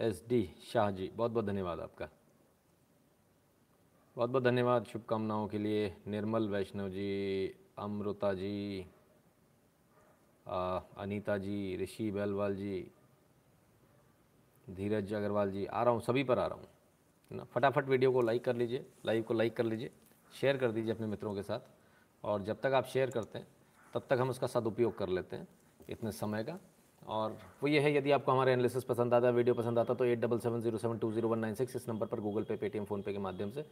S D Shah ji बहुत बहुत धन्यवाद आपका। बहुत बहुत धन्यवाद, शुभकामनाओं के लिए। निर्मल वैष्णव जी, अमृता जी अनीता जी, ऋषि बैलवाल जी, धीरज अग्रवाल जी, आ रहा हूँ, सभी पर आ रहा हूँ। ना, फटाफट वीडियो को लाइक कर लीजिए, लाइव को लाइक कर लीजिए, शेयर कर दीजिए अपने मित्रों के साथ। और जब तक आप शेयर करते हैं, तब तक हम उसका सदुपयोग कर लेते हैं, इतने समय का। और वो ये है, यदि आपको हमारे एनालिसिस पसंद आता है वीडियो पसंद आता तो at double seven zero seven two zero one nine six इस नंबर पर गूगल पे पेटीएम फ़ोनपे के माध्यम से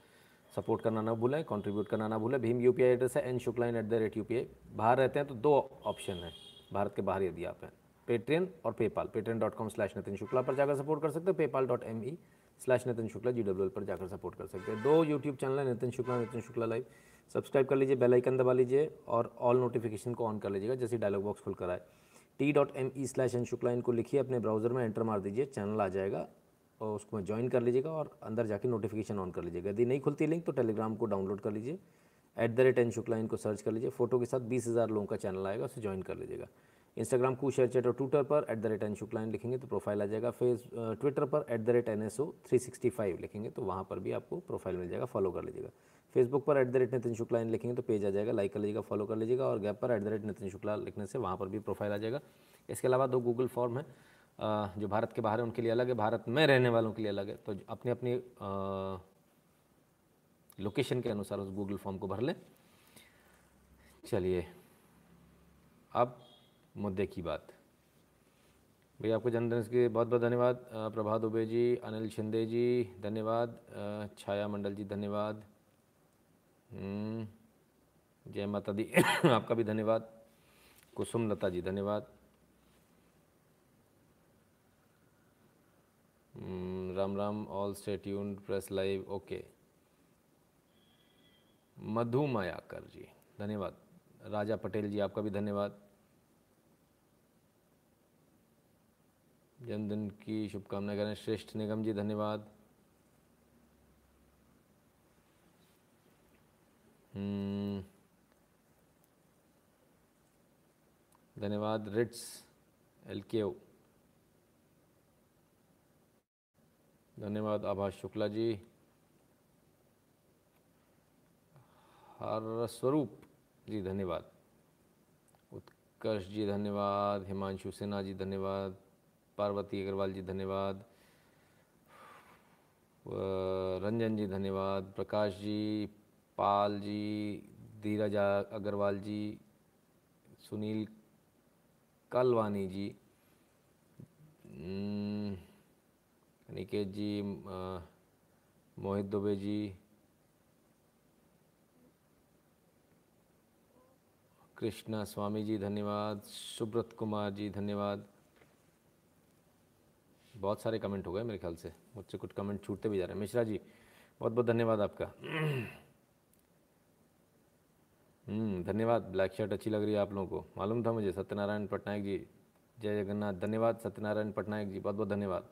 सपोर्ट करना ना भूलें कंट्रीब्यूट करना ना भूलें। भीम यूपीआई एड्रेस है N Shuklain at the rate you बाहर रहते हैं तो दो ऑप्शन है। भारत के बाहर यदि आप हैं पेट्रियन और PayPal Patreon dot com slash Nitin Shukla पर जाकर सपोर्ट कर सकते हैं PayPal dot M E slash Nitin Shukla G W पर जाकर सपोर्ट कर सकते हैं। दो यूट्यूब चैनल है नितिन शुक्ला नितिन शुक्ला लाइव सब्सक्राइब कर लीजिए बेल आइकन दबा लीजिए और ऑल नोटिफिकेशन को ऑन कर लीजिएगा, जैसे डायलॉग बॉक्स खुल कर आए। T dot M E slash N Shukla इनको लिखिए, अपने ब्राउज़र में एंटर मार दीजिए चैनल आ जाएगा, और उसको ज्वाइन कर लीजिएगा और अंदर जाके नोटिफिकेशन ऑन कर लीजिएगा। यदि नहीं खुलती लिंक तो टेलीग्राम को डाउनलोड कर लीजिए at the rate N Shukla इनको सर्च कर लीजिए फ़ोटो के साथ बीस हज़ार लोगों का चैनल आएगा, उसे ज्वाइन कर लीजिएगा। इंस्टाग्राम कू शेयर चैट और ट्विटर पर at the rate N Shuklain लिखेंगे तो प्रोफ़ाइल आ जाएगा। फेस ट्विटर पर at the rate N S O three sixty five लिखेंगे तो वहाँ पर भी आपको प्रोफ़ाइल मिल जाएगा फॉलो कर लीजिएगा। फेसबुक पर at the rate Nitin Shukla in लिखेंगे तो पेज आ जाएगा लाइक कर लीजिएगा फॉलो कर लीजिएगा और गैप पर at the rate Nitin Shukla लिखने से वहाँ पर भी प्रोफ़ाइल आ जाएगा। इसके अलावा दो गूगल फॉर्म है जो भारत के बाहर है, उनके लिए अलग है, भारत में रहने वालों के लिए अलग है। तो अपने अपने लोकेशन के अनुसार उस गूगल फॉर्म को भर लें। चलिए, अब मुद्दे की बात। भैया, आपको जन्मदिन के बहुत बहुत धन्यवाद। प्रभात दुबे जी, अनिल शिंदे जी, धन्यवाद। छाया मंडल जी, धन्यवाद। जय माता दी। आपका भी धन्यवाद। कुसुम लता जी धन्यवाद। हम्म, Ram Ram all stay tune press live okay Madhu Mayakar ji धन्यवाद। राजा पटेल जी आपका भी धन्यवाद। जन्मदिन की शुभकामनाएँ करें। श्रेष्ठ निगम जी धन्यवाद। धन्यवाद रिट्स एल के ओ धन्यवाद आभाष शुक्ला जी. हर स्वरूप, जी, धन्यवाद. उत्कर्ष जी, धन्यवाद. हिमांशु सिन्हा जी, धन्यवाद. पार्वती अग्रवाल जी, धन्यवाद. रंजन जी, धन्यवाद. प्रकाश जी पाल जी धीरज अग्रवाल जी सुनील कलवानी जी निकेत जी मोहित दुबे जी कृष्णा स्वामी जी धन्यवाद सुब्रत कुमार जी धन्यवाद। बहुत सारे कमेंट हो गए मेरे ख्याल से मुझसे कुछ कमेंट छूटते भी जा रहे हैं। मिश्रा जी बहुत बहुत धन्यवाद आपका। हम्म, धन्यवाद। ब्लैक शर्ट अच्छी लग रही है आप लोगों को। मालूम था मुझे, सत्यनारायण पटनायक जी। जय जगन्नाथ। धन्यवाद सत्यनारायण पटनायक जी बहुत बहुत धन्यवाद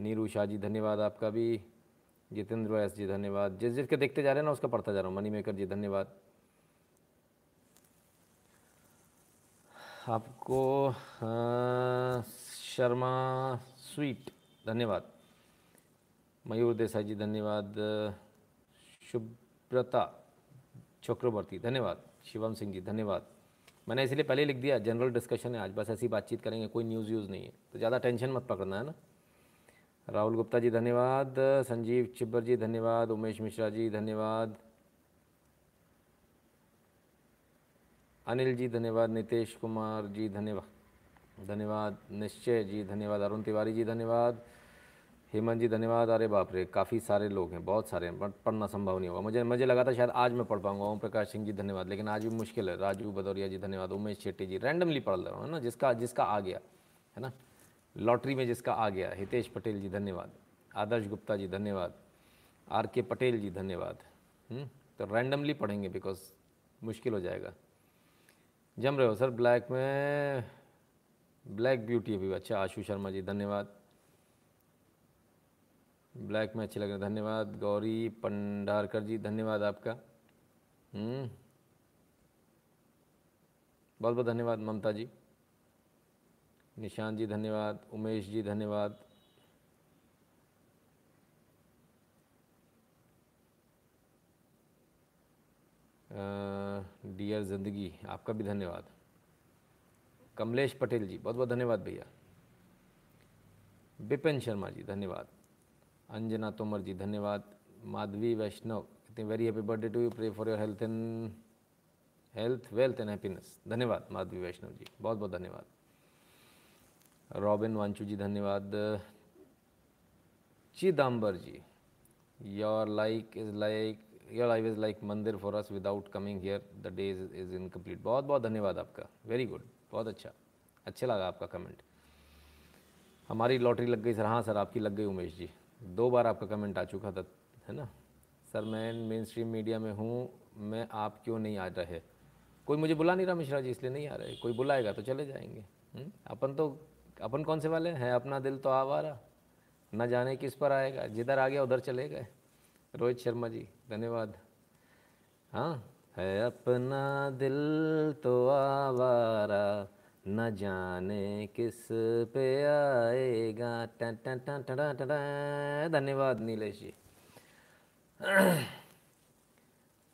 नीरू शाह जी, धन्यवाद आपका भी। जितेंद्र वैस जी, धन्यवाद। जिस जिसके देखते जा रहे हैं ना, उसका पढ़ता जा रहा हूँ। मनी मेकर जी, धन्यवाद। आपको शर्मा स्वीट, धन्यवाद। मयूर देसाई जी, धन्यवाद। शुभ्रता। चक्रवर्ती। धन्यवाद। शिवम सिंह जी, धन्यवाद। मैंने इसलिए पहले लिख दिया जनरल डिस्कशन है आज। बस ऐसी बातचीत करेंगे, कोई न्यूज़ यूज़ नहीं है। तो ज़्यादा टेंशन मत पकड़ना, है ना? राहुल गुप्ता जी, धन्यवाद। संजीव चिब्बर जी, धन्यवाद। उमेश मिश्रा जी, धन्यवाद। अनिल जी, धन्यवाद। नितेश कुमार जी, धन्यवाद। धन्यवाद। निश्चय जी, धन्यवाद। अरुण तिवारी जी, धन्यवाद। हेमंत जी धन्यवाद। अरे बाप रे काफ़ी सारे लोग हैं बहुत सारे हैं बट पढ़ना संभव नहीं होगा। मुझे मुझे लगा था शायद आज मैं पढ़ पाऊँगा। ओम प्रकाश सिंह जी धन्यवाद। लेकिन आज भी मुश्किल है। राजू भदौरिया जी धन्यवाद। उमेश शेट्टी जी रैंडमली पढ़ रहा हूँ है ना? जिसका जिसका आ गया है ना? लॉटरी में जिसका आ गया हितेश पटेल जी धन्यवाद। आदर्श गुप्ता जी धन्यवाद। आर के पटेल जी धन्यवाद। हम्म, तो रैंडमली पढ़ेंगे बिकॉज़ मुश्किल हो जाएगा। जम रहे हो सर ब्लैक में ब्लैक ब्यूटी अभी। अच्छा आशु शर्मा जी धन्यवाद। ब्लैक में अच्छे लग रहे धन्यवाद, गौरी पंडारकर जी, धन्यवाद आपका। हम्म। बहुत बहुत धन्यवाद, ममता जी। निशांत जी, धन्यवाद। उमेश जी, धन्यवाद। डियर ज़िंदगी, आपका भी धन्यवाद। कमलेश पटेल जी, बहुत बहुत धन्यवाद भैया। बिपिन शर्मा जी, धन्यवाद। अंजना तोमर जी धन्यवाद माधवी वैष्णव कहते very happy birthday to you pray for your health and health wealth and happiness धन्यवाद माधवी वैष्णव जी बहुत बहुत धन्यवाद रॉबिन वांचू जी धन्यवाद Chidambar ji your like is like your life is like mandir for us without coming here the day is is incomplete बहुत बहुत धन्यवाद आपका very good बहुत अच्छा अच्छा लगा आपका कमेंट हमारी लॉटरी लग गई सर हाँ सर आपकी लग गई उमेश जी दो बार आपका कमेंट आ चुका था, है ना? सर, मैं मेन स्ट्रीम मीडिया में हूँ, मैं आप क्यों नहीं आ रहे? कोई मुझे बुला नहीं रहा मिश्रा जी, इसलिए नहीं आ रहे। कोई बुलाएगा तो चले जाएँगे? हम्म? अपन तो अपन कौन से वाले हैं? अपना दिल तो आवारा न जाने किस पर आएगा। जिधर आ गया, उधर चले गए। रोहित शर्मा जी, धन्यवाद। हाँ? है अपना दिल तो आवारा न जाने किस पे आएगा। टन टन टन टन टन धन्यवाद, नीलेश जी।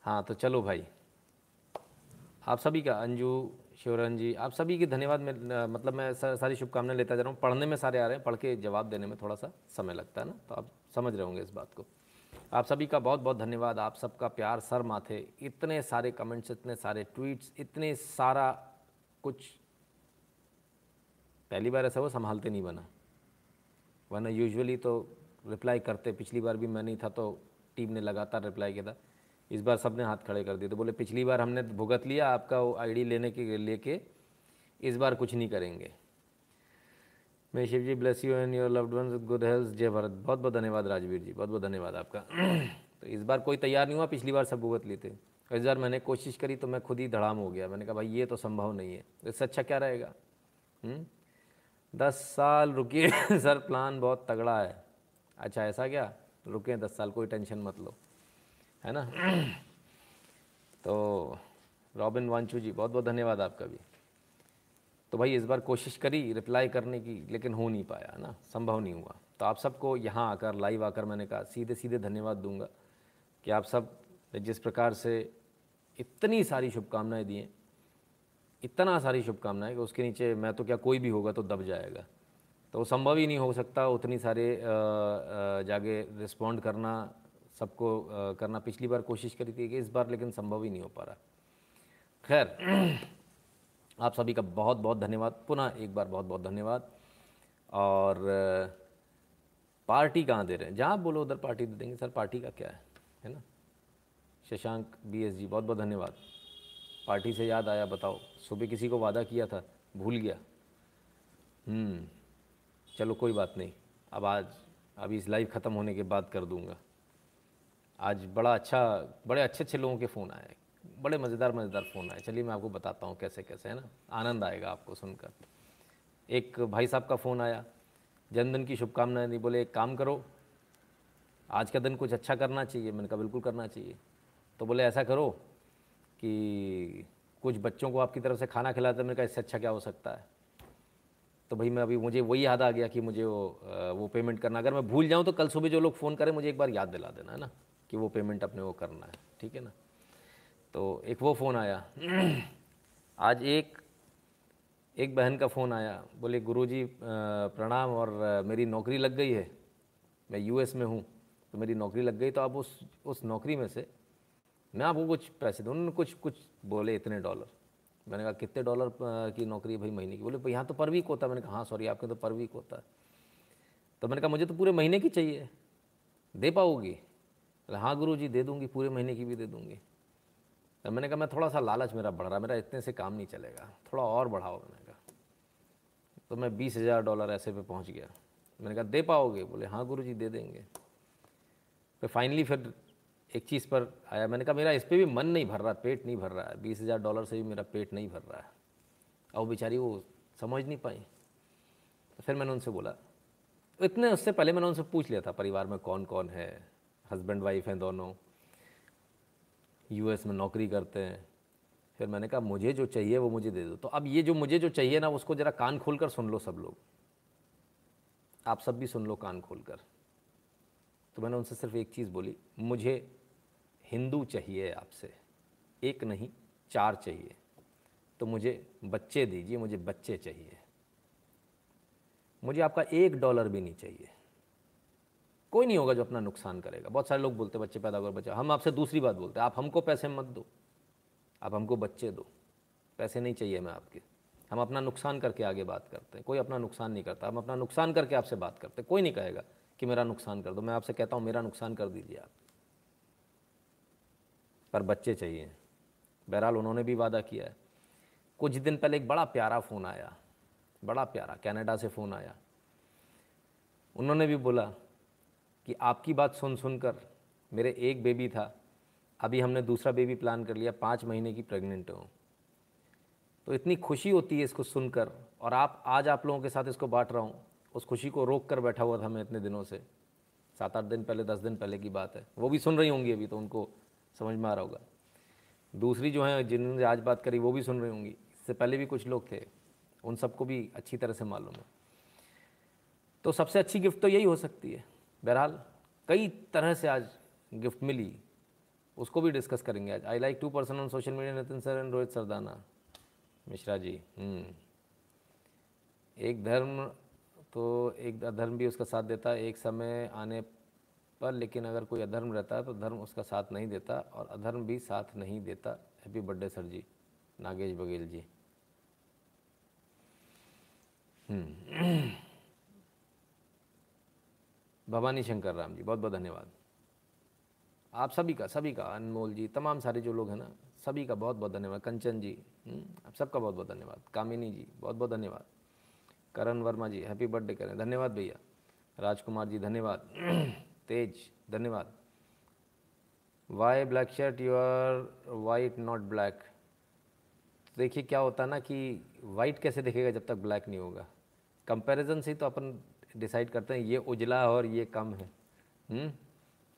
हाँ तो चलो भाई। आप सभी का, अंजू, शिवरन जी, आप सभी के धन्यवाद मैं मतलब मैं सारी शुभकामनाएँ लेता जा रहा हूँ। पढ़ने में सारे आ रहे हैं, पढ़ के जवाब देने में थोड़ा सा समय लगता है ना तो आप समझ रहे होंगे इस बात को। आप सभी का बहुत बहुत धन्यवाद, आप सबका प्यार, सर, माथे, इतने सारे कमेंट्स इतने सारे ट्वीट्स इतने सारा कुछ पहली बार ऐसा वो संभालते नहीं बना। वरना यूजुअली तो रिप्लाई करते, पिछली बार भी मैं नहीं था तो टीम ने लगातार रिप्लाई किया था। इस बार सबने हाथ खड़े कर दिए तो बोले, पिछली बार हमने भुगत लिया, आपका वो आईडी लेने के, लेके इस बार कुछ नहीं करेंगे। मैं Shiv ji bless you and your loved ones good health जय भारत। बहुत बहुत धन्यवाद राजवीर जी, बहुत बहुत धन्यवाद आपका। तो इस बार कोई तैयार नहीं हुआ, पिछली बार सब भुगत लिए थे। इस बार मैंने कोशिश करी तो मैं खुद ही धड़ाम हो गया। मैंने कहा, भाई, ये तो संभव नहीं है, इससे अच्छा क्या रहेगा? हम्म? दस साल रुकिए, सर, प्लान बहुत तगड़ा है। अच्छा ऐसा क्या? रुके दस साल, कोई टेंशन मत लो। है ना? तो रॉबिन वांचू जी, बहुत बहुत धन्यवाद आपका भी। तो भाई, इस बार कोशिश करी रिप्लाई करने की, लेकिन हो नहीं पाया ना? संभव नहीं हुआ। तो आप सबको यहाँ आकर, लाइव आकर मैंने कहा सीधे सीधे धन्यवाद दूँगा कि आप सब जिस प्रकार से इतनी सारी शुभकामनाएँ दिए। इतना सारी शुभकामनाएँ कि उसके नीचे मैं तो क्या कोई भी होगा तो दब जाएगा। तो वो संभव ही नहीं हो सकता उतनी सारे जागे रिस्पॉन्ड करना, सबको करना। पिछली बार कोशिश करी थी कि इस बार, लेकिन संभव ही नहीं हो पा रहा खैर, आप सभी का बहुत बहुत धन्यवाद। पुनः एक बार बहुत बहुत धन्यवाद। और पार्टी कहाँ दे रहे हैं? जहाँ बोलो, उधर पार्टी दे देंगे। सर, पार्टी का क्या है? है ना? शशांक बी एस जी बहुत बहुत धन्यवाद। पार्टी से याद आया बताओ। सुबह किसी को वादा किया था भूल गया। हम्म, चलो कोई बात नहीं। अब आज अभी इस लाइव ख़त्म होने के बाद कर दूँगा। आज बड़ा अच्छा बड़े अच्छे अच्छे लोगों के फ़ोन आए। बड़े मज़ेदार मज़ेदार फ़ोन आए। चलिए मैं आपको बताता हूँ कैसे कैसे है ना? आनंद आएगा आपको सुनकर। एक भाई साहब का फ़ोन आया। जन्मदिन की शुभकामनाएँ नहीं बोले एक काम करो आज का दिन कुछ अच्छा करना चाहिए। मैंने कहा बिल्कुल करना चाहिए। तो बोले ऐसा करो कि कुछ बच्चों को आपकी तरफ़ से खाना खिलाते मैंने कहा, इससे अच्छा क्या हो सकता है? तो भाई मैं अभी, मुझे वही याद आ गया कि मुझे वो वो पेमेंट करना, अगर मैं भूल जाऊँ तो कल सुबह जो लोग फ़ोन करें, मुझे एक बार याद दिला देना, है ना? कि वो पेमेंट अपने वो करना है, ठीक है ना? तो एक वो फ़ोन आया। आज एक एक बहन का फ़ोन आया, बोले, गुरुजी प्रणाम, और मेरी नौकरी लग गई है। मैं यूएस में हूँ तो मेरी नौकरी लग गई तो आप उस उस नौकरी में से मैं आपको कुछ पैसे दूँ, उन्होंने कुछ कुछ बोले इतने डॉलर मैंने कहा, कितने डॉलर की नौकरी है भाई महीने की? बोले यहाँ तो पर वीक होता है। मैंने कहा हाँ सॉरी आपके तो पर वीक होता है। तो मैंने कहा, मुझे तो पूरे महीने की चाहिए। दे पाओगी? हाँ गुरु जी दे दूँगी, पूरे महीने की भी दे दूँगी। तो मैंने कहा, मैं थोड़ा सा लालच मेरा बढ़ रहा मेरा इतने से काम नहीं चलेगा। थोड़ा और बढ़ाओ, मैंने कहा। तो मैं बीस हज़ार डॉलर ऐसे पे पहुँच गया। मैंने कहा, दे पाओगे? बोले हाँ गुरु जी दे देंगे। फिर फाइनली फिर एक चीज़ पर आया। मैंने कहा, मेरा इस पर भी मन नहीं भर रहा, पेट नहीं भर रहा। है बीस हज़ार डॉलर से भी मेरा पेट नहीं भर रहा है। और बेचारी वो समझ नहीं पाई। तो फिर मैंने उनसे बोला, इतने उससे पहले मैंने उनसे पूछ लिया था, परिवार में कौन कौन है? हस्बैंड वाइफ हैं दोनों? यूएस में नौकरी करते हैं? फिर मैंने कहा, मुझे जो चाहिए वो मुझे दे दो। तो अब ये जो मुझे जो चाहिए ना, उसको ज़रा कान खोल कर सुन लो सब लोग। आप सब भी सुन लो कान खोल कर तो मैंने उनसे सिर्फ़ एक चीज़ बोली, मुझे हिंदू चाहिए आपसे, एक नहीं, चार चाहिए। तो मुझे बच्चे दीजिए, मुझे बच्चे चाहिए। मुझे आपका एक डॉलर भी नहीं चाहिए। कोई नहीं होगा जो अपना नुकसान करेगा। बहुत सारे लोग बोलते हैं, बच्चे पैदा कर बच्चे, हम आपसे दूसरी बात बोलते हैं, आप हमको पैसे मत दो, आप हमको बच्चे दो, पैसे नहीं चाहिए मैं आपके। हम अपना नुकसान करके आगे बात करते हैं, कोई अपना नुकसान नहीं करता, हम अपना नुकसान करके आपसे बात करते हैं, कोई नहीं कहेगा कि मेरा नुकसान कर दो, मैं आपसे कहता हूँ, मेरा नुकसान कर दीजिए आप। पर बच्चे चाहिए। बहरहाल उन्होंने भी वादा किया है। कुछ दिन पहले एक बड़ा प्यारा फ़ोन आया। बड़ा प्यारा, कनाडा से फ़ोन आया। उन्होंने भी बोला कि आपकी बात सुन सुनकर मेरे एक बेबी था। अभी हमने दूसरा बेबी प्लान कर लिया, पाँच महीने की प्रेग्नेंट हूँ। तो इतनी खुशी होती है इसको सुनकर और आप, आज आप लोगों के साथ इसको बांट रहा हूँ। उस खुशी को रोक कर बैठा हुआ था मैं इतने दिनों से। सात आठ दिन पहले, दस दिन पहले की बात है। वो भी सुन रही होंगी अभी तो उनको समझ में आ रहा होगा। दूसरी जो है, जिन्होंने आज बात करी, वो भी सुन रही होंगी। इससे पहले भी कुछ लोग थे। उन सबको भी अच्छी तरह से मालूम है। तो सबसे अच्छी गिफ्ट तो यही हो सकती है। बहरहाल, कई तरह से आज गिफ्ट मिली। उसको भी डिस्कस करेंगे आज। I like to person on social media Nitin sir and Rohit Sardana Mishra ji hmm. एक धर्म तो एक अधर्म भी उसका साथ देता है। एक समय आने पर लेकिन अगर कोई अधर्म रहता है तो धर्म उसका साथ नहीं देता और अधर्म भी साथ नहीं देता। Happy birthday sir ji Nagesh Baghel ji. हम्म। भवानी शंकर राम जी बहुत बहुत धन्यवाद। आप सभी का सभी का अनमोल जी तमाम सारे जो लोग हैं ना सभी का बहुत बहुत धन्यवाद। कंचन जी हम्म, आप सबका बहुत बहुत धन्यवाद। कामिनी जी बहुत बहुत धन्यवाद। करण वर्मा जी हैप्पी बर्थडे करें। धन्यवाद भैया। राजकुमार जी धन्यवाद। तेज, धन्यवाद। Why black shirt you are white not black देखिए क्या होता है ना कि वाइट कैसे दिखेगा जब तक ब्लैक नहीं होगा? कंपैरिजन से ही तो अपन डिसाइड करते हैं, ये उजला है और ये कम है। हुँ? हम्म?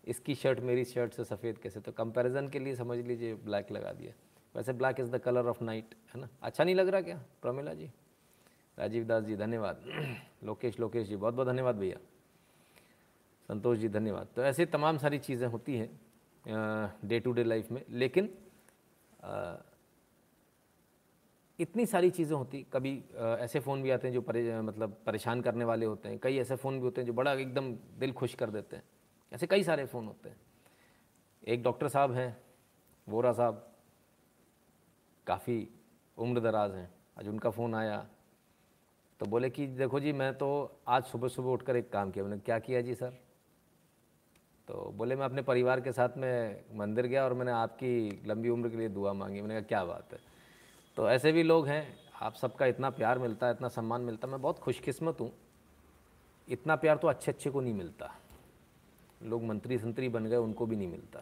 इसकी शर्ट मेरी शर्ट से सफ़ेद कैसे? तो कंपैरिजन के लिए समझ लीजिए ब्लैक लगा दिया। वैसे black is the colour of night है ना? अच्छा नहीं लग रहा क्या, प्रमिला जी? राजीव दास जी, धन्यवाद। लोकेश लोकेश जी बहुत बहुत धन्यवाद भैया। संतोष जी धन्यवाद। तो ऐसे तमाम सारी चीज़ें होती हैं डे टू डे लाइफ में लेकिन आ, इतनी सारी चीज़ें होती कभी ऐसे फ़ोन भी आते हैं जो परे, मतलब परेशान करने वाले होते हैं कई ऐसे फ़ोन भी होते हैं जो बड़ा एकदम दिल खुश कर देते हैं। ऐसे कई सारे फ़ोन होते हैं। एक डॉक्टर साहब हैं वोरा साहब काफ़ी उम्र दराज हैं। आज उनका फ़ोन आया तो बोले कि देखो जी मैं तो आज सुबह सुबह उठकर एक काम किया मैंने क्या किया जी सर? तो बोले, मैं अपने परिवार के साथ में मंदिर गया और मैंने आपकी लंबी उम्र के लिए दुआ मांगी। मैंने कहा, क्या बात है? तो ऐसे भी लोग हैं, आप सबका इतना प्यार मिलता है इतना सम्मान मिलता। है मैं बहुत खुशकिस्मत हूँ। इतना प्यार तो अच्छे अच्छे को नहीं मिलता। लोग मंत्री संतरी बन गए, उनको भी नहीं मिलता।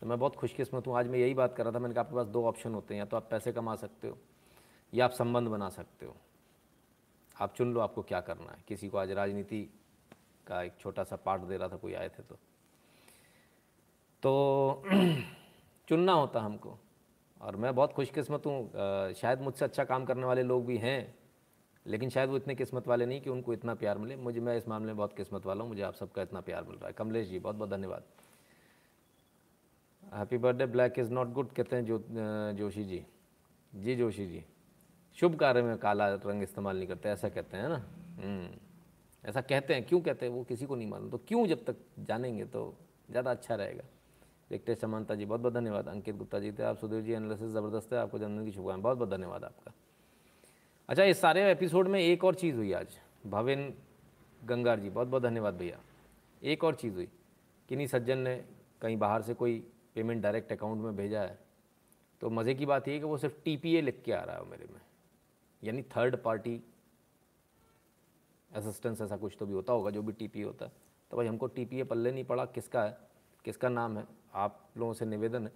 तो मैं बहुत खुशकिस्मत हूँ। आज मैं यही बात कर रहा था, मैंने कहा, आपके पास दो ऑप्शन होते हैं। या तो आप पैसे कमा सकते हो, या आप संबंध बना सकते हो। आप चुन लो, आपको क्या करना है? किसी को आज राजनीति का एक छोटा सा पार्ट दे रहा था, कोई आए थे तो। तो चुनना होता हमको। और मैं बहुत खुशकिस्मत हूँ। शायद मुझसे अच्छा काम करने वाले लोग भी हैं लेकिन शायद वो इतने किस्मत वाले नहीं कि उनको इतना प्यार मिले। मुझे मैं इस मामले में बहुत किस्मत वाला हूँ। मुझे आप सबका इतना प्यार मिल रहा है। कमलेश जी बहुत बहुत धन्यवाद। Happy birthday black is not good कहते हैं जो जोशी जी। जी जोशी जी। शुभ कार्य में काला रंग इस्तेमाल नहीं करते ऐसा कहते हैं ना? हम्म, ऐसा कहते हैं क्यों कहते हैं? वो किसी को नहीं मालूम। तो क्यों जब तक जानेंगे तो ज़्यादा अच्छा रहेगा। देखते समानता जी बहुत बहुत धन्यवाद। अंकित गुप्ता जी थे आप, सुधीर जी एनालिसिस ज़बरदस्त है। आपको जन्मदिन की शुभकामनाएँ। बहुत बहुत धन्यवाद आपका। अच्छा इस सारे एपिसोड में एक और चीज़ हुई आज। भविन गंगार जी बहुत बहुत धन्यवाद भैया। एक और चीज़ हुई। किन्हीं सज्जन ने कहीं बाहर से कोई पेमेंट डायरेक्ट अकाउंट में भेजा है? तो मज़े की बात यह है कि वो सिर्फ़ टीपीए लिख के आ रहा है मेरे में। यानी थर्ड पार्टी असिस्टेंस ऐसा कुछ तो भी होता होगा, जो भी टी होता है। तो भाई हमको टीपीए पल्ले नहीं पड़ा, किसका है? किसका नाम है? आप लोगों से निवेदन है।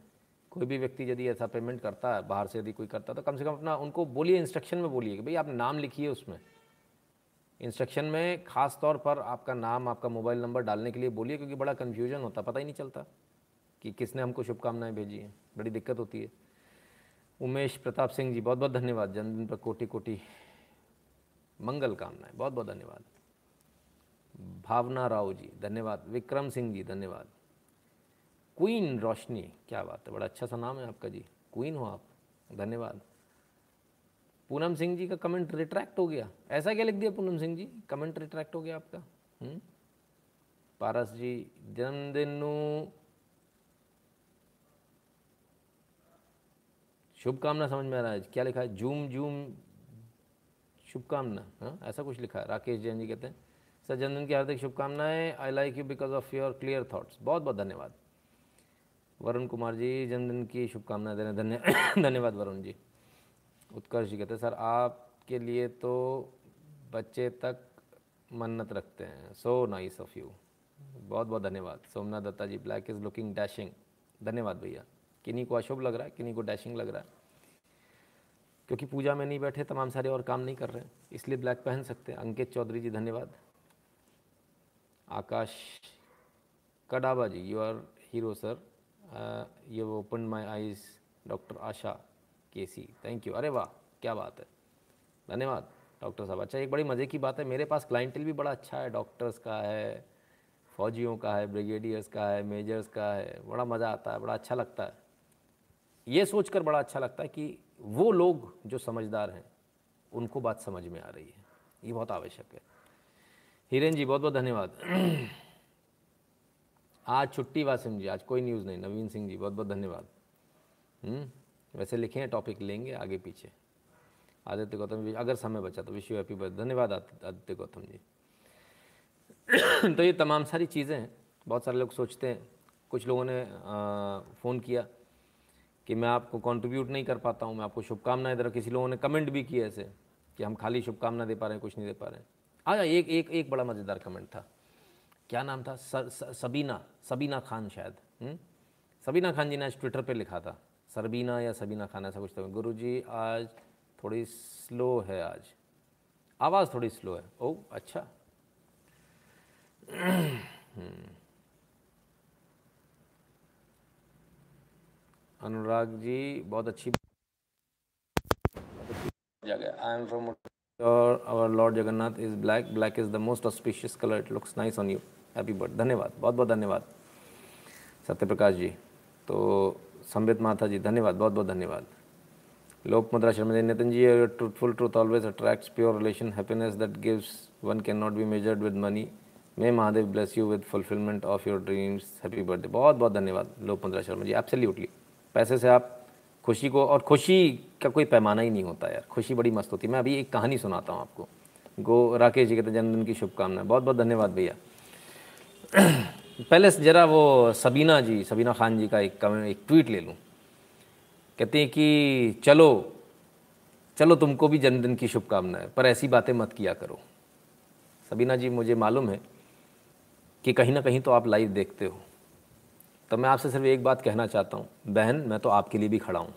कोई भी व्यक्ति यदि ऐसा पेमेंट करता है, बाहर से यदि कोई करता है तो कम से कम अपना उनको बोलिए इंस्ट्रक्शन में बोलिए कि भाई आप नाम लिखिए उसमें। इंस्ट्रक्शन में ख़ास तौर पर आपका नाम, आपका मोबाइल नंबर डालने के लिए बोलिए, क्योंकि बड़ा कन्फ्यूज़न होता, पता ही नहीं चलता कि किसने हमको शुभकामनाएँ भेजी हैं। बड़ी दिक्कत होती है। उमेश प्रताप सिंह जी बहुत बहुत धन्यवाद। जन्मदिन पर कोटि कोटि मंगल कामनाएँ। बहुत बहुत धन्यवाद। भावना राव जी, धन्यवाद। विक्रम सिंह जी, धन्यवाद। क्वीन रोशनी, क्या बात है, बड़ा अच्छा सा नाम है आपका जी। क्वीन हो आप, धन्यवाद। पूनम सिंह जी का कमेंट रिट्रैक्ट हो गया। ऐसा क्या लिख दिया पूनम सिंह जी? कमेंट रिट्रैक्ट हो गया आपका। हुँ? पारस जी, जन्मदिन। शुभकामना समझ में आ रहा है। क्या लिखा है? जूम जूम शुभकामना। हाँ ऐसा कुछ लिखा है। राकेश जैन जी कहते हैं, सर, जन्मदिन की हार्दिक शुभकामनाएँ। I like you because of your clear thoughts बहुत बहुत धन्यवाद। वरुण कुमार जी, जन्मदिन की शुभकामनाएँ देने, धन्य, धन्यवाद वरुण जी। उत्कर्ष जी कहते हैं, सर, आपके लिए तो बच्चे तक मन्नत रखते हैं। सो नाइस ऑफ़ यू बहुत बहुत धन्यवाद। Somnath Datta ji black is looking dashing धन्यवाद भैया। किन्हीं को अशुभ लग रहा है, किन्हीं को डैशिंग लग रहा है? क्योंकि पूजा में नहीं बैठे, तमाम सारे और काम नहीं कर रहे इसलिए ब्लैक पहन सकते हैं। अंकित चौधरी जी, धन्यवाद। Akash Kadaba ji you are hero sir you open my eyes doctor Asha K C thank you अरे वाह, क्या बात है। धन्यवाद डॉक्टर साहब। अच्छा एक बड़ी मज़े की बात है। मेरे पास क्लाइंटल भी बड़ा अच्छा है डॉक्टर्स का है, फौजियों का है ब्रिगेडियर्स का है मेजर्स का है। बड़ा मज़ा आता है, बड़ा अच्छा लगता है। ये सोचकर बड़ा अच्छा लगता है कि वो लोग जो समझदार हैं, उनको बात समझ में आ रही है। ये बहुत आवश्यक है। हिरेन जी बहुत बहुत धन्यवाद। आज छुट्टी वासिम जी आज कोई न्यूज़ नहीं। नवीन सिंह जी बहुत बहुत धन्यवाद। हम्म, वैसे लिखे हैं टॉपिक लेंगे आगे पीछे। आदित्य गौतम जी अगर समय बचा तो विश यू हैप्पी बर्थडे धन्यवाद आदित्य गौतम जी। तो ये तमाम सारी चीज़ें हैं। बहुत सारे लोग सोचते हैं। कुछ लोगों ने फ़ोन किया कि मैं आपको कंट्रीब्यूट नहीं कर पाता हूँ मैं आपको शुभकामनाएँ दे रहा किसी लोगों ने कमेंट भी किया ऐसे कि हम खाली शुभकामना दे पा रहे हैं कुछ नहीं दे पा रहे हैं। आया एक एक एक बड़ा मज़ेदार कमेंट था। क्या नाम था? स, स, सबीना सबीना खान शायद। हुँ? हम्म? सबीना खान जी ने आज ट्विटर पे लिखा था। सरबीना या सबीना खान ऐसा कुछ था। गुरु जी आज थोड़ी स्लो है आज। आवाज़ थोड़ी स्लो है। ओ अच्छा। हम्म। अनुराग जी बहुत अच्छी I am from our lord Jagannath is black black is the most auspicious colour it looks nice on you happy birth धन्यवाद बहुत बहुत धन्यवाद। सत्य प्रकाश जी तो संबित माथा जी, धन्यवाद बहुत बहुत धन्यवाद। Lok Mudra Sharma ji, Nitin ji truthful truth always attracts pure relation happiness that gives one can not be measured with money may Mahadev bless you with fulfilment of your dreams happy birthday बहुत बहुत धन्यवाद लोकमंत्रा Sharma ji absolutely पैसे से आप खुशी को, और खुशी का कोई पैमाना ही नहीं होता यार, खुशी बड़ी मस्त होती है। मैं अभी एक कहानी सुनाता हूँ आपको। गो राकेश जी के जन्मदिन की शुभकामनाएँ बहुत बहुत धन्यवाद भैया। पहले ज़रा वो सबीना जी, सबीना खान जी का एक कमेंट एक ट्वीट ले लूँ। कहते हैं कि, चलो चलो तुमको भी जन्मदिन की शुभकामनाएँ, पर ऐसी बातें मत किया करो। सबीना जी, मुझे मालूम है कि कहीं ना कहीं तो आप लाइव देखते हो। तो मैं आपसे सिर्फ़ एक बात कहना चाहता हूँ, बहन, मैं तो आपके लिए भी खड़ा हूँ।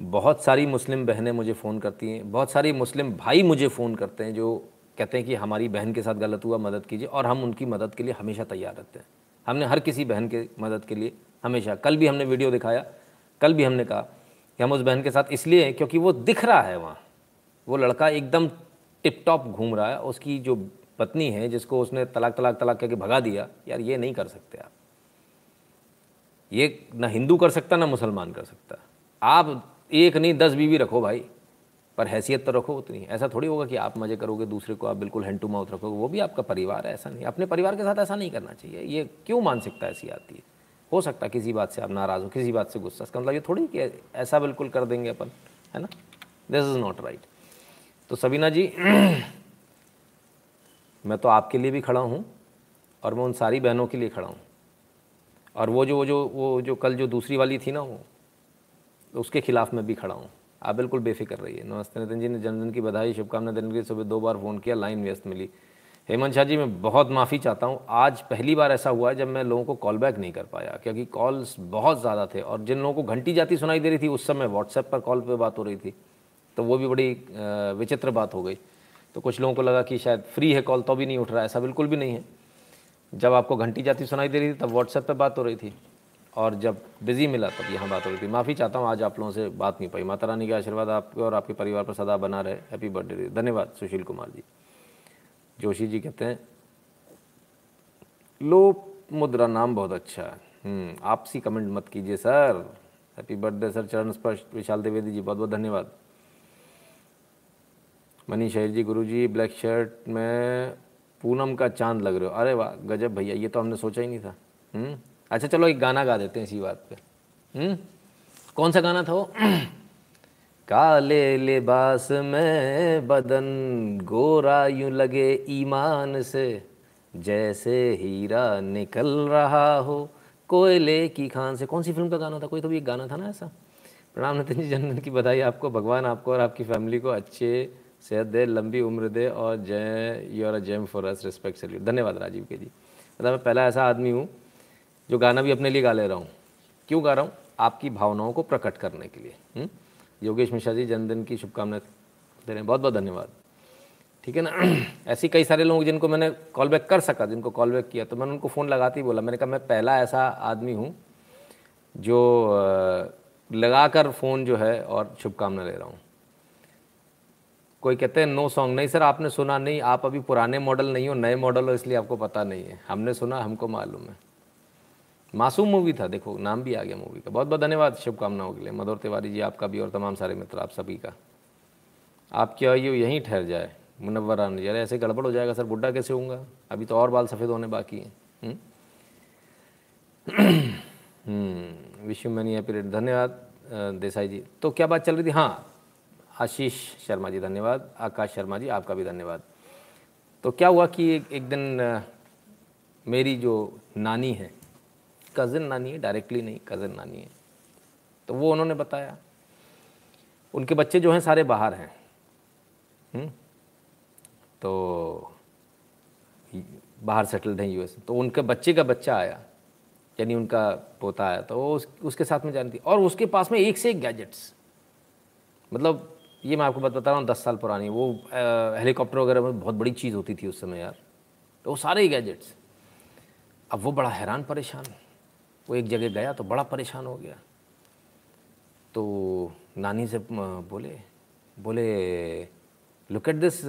बहुत सारी मुस्लिम बहनें मुझे फ़ोन करती हैं, बहुत सारी मुस्लिम भाई मुझे फ़ोन करते हैं जो कहते हैं कि हमारी बहन के साथ गलत हुआ, मदद कीजिए और हम उनकी मदद के लिए हमेशा तैयार रहते हैं। हमने हर किसी बहन के मदद के लिए हमेशा, कल भी हमने वीडियो दिखाया, कल भी हमने कहा कि हम उस बहन के साथ इसलिए हैं क्योंकि वो दिख रहा है वहाँ। वो लड़का एकदम टिप टॉप घूम रहा है, उसकी जो पत्नी है, जिसको उसने तलाक तलाक तलाक करके भगा दिया, यार ये नहीं कर सकते आप। ये ना हिंदू कर सकता, ना मुसलमान कर सकता। आप एक नहीं, दस बीवी रखो भाई। पर हैसियत तो रखो उतनी ऐसा थोड़ी होगा कि आप मज़े करोगे, दूसरे को आप बिल्कुल हैंड टू माउथ रखोगे। वो भी आपका परिवार है, ऐसा नहीं। अपने परिवार के साथ ऐसा नहीं करना चाहिए। ये क्यों मानसिकता ऐसी आती है? हो सकता है किसी बात से आप नाराज़ हो, किसी बात से गुस्सा। इसका मतलब ये थोड़ी कि ऐसा बिल्कुल कर देंगे अपन, है ना? दिस इज़ नॉट राइट तो सबीना जी, मैं तो आपके लिए भी खड़ा हूँ और मैं उन सारी बहनों के लिए खड़ा हूँ। और वो जो वो जो वो जो कल जो दूसरी वाली थी ना वो, उसके खिलाफ़ मैं भी खड़ा हूँ। आप बिल्कुल बेफिक्र रहिए। नमस्ते नितिन जी ने जन्मदिन की बधाई शुभकामना देने के लिए सुबह दो बार फ़ोन किया, लाइन व्यस्त मिली। हेमंत शाह जी, मैं बहुत माफ़ी चाहता हूँ। आज पहली बार ऐसा हुआ है जब मैं लोगों को कॉल बैक नहीं कर पाया, क्योंकि कॉल्स बहुत ज़्यादा थे और जिन लोगों को घंटी जाती सुनाई दे रही थी, उस समय व्हाट्सएप पर कॉल पर बात हो रही थी तो वो भी बड़ी विचित्र बात हो गई। तो कुछ लोगों को लगा कि शायद फ्री है कॉल तो भी नहीं उठ रहा, ऐसा बिल्कुल भी नहीं है। जब आपको घंटी जाती सुनाई दे रही थी, तब व्हाट्सएप पर बात हो रही थी। और जब बिज़ी मिला तब यहाँ बात हो रही थी। माफ़ी चाहता हूँ आज आप लोगों से बात नहीं पाई। माता रानी का आशीर्वाद आपके और आपके परिवार पर सदा बना रहे। हैप्पी बर्थडे धन्यवाद सुशील कुमार जी। जोशी जी कहते हैं लो मुद्रा नाम बहुत अच्छा है। हम्म, आपसी कमेंट मत कीजिए सर। Happy birthday sir. चरण स्पर्श विशाल द्विवेदी जी बहुत बहुत धन्यवाद। मनीष शहर जी गुरु जी ब्लैक शर्ट में पूनम का चाँद लग रहे हो। अरे वाह गजब भैया ये तो हमने सोचा ही नहीं था। हम्म अच्छा चलो एक गाना गा देते हैं इसी बात पे। हम्म? कौन सा गाना था वो? काले लिबास में बदन गोरा यूँ लगे ईमान से, जैसे हीरा निकल रहा हो कोयले की खान से। कौन सी फ़िल्म का गाना था? कोई तो भी एक गाना था ना ऐसा? प्रणाम नितिन जी जन्मदिन की बधाई आपको, भगवान आपको और आपकी फैमिली को अच्छे, सेहत दे, लंबी उम्र दे और जय you are a gem for us respect salute धन्यवाद राजीव के जी। मतलब मैं पहला ऐसा आदमी हूँ जो गाना भी अपने लिए गा ले रहा हूँ। क्यों गा रहा हूँ? आपकी भावनाओं को प्रकट करने के लिए। हुँ? योगेश मिश्रा जी, जन्मदिन की शुभकामनाएँ दे रहे हैं। बहुत बहुत धन्यवाद। ठीक है ना? ऐसी कई सारे लोग जिनको मैंने कॉल बैक कर सका, जिनको कॉल बैक किया तो मैंने उनको फ़ोन लगाते ही बोला। मैंने कहा, मैं पहला ऐसा आदमी हूँ जो लगा कर फ़ोन जो है और शुभकामना ले रहा हूँ। कोई कहते हैं नो सॉन्ग नहीं, सर, आपने सुना नहीं। आप अभी पुराने मॉडल नहीं हो, नए मॉडल हो, इसलिए आपको पता नहीं है। हमने सुना, हमको मालूम है। मासूम मूवी था देखो नाम भी आ गया मूवी का। बहुत बहुत धन्यवाद शुभकामनाओं के लिए। मधुर तिवारी जी आपका भी और तमाम सारे मित्र आप सभी का। आपकी आयु यहीं ठहर जाए मुनवर आने यार ऐसे गड़बड़ हो जाएगा सर बुढ़ा कैसे होऊँगा? अभी तो और बाल सफ़ेद होने बाकी हैं। विश यू मैनी हैप्पी धन्यवाद देसाई जी। तो क्या बात चल रही थी? हाँ आशीष शर्मा जी धन्यवाद। आकाश शर्मा जी आपका भी धन्यवाद। तो क्या हुआ कि एक, एक दिन मेरी जो नानी है कज़न नानी है डायरेक्टली नहीं कज़न नानी है। तो वो उन्होंने बताया उनके बच्चे जो हैं सारे बाहर हैं। हुँ? तो बाहर सेटल्ड हैं यूएस तो उनके बच्चे का बच्चा आया यानी उनका पोता आया तो वो उस, उसके साथ में जानती और उसके पास में एक से एक गैजेट्स मतलब ये मैं आपको बात बता रहा हूँ दस साल पुरानी। वो हेलीकॉप्टर वगैरह में बहुत बड़ी चीज़ होती थी उस समय यार। तो वो सारे ही गैजेट्स अब वो बड़ा हैरान परेशान। वो एक जगह गया तो बड़ा परेशान हो गया। तो नानी से बोले बोले look at this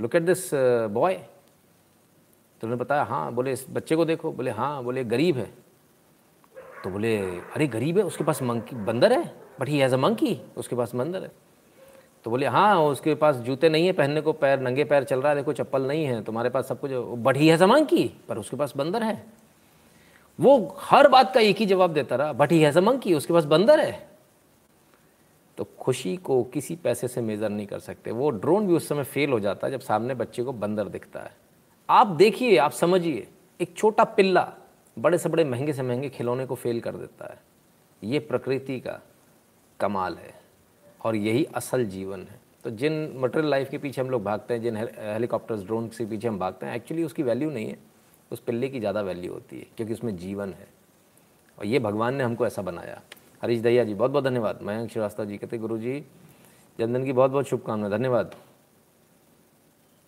look at this boy तो उन्होंने बताया हाँ बोले, इस बच्चे को देखो। बोले हाँ बोले गरीब है। तो बोले, अरे गरीब है, उसके पास मंकी, बंदर है? But he has a monkey उसके पास बंदर है। तो बोले हाँ उसके पास जूते नहीं है पहनने को, पैर, नंगे पैर चल रहा है, देखो, चप्पल नहीं है, तुम्हारे पास सब कुछ but he has a monkey पर उसके पास बंदर है। वो हर बात का एक ही जवाब देता रहा, बट ही हैज़ मंकी उसके पास बंदर है। तो खुशी को किसी पैसे से मेज़र नहीं कर सकते। वो ड्रोन भी उस समय फेल हो जाता है जब सामने बच्चे को बंदर दिखता है। आप देखिए, आप समझिए, एक छोटा पिल्ला बड़े से बड़े, महँगे से महँगे खिलौने को फेल कर देता है। ये प्रकृति का कमाल है और यही असल जीवन है। तो जिन मटेरियल लाइफ के पीछे हम लोग भागते हैं, जिन हेलीकॉप्टर्स ड्रोन के पीछे हम भागते हैं एक्चुअली उसकी वैल्यू नहीं है। उस पिल्ले की ज़्यादा वैल्यू होती है, क्योंकि उसमें जीवन है। और ये भगवान ने हमको ऐसा बनाया। हरीश दहिया जी बहुत बहुत धन्यवाद। मयंक श्रीवास्तव जी कहते गुरु जी जन्मदिन की बहुत बहुत शुभकामनाएँ। धन्यवाद।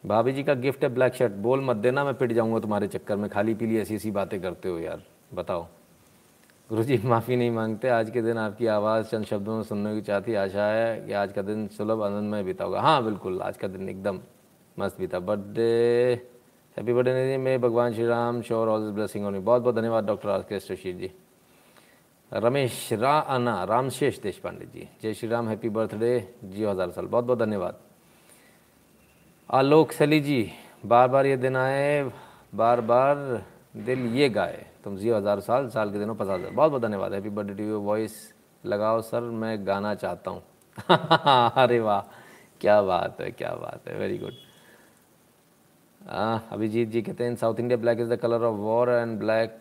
भाभी जी का गिफ्ट है ब्लैक शर्ट बोल मत देना, मैं पिट जाऊँगा तुम्हारे चक्कर में। खाली पीली ऐसी ऐसी बातें करते हो यार। बताओ। गुरु जी माफ़ी नहीं मांगते। आज के दिन आपकी आवाज़, चंद शब्दों में सुनने की चाहती आशा है कि आज का दिन सुलभ आनंद में बीता होगा। हाँ बिल्कुल, आज का दिन एकदम मस्त बीता। बर्थडे हैप्पी बर्थडे में भगवान Shri Ram sure all blessing होनी बहुत बहुत धन्यवाद डॉक्टर आर के शीर जी। रमेश रा अन्ना रामशेष देश पांडे जी। जय श्री राम हैप्पी बर्थडे जियो हज़ार साल। बहुत बहुत धन्यवाद। आलोक सली जी, बार बार ये दिन आए, बार बार दिल ये गाए। तुम जियो हज़ार साल साल के दिनों पचास हज़ार बहुत बहुत धन्यवाद। Happy birthday to you voice लगाओ सर, मैं गाना चाहता हूँ। अरे वाह, क्या बात है, क्या बात है। वेरी गुड अभिजीत जी कहते हैं South India black is the colour of war and black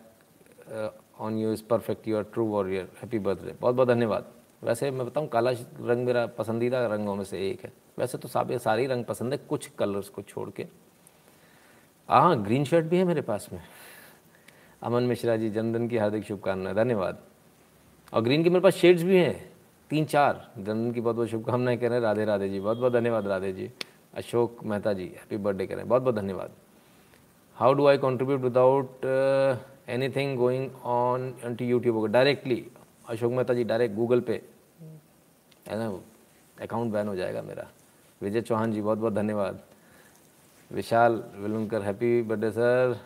on you is perfect you are true warrior happy birthday बहुत बहुत धन्यवाद। वैसे मैं बताऊँ, काला रंग मेरा पसंदीदा रंगों में से एक है। वैसे तो सारे सारे रंग पसंद है, कुछ कलर्स को छोड़ के। हाँ ग्रीन शर्ट भी है मेरे पास में। अमन मिश्रा जी, जन्मदिन की हार्दिक शुभकामनाएँ। धन्यवाद। और ग्रीन के मेरे पास शेड्स भी हैं। तीन, चार जन्मदिन की बहुत बहुत शुभकामनाएँ कह रहे हैं। राधे राधे जी बहुत बहुत धन्यवाद राधे जी। अशोक मेहता जी हैप्पी बर्थडे करें। बहुत बहुत धन्यवाद how do I contribute without anything going on to YouTube directly Ashok Mehta ji direct Google Pay है ना? अकाउंट बैन हो जाएगा मेरा। विजय चौहान जी बहुत बहुत धन्यवाद। Vishal Vilunkar happy birthday sir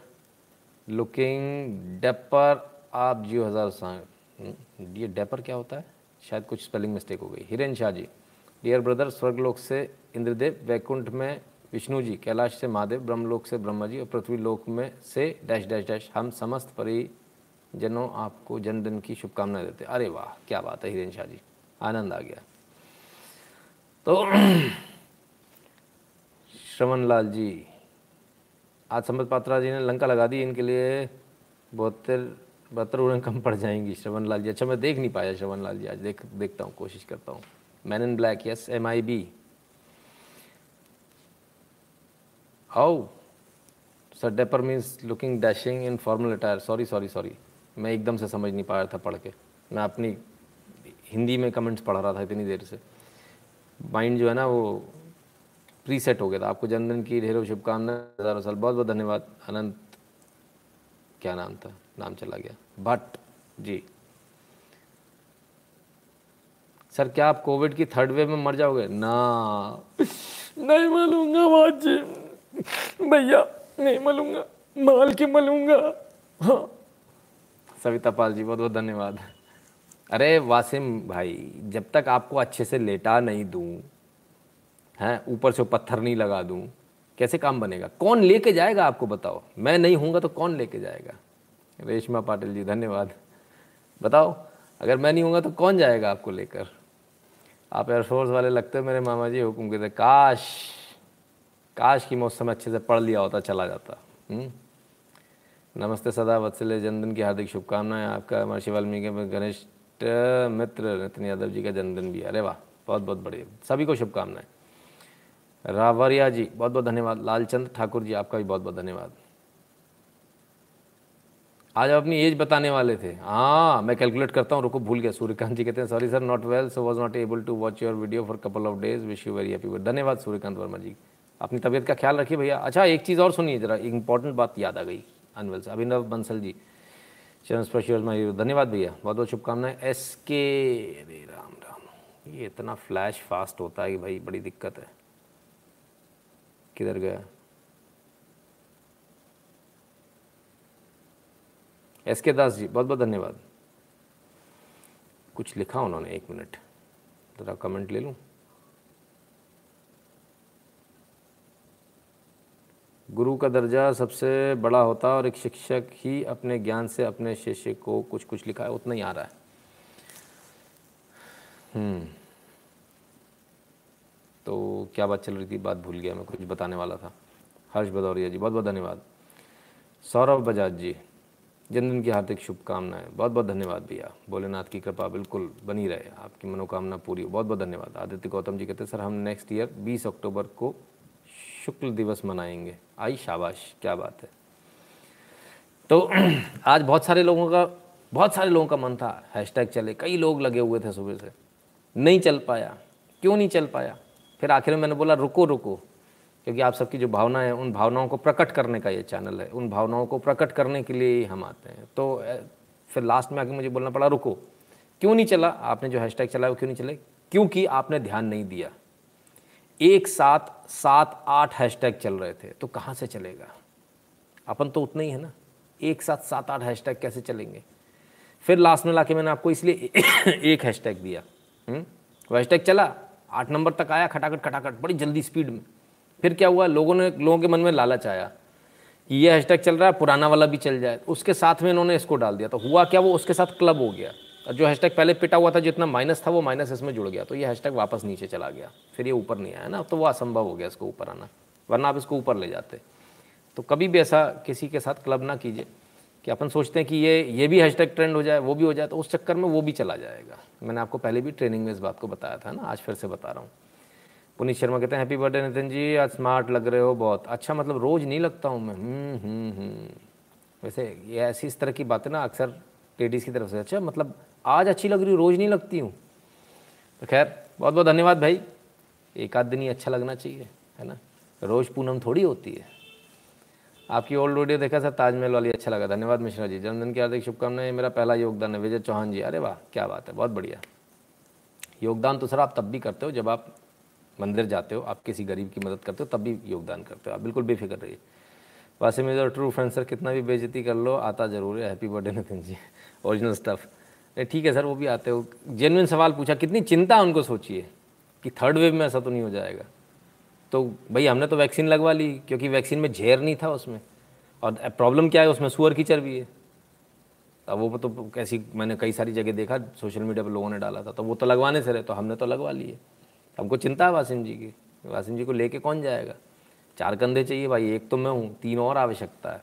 looking dapper आप जियो हज़ार हम्म, ये डेपर क्या होता है? शायद कुछ स्पेलिंग मिस्टेक हो गई। हिरेन शाह जी। डियर ब्रदर स्वर्गलोक से इंद्रदेव, वैकुंठ में विष्णु जी, कैलाश से महादेव, ब्रह्मलोक से ब्रह्मा जी और पृथ्वी लोक में से डैश डैश डैश, हम समस्त परिजनों आपको जन्मदिन की शुभकामनाएँ देते अरे वाह, क्या बात है, हिरेन शाह जी, आनंद आ गया। तो श्रवण लाल जी, आज संबत पात्रा जी ने लंका लगा दी, इनके लिए बहत्तर बहत्तर उड़न कम पड़ जाएँगी। श्रवण लाल जी अच्छा मैं देख नहीं पाया श्रवण लाल जी, आज देख, देखता हूँ, कोशिश करता हूँ। Black yes M I B how sir dapper means looking dashing in formal attire sorry sorry sorry मैं एकदम से समझ नहीं पाया था पढ़ के। मैं अपनी हिंदी में कमेंट्स पढ़ रहा था इतनी देर से। माइंड जो है ना, वो प्री सेट हो गया था। आपको जन्मदिन की ढेरों शुभकामनाएँ, हज़ारों साल। बहुत बहुत धन्यवाद। अनंत। क्या नाम था? नाम चला गया। भट्ट जी। सर क्या आप कोविड की थर्ड वेव में मर जाओगे? ना। नहीं मलूँगा बाजी भैया नहीं मलूँगा माल के मलूँगा। हाँ। सविता पाल जी बहुत बहुत धन्यवाद। अरे वासिम भाई जब तक आपको अच्छे से लेटा नहीं दूँ हैं ऊपर से पत्थर नहीं लगा दूँ कैसे काम बनेगा? कौन लेके जाएगा आपको बताओ? मैं नहीं हूँगा तो कौन लेके जाएगा? रेशमा पाटिल जी धन्यवाद। बताओ अगर मैं नहीं हूँगा तो कौन जाएगा आपको लेकर? आप एयरफोर्स वाले लगते मेरे मामा जी हुक्म कहते काश काश की मौसम अच्छे से पढ़ लिया होता, चला जाता। हुँ? नमस्ते सदा वत्सल्य जन्मदिन की हार्दिक शुभकामनाएँ आपका महर्षि वाल्मीकि गणेश मित्र नितिन यादव जी का जन्मदिन भी अरे वाह, बहुत बहुत बढ़िया। सभी को शुभकामनाएँ। रावरिया जी, बहुत बहुत धन्यवाद। लालचंद ठाकुर जी, आपका भी बहुत बहुत धन्यवाद। आज आप अपनी एज बताने वाले थे। हाँ मैं कैलकुलेट करता हूँ, रुको, भूल गया। सूर्यकांत जी कहते हैं sorry sir not well so was not able to watch your video for couple of days wish you very happy धन्यवाद सूर्यकांत वर्मा जी। अपनी तबीयत का ख्याल रखिए भैया। अच्छा एक चीज़ और सुनिए जरा इंपॉर्टेंट बात याद आ गई, अनवल से अभिनव बंसल जी। चरण स्पर्श धन्यवाद भैया, बहुत बहुत शुभकामनाएँ। एस के अरे राम राम, ये इतना फ्लैश फास्ट होता है कि भाई, बड़ी दिक्कत है। किधर गया? एस के दास जी बहुत बहुत धन्यवाद। कुछ लिखा उन्होंने, एक मिनट। ज़रा कमेंट ले लूँ? गुरु का दर्जा सबसे बड़ा होता है और एक शिक्षक ही अपने ज्ञान से अपने शिष्य को कुछ कुछ लिखा है, उतना ही आ रहा है। हम्म। तो क्या बात चल रही थी? बात भूल गया, मैं कुछ बताने वाला था। हर्ष भदौरिया जी बहुत बहुत धन्यवाद। सौरभ बजाज जी जन्मदिन की हार्दिक शुभकामनाएँ। बहुत बहुत धन्यवाद भैया। भोलेनाथ की कृपा बिल्कुल बनी रहे। आपकी मनोकामना पूरी हो। बहुत बहुत धन्यवाद। आदित्य गौतम जी कहते हैं, सर, हम नेक्स्ट ईयर 20 अक्टूबर को शुक्ल दिवस मनाएँगे। आई शाबाश। क्या बात है। तो आज बहुत सारे लोगों का, बहुत सारे लोगों का मन था। हैशटैग चले। कई लोग लगे हुए थे सुबह से। नहीं चल पाया। क्यों नहीं चल पाया? फिर आखिर में मैंने बोला, रुको रुको। क्योंकि आप सबकी जो भावना है, उन भावनाओं को प्रकट करने का ये चैनल है। उन भावनाओं को प्रकट करने के लिए ही हम आते हैं। तो फिर लास्ट में आके मुझे बोलना पड़ा, रुको, क्यों नहीं चला? आपने जो हैशटैग चलाया वो क्यों नहीं चले? क्योंकि आपने ध्यान नहीं दिया। एक साथ सात, आठ हैशटैग चल रहे थे तो कहाँ से चलेगा? अपन तो उतना ही है ना। एक साथ सात, आठ हैशटैग कैसे चलेंगे? फिर लास्ट में लाके मैंने आपको इसलिए एक हैशटैग दिया। हम्म? वो हैशटैग चला, आठ नंबर तक आया खटाखट खटाखट, बड़ी जल्दी स्पीड में। फिर क्या हुआ? लोगों ने, लोगों के मन में लालच आया ये हैशटैग चल रहा है, पुराना वाला भी चल जाए। उसके साथ में इन्होंने इसको डाल दिया। तो हुआ क्या? वो उसके साथ क्लब हो गया। और जो हैशटैग पहले पिटा हुआ था, जितना माइनस था, वो माइनस इसमें जुड़ गया। तो ये हैशटैग वापस नीचे चला गया। फिर ये ऊपर नहीं आया ना। तो वो असंभव हो गया इसको ऊपर आना। वरना आप इसको ऊपर ले जाते। तो कभी भी ऐसा किसी के साथ क्लब ना कीजिए कि अपन सोचते हैं कि ये ये भी हैशटैग ट्रेंड हो जाए, वो भी हो जाए तो उस चक्कर में वो भी चला जाएगा। मैंने आपको पहले भी ट्रेनिंग में इस बात को बताया था ना। आज फिर से बता रहा हूँ। पुनीत शर्मा कहते हैं हैप्पी बर्थडे नितिन जी, आज स्मार्ट लग रहे हो बहुत। अच्छा मतलब रोज़ नहीं लगता हूँ मैं। हम्म हम्म हम्म। वैसे ये ऐसी इस तरह की बातें ना अक्सर लेडीज़ की तरफ़ से। अच्छा मतलब आज अच्छी लग रही हूँ, रोज़ नहीं लगती हूँ? तो खैर बहुत बहुत धन्यवाद भाई। एक आध दिन ही अच्छा लगना चाहिए, है ना? रोज़ पूनम थोड़ी होती है। आपकी ओल्ड वीडियो देखा सर ताजमहल वाली अच्छा लगा। धन्यवाद मिश्रा जी। जन्मदिन की हार्दिक शुभकामनाएँ मेरा पहला योगदान है। विजय चौहान जी, अरे वाह, क्या बात है, बहुत बढ़िया। योगदान तो सर आप तब भी करते हो जब आप मंदिर जाते हो, आप किसी गरीब की मदद करते हो, तब भी योगदान करते हो। आप बिल्कुल बेफिक्र रहिए। Wasim is true friend sir कितना भी बेजती कर लो, आता ज़रूर है। Happy birthday Nitin ji. Original stuff नहीं, ठीक है सर वो भी आते हो। जेनुइन सवाल पूछा, कितनी चिंता उनको सोचिए कि थर्ड वेव में ऐसा तो नहीं हो जाएगा। तो भाई, हमने तो वैक्सीन लगवा ली, क्योंकि वैक्सीन में झेर नहीं था उसमें। और प्रॉब्लम क्या है, उसमें सुअर की चर्बी है। अब वो तो कैसी, मैंने कई सारी जगह देखा सोशल मीडिया पर लोगों ने डाला था। तो वो तो लगवाने से रहे तो हमने तो लगवा लिए। हमको चिंता है वासिम जी की। वासिम जी को लेके कौन जाएगा? चार कंधे चाहिए भाई, एक तो मैं हूँ, तीन और आवश्यकता है।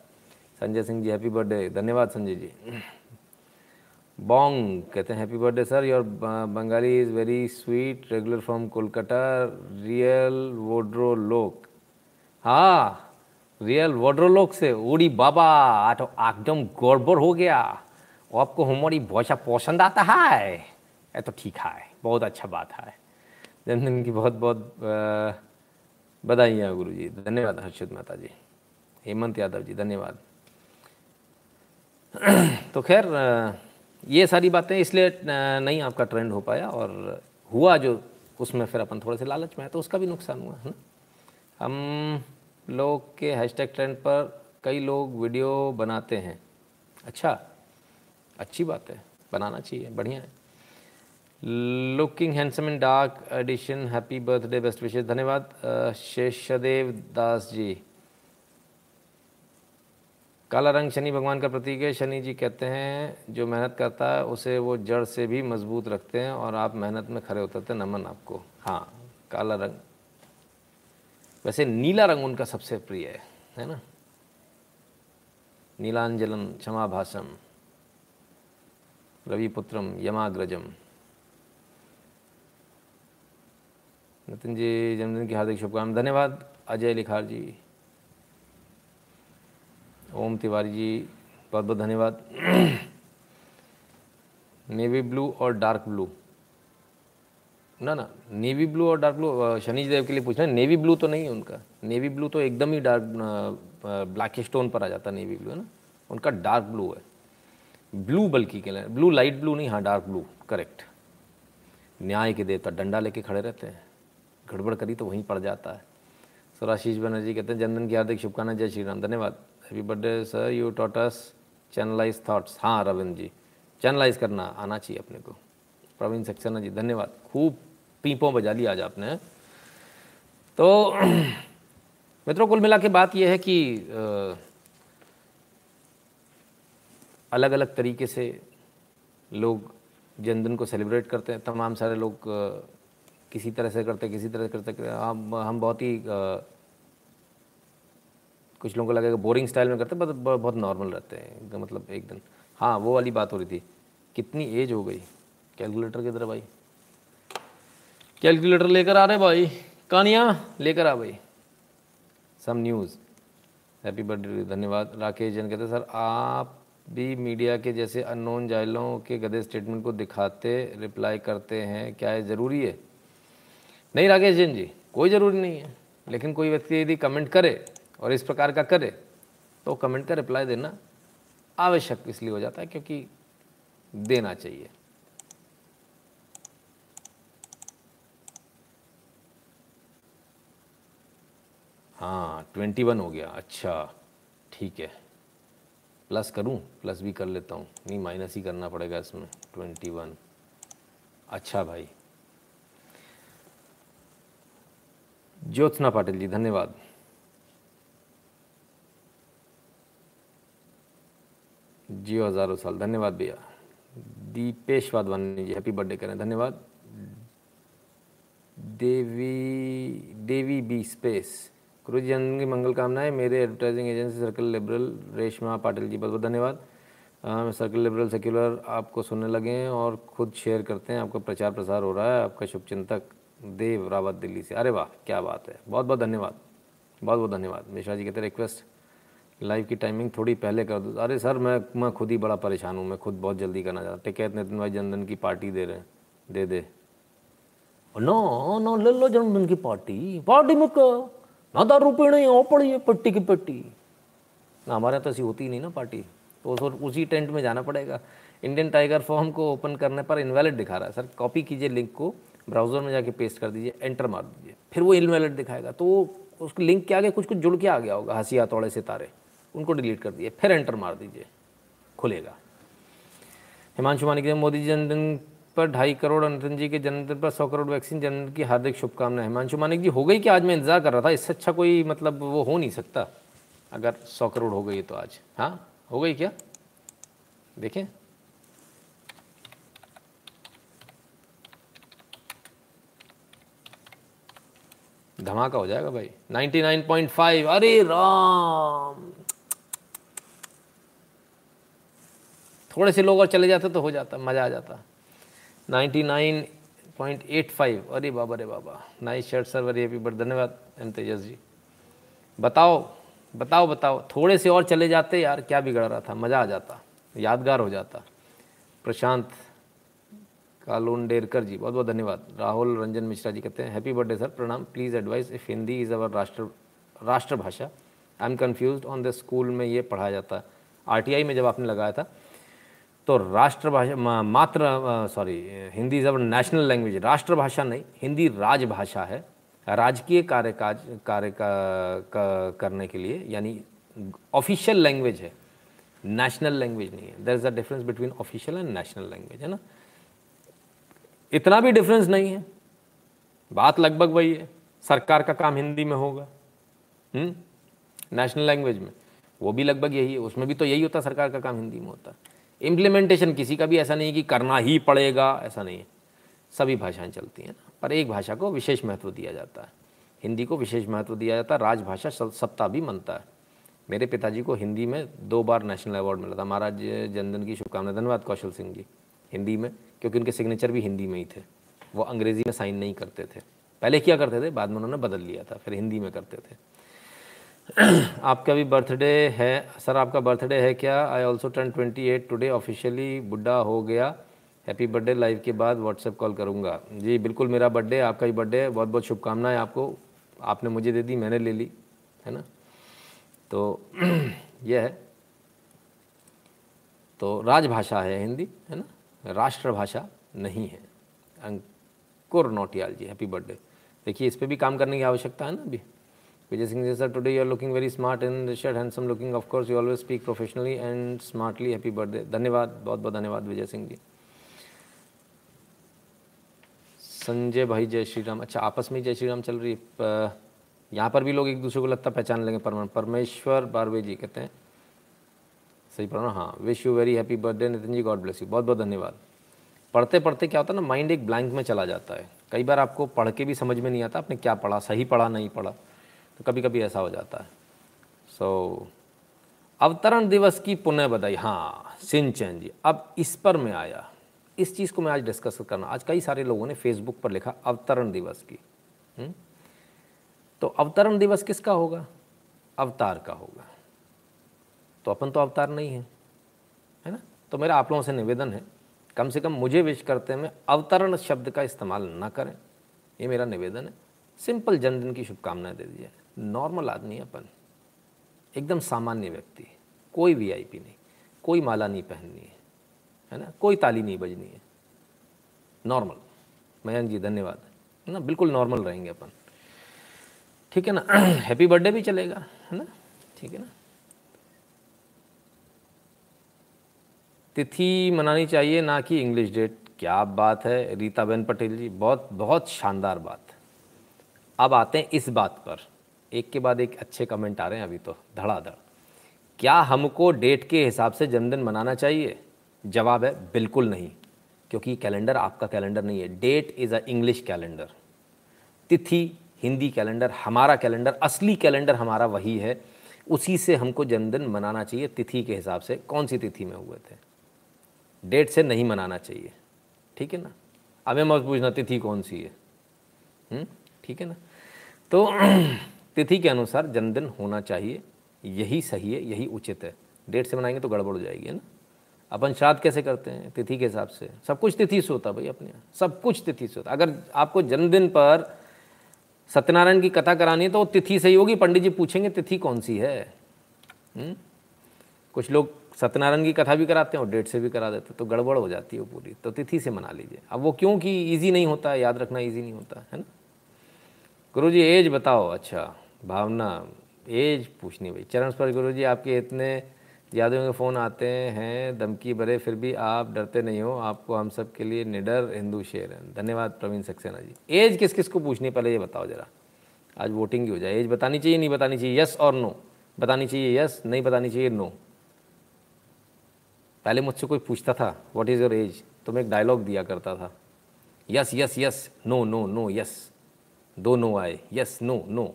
संजय सिंह जी हैप्पी बर्थडे धन्यवाद संजय जी। बॉन्ग कहते हैं happy birthday sir your Bengali is very sweet regular from Kolkata real Woodrow लोक हाँ रियल वोड्रो लोक से उड़ी बाबा तो एकदम गड़बड़ हो गया। आपको हमारी भाषा पसंद आता है? ये तो ठीक है, बहुत अच्छा बात है। जन्मदिन की बहुत बहुत बधाइयाँ गुरु जी धन्यवाद हर्षित माता जी हेमंत यादव जी धन्यवाद। तो खैर ये सारी बातें इसलिए नहीं आपका ट्रेंड हो पाया और हुआ जो उसमें फिर अपन थोड़े से लालच में है तो उसका भी नुकसान हुआ, है ना? हम लोग के हैशटैग ट्रेंड पर कई लोग वीडियो बनाते हैं। अच्छा अच्छी बात है, बनाना चाहिए, बढ़िया है। Looking handsome in dark edition happy birthday best विशेष धन्यवाद शेषदेव दास जी काला रंग शनि भगवान का प्रतीक है। शनि जी कहते हैं, जो मेहनत करता है, उसे वो जड़ से भी मज़बूत रखते हैं और आप मेहनत में खड़े उतरते हैं नमन आपको। हाँ काला रंग। वैसे नीला रंग उनका सबसे प्रिय है है ना? नीलांजलम क्षमा भाषम रविपुत्रम, यमाग्रजम। नितिन जी, जन्मदिन की हार्दिक शुभकामनाएँ। धन्यवाद, अजय लिखार जी। ओम तिवारी जी, बहुत बहुत धन्यवाद। नेवी ब्लू और डार्क ब्लू। ना ना, नेवी ब्लू और डार्क ब्लू शनि देव के लिए पूछ रहे नेवी ब्लू तो नहीं है उनका। नेवी ब्लू तो एकदम ही डार्क ब्लैक स्टोन पर आ जाता है नेवी ब्लू, है ना? उनका डार्क ब्लू है। ब्लू बल्कि के लिए, ब्लू, लाइट ब्लू नहीं हाँ डार्क ब्लू, करेक्ट। न्याय के देवता, डंडा लेके खड़े रहते हैं। गड़बड़ करी तो वहीं पड़ जाता है। सर आशीष बनर्जी कहते हैं जन्मदिन की हार्दिक शुभकामनाएँ, जय श्री राम धन्यवाद happy birthday sir you taught us channelize thoughts हाँ रविंद्र जी चैनलाइज करना आना चाहिए अपने को। प्रवीण सक्सेना जी, धन्यवाद। खूब पीपों बजा लिया आज आपने। तो मित्रों, कुल मिला के बात यह है कि अलग अलग तरीके से लोग जन्मदिन को सेलिब्रेट करते हैं। तमाम सारे लोग किसी तरह से करते, किसी तरह से करते हम हम बहुत ही कुछ लोगों को लगेगा बोरिंग स्टाइल में करते बट बहुत नॉर्मल रहते हैं मतलब एक दिन। हाँ वो वाली बात हो रही थी, कितनी एज हो गई? कैलकुलेटर की तरह भाई? कैलकुलेटर लेकर आ रहे भाई। कहानियाँ लेकर आ भाई। सम न्यूज़ हैप्पी बर्थडे धन्यवाद। राकेश जैन कहते सर, आप भी मीडिया के जैसे अननोन जायलों के गधे स्टेटमेंट को दिखाते रिप्लाई करते हैं, क्या ये ज़रूरी है? नहीं राकेश जैन जी, कोई ज़रूरी नहीं है। लेकिन कोई व्यक्ति यदि कमेंट करे और इस प्रकार का करे तो कमेंट का रिप्लाई देना आवश्यक इसलिए हो जाता है क्योंकि देना चाहिए। हाँ ट्वेंटी वन हो गया। अच्छा ठीक है। प्लस करूँ? प्लस भी कर लेता हूँ। नहीं माइनस ही करना पड़ेगा इसमें। ट्वेंटी वन अच्छा भाई। ज्योत्सना पाटिल जी, धन्यवाद। जियो हज़ारों साल, धन्यवाद भैया। दीपेश वाधवानी जी हैप्पी बर्थडे करें, धन्यवाद। देवी देवी बी स्पेस गुरु जी जन्म की मंगल कामनाएँ, मेरे advertising agency circle liberal Reshma Patil ji, बहुत बहुत धन्यवाद। सर्कल लिबरल सेक्युलर आपको सुनने लगे हैं और खुद शेयर करते हैं, आपका प्रचार प्रसार हो रहा है, आपका शुभचिंतक। देव रावत दिल्ली से। अरे वाह, क्या बात है। बहुत बहुत धन्यवाद। बहुत बहुत धन्यवाद। मिश्रा जी कहते रिक्वेस्ट लाइव की टाइमिंग थोड़ी पहले कर दो। अरे सर, मैं मैं खुद ही बड़ा परेशान हूँ। मैं खुद बहुत जल्दी करना चाहता हूँ। टिकैत नितिन भाई जन्मदिन की पार्टी दे रहे हैं। दे दे। नो नो, ले लो जन्मदिन की पार्टी। पार्टी में ना दारू पीने यहाँ पड़ी है पट्टी की पट्टी। ना हमारे यहाँ तो ऐसी होती ही नहीं ना पार्टी। तो उस, उसी टेंट में जाना पड़ेगा। इंडियन टाइगर फॉर्म को ओपन करने पर इनवैलिड दिखा रहा है। सर, कॉपी कीजिए लिंक को। ब्राउज़र में जाके पेस्ट कर दीजिए, एंटर मार दीजिए। फिर वो इनवैलिड दिखाएगा। तो उसके लिंक के आगे कुछ कुछ जुड़ के आ गया होगा, हँसी हथौड़े, सितारे। उनको डिलीट कर दिए फिर एंटर मार दीजिए। खुलेगा। हिमांशु मानिक मोदी जी जन्मदिन पर ढाई करोड़, अनुतन जी के जन्मदिन पर सौ करोड़ वैक्सीन, जन्मदिन की हार्दिक शुभकामनाएँ। हिमांशु मानिक जी, हो गई कि आज मैं इंतज़ार कर रहा था? इससे अच्छा कोई मतलब वो हो नहीं सकता। अगर सौ करोड़ हो गई तो आज। हाँ? हो गई क्या? देखें। धमाका हो जाएगा भाई। 99.5 अरे राम। थोड़े से लोग और चले जाते तो हो जाता, मज़ा आ जाता। 99.85 अरे बाबा रे बाबा। Nice shirt sir very happy but धन्यवाद एम तेजस जी। बताओ बताओ बताओ। थोड़े से और चले जाते यार, क्या बिगड़ रहा था? मज़ा आ जाता, यादगार हो जाता। प्रशांत कालोंडेरकर जी बहुत बहुत धन्यवाद। राहुल रंजन मिश्रा जी कहते हैं हैप्पी बर्थडे सर प्रणाम। Please advise if Hindi is our राष्ट्र राष्ट्रभाषा. I am confuse on the school में ये पढ़ाया जाता है। आर टी आई में जब आपने लगाया था तो राष्ट्रभाषा मात्र sorry Hindi is our national language राष्ट्रभाषा नहीं हिंदी राजभाषा है। राजकीय कार्य काज कार्य का, का करने के लिए यानी ऑफिशियल लैंग्वेज है। नेशनल लैंग्वेज नहीं है। There is a difference between official and national language है ना? इतना भी डिफरेंस नहीं है। बात लगभग वही है। सरकार का काम हिंदी में होगा। नेशनल हम्म? लैंग्वेज में। वो भी लगभग यही है। उसमें भी तो यही होता, सरकार का काम हिंदी में होता। है इम्प्लीमेंटेशन किसी का भी ऐसा नहीं कि करना ही पड़ेगा। ऐसा नहीं है। सभी भाषाएँ चलती हैं ना। पर एक भाषा को विशेष महत्व दिया जाता है। हिंदी को विशेष महत्व दिया जाता है। राजभाषा सप्ताह भी मनता है। मेरे पिताजी को हिंदी में दो बार नेशनल अवार्ड मिला था। महाराज जनधन की शुभकामनाएँ। धन्यवाद कौशल सिंह जी। हिंदी में, क्योंकि उनके सिग्नेचर भी हिंदी में ही थे। वो अंग्रेज़ी में साइन नहीं करते थे। पहले किया करते थे? बाद में उन्होंने बदल लिया था, फिर हिंदी में करते थे। आपका भी बर्थडे है। सर आपका बर्थडे है क्या? I also turn twenty eight today officially बुढ़ा हो गया। हैप्पी बर्थडे लाइव के बाद व्हाट्सएप कॉल करूँगा। जी, बिल्कुल मेरा बर्थडे आपका भी बर्थडे है। बहुत बहुत शुभकामनाएँ आपको। आपने मुझे दे दी, मैंने ले ली, है ना? तो यह है। तो राजभाषा है हिंदी, है ना? राष्ट्रभाषा नहीं है। अंकुर नोटियाल जी हैप्पी बर्थडे देखिए, इस पर भी काम करने की आवश्यकता है ना अभी। Vijay Singh ji sir today you are looking very smart in shirt handsome looking of course you always speak professionally and smartly happy birthday धन्यवाद, बहुत बहुत धन्यवाद विजय सिंह जी। संजय भाई, जय श्री राम अच्छा आपस में जय श्री राम चल रही है। यहाँ पर भी लोग एक दूसरे को लगता पहचान लेंगे। परमेश्वर बारवे जी कहते हैं। सही पढ़ा हाँ। Wish you very happy birthday Nitin ji God bless you बहुत बहुत धन्यवाद। पढ़ते पढ़ते क्या होता है ना माइंड एक ब्लैंक में चला जाता है। कई बार आपको पढ़ के भी समझ में नहीं आता आपने क्या पढ़ा सही पढ़ा नहीं पढ़ा तो कभी कभी ऐसा हो जाता है। सो so, अवतरण दिवस की पुनः बधाई। हाँ सिंचन जी अब इस पर मैं आया। इस चीज़ को मैं आज डिस्कस करना। आज कई सारे लोगों ने फेसबुक पर लिखा अवतरण दिवस की। हुँ? हम्म? तो अवतरण दिवस किसका होगा? अवतार का होगा। तो अपन तो अवतार नहीं है है ना? तो मेरा आप लोगों से निवेदन है, कम से कम मुझे विश करते में अवतरण शब्द का इस्तेमाल ना करें। ये मेरा निवेदन है। सिंपल जन्मदिन की शुभकामनाएँ दे दीजिए नॉर्मल आदमी अपन। एकदम सामान्य व्यक्ति कोई वीआईपी नहीं, कोई माला नहीं पहननी है है ना? कोई ताली नहीं बजनी है। नॉर्मल मयंक जी, धन्यवाद। है ना, बिल्कुल नॉर्मल रहेंगे अपन। ठीक है ना? हैप्पी बर्थडे भी चलेगा, है ना? ठीक है ना? तिथि मनानी चाहिए, ना कि इंग्लिश डेट क्या बात है रीता बेन पटेल जी, बहुत बहुत शानदार बात। अब आते हैं इस बात पर। एक के बाद एक अच्छे कमेंट आ रहे हैं अभी तो धड़ाधड़। क्या हमको डेट के हिसाब से जन्मदिन मनाना चाहिए? जवाब है, बिल्कुल नहीं। क्योंकि कैलेंडर आपका कैलेंडर नहीं है। Date is a English calendar तिथि, हिंदी कैलेंडर हमारा कैलेंडर असली कैलेंडर हमारा वही है। उसी से हमको जन्मदिन मनाना चाहिए, तिथि के हिसाब से। कौन सी तिथि में हुए थे? डेट से नहीं मनाना चाहिए। ठीक है ना? हमें मत पूछना तिथि कौन सी है? हम्म, ठीक है ना? तो तिथि के अनुसार जन्मदिन होना चाहिए। यही सही है यही उचित है। डेट से मनाएँगे तो गड़बड़ हो जाएगी है ना? अपन श्राद्ध कैसे करते हैं तिथि के हिसाब से? सब कुछ तिथि से होता भाई अपने सब कुछ तिथि से होता अगर आपको जन्मदिन पर सत्यनारायण की कथा करानी है तो तिथि सही होगी। पंडित जी पूछेंगे तिथि कौन सी है हुँ? हम्म? कुछ लोग सत्यनारायण की कथा भी कराते हैं और डेट से भी करा देते हैं तो गड़बड़ हो जाती है वो पूरी। तो तिथि से मना लीजिए। अब वो क्यों कि ईजी नहीं होता, याद रखना ईजी नहीं होता, है ना? गुरु जी एज बताओ। अच्छा भावना एज पूछनी भाई। चरण स्पर्श गुरु जी आपके इतने ज़्यादा के फ़ोन आते हैं, धमकी भरे, फिर भी आप डरते नहीं हो। आपको हम सब के लिए निडर हिंदू शेर हैं। धन्यवाद प्रवीण सक्सेना जी। एज किस किस को पूछनी पहले ये बताओ ज़रा। आज वोटिंग की हो जाए। एज बतानी चाहिए, नहीं बतानी चाहिए? यस और नो बतानी चाहिए यस नहीं बतानी चाहिए नो पहले मुझसे कोई पूछता था व्हाट इज़ योर एज तो मैं एक डायलॉग दिया करता था। Yes yes yes no no no yes दो नो आए यस नो नो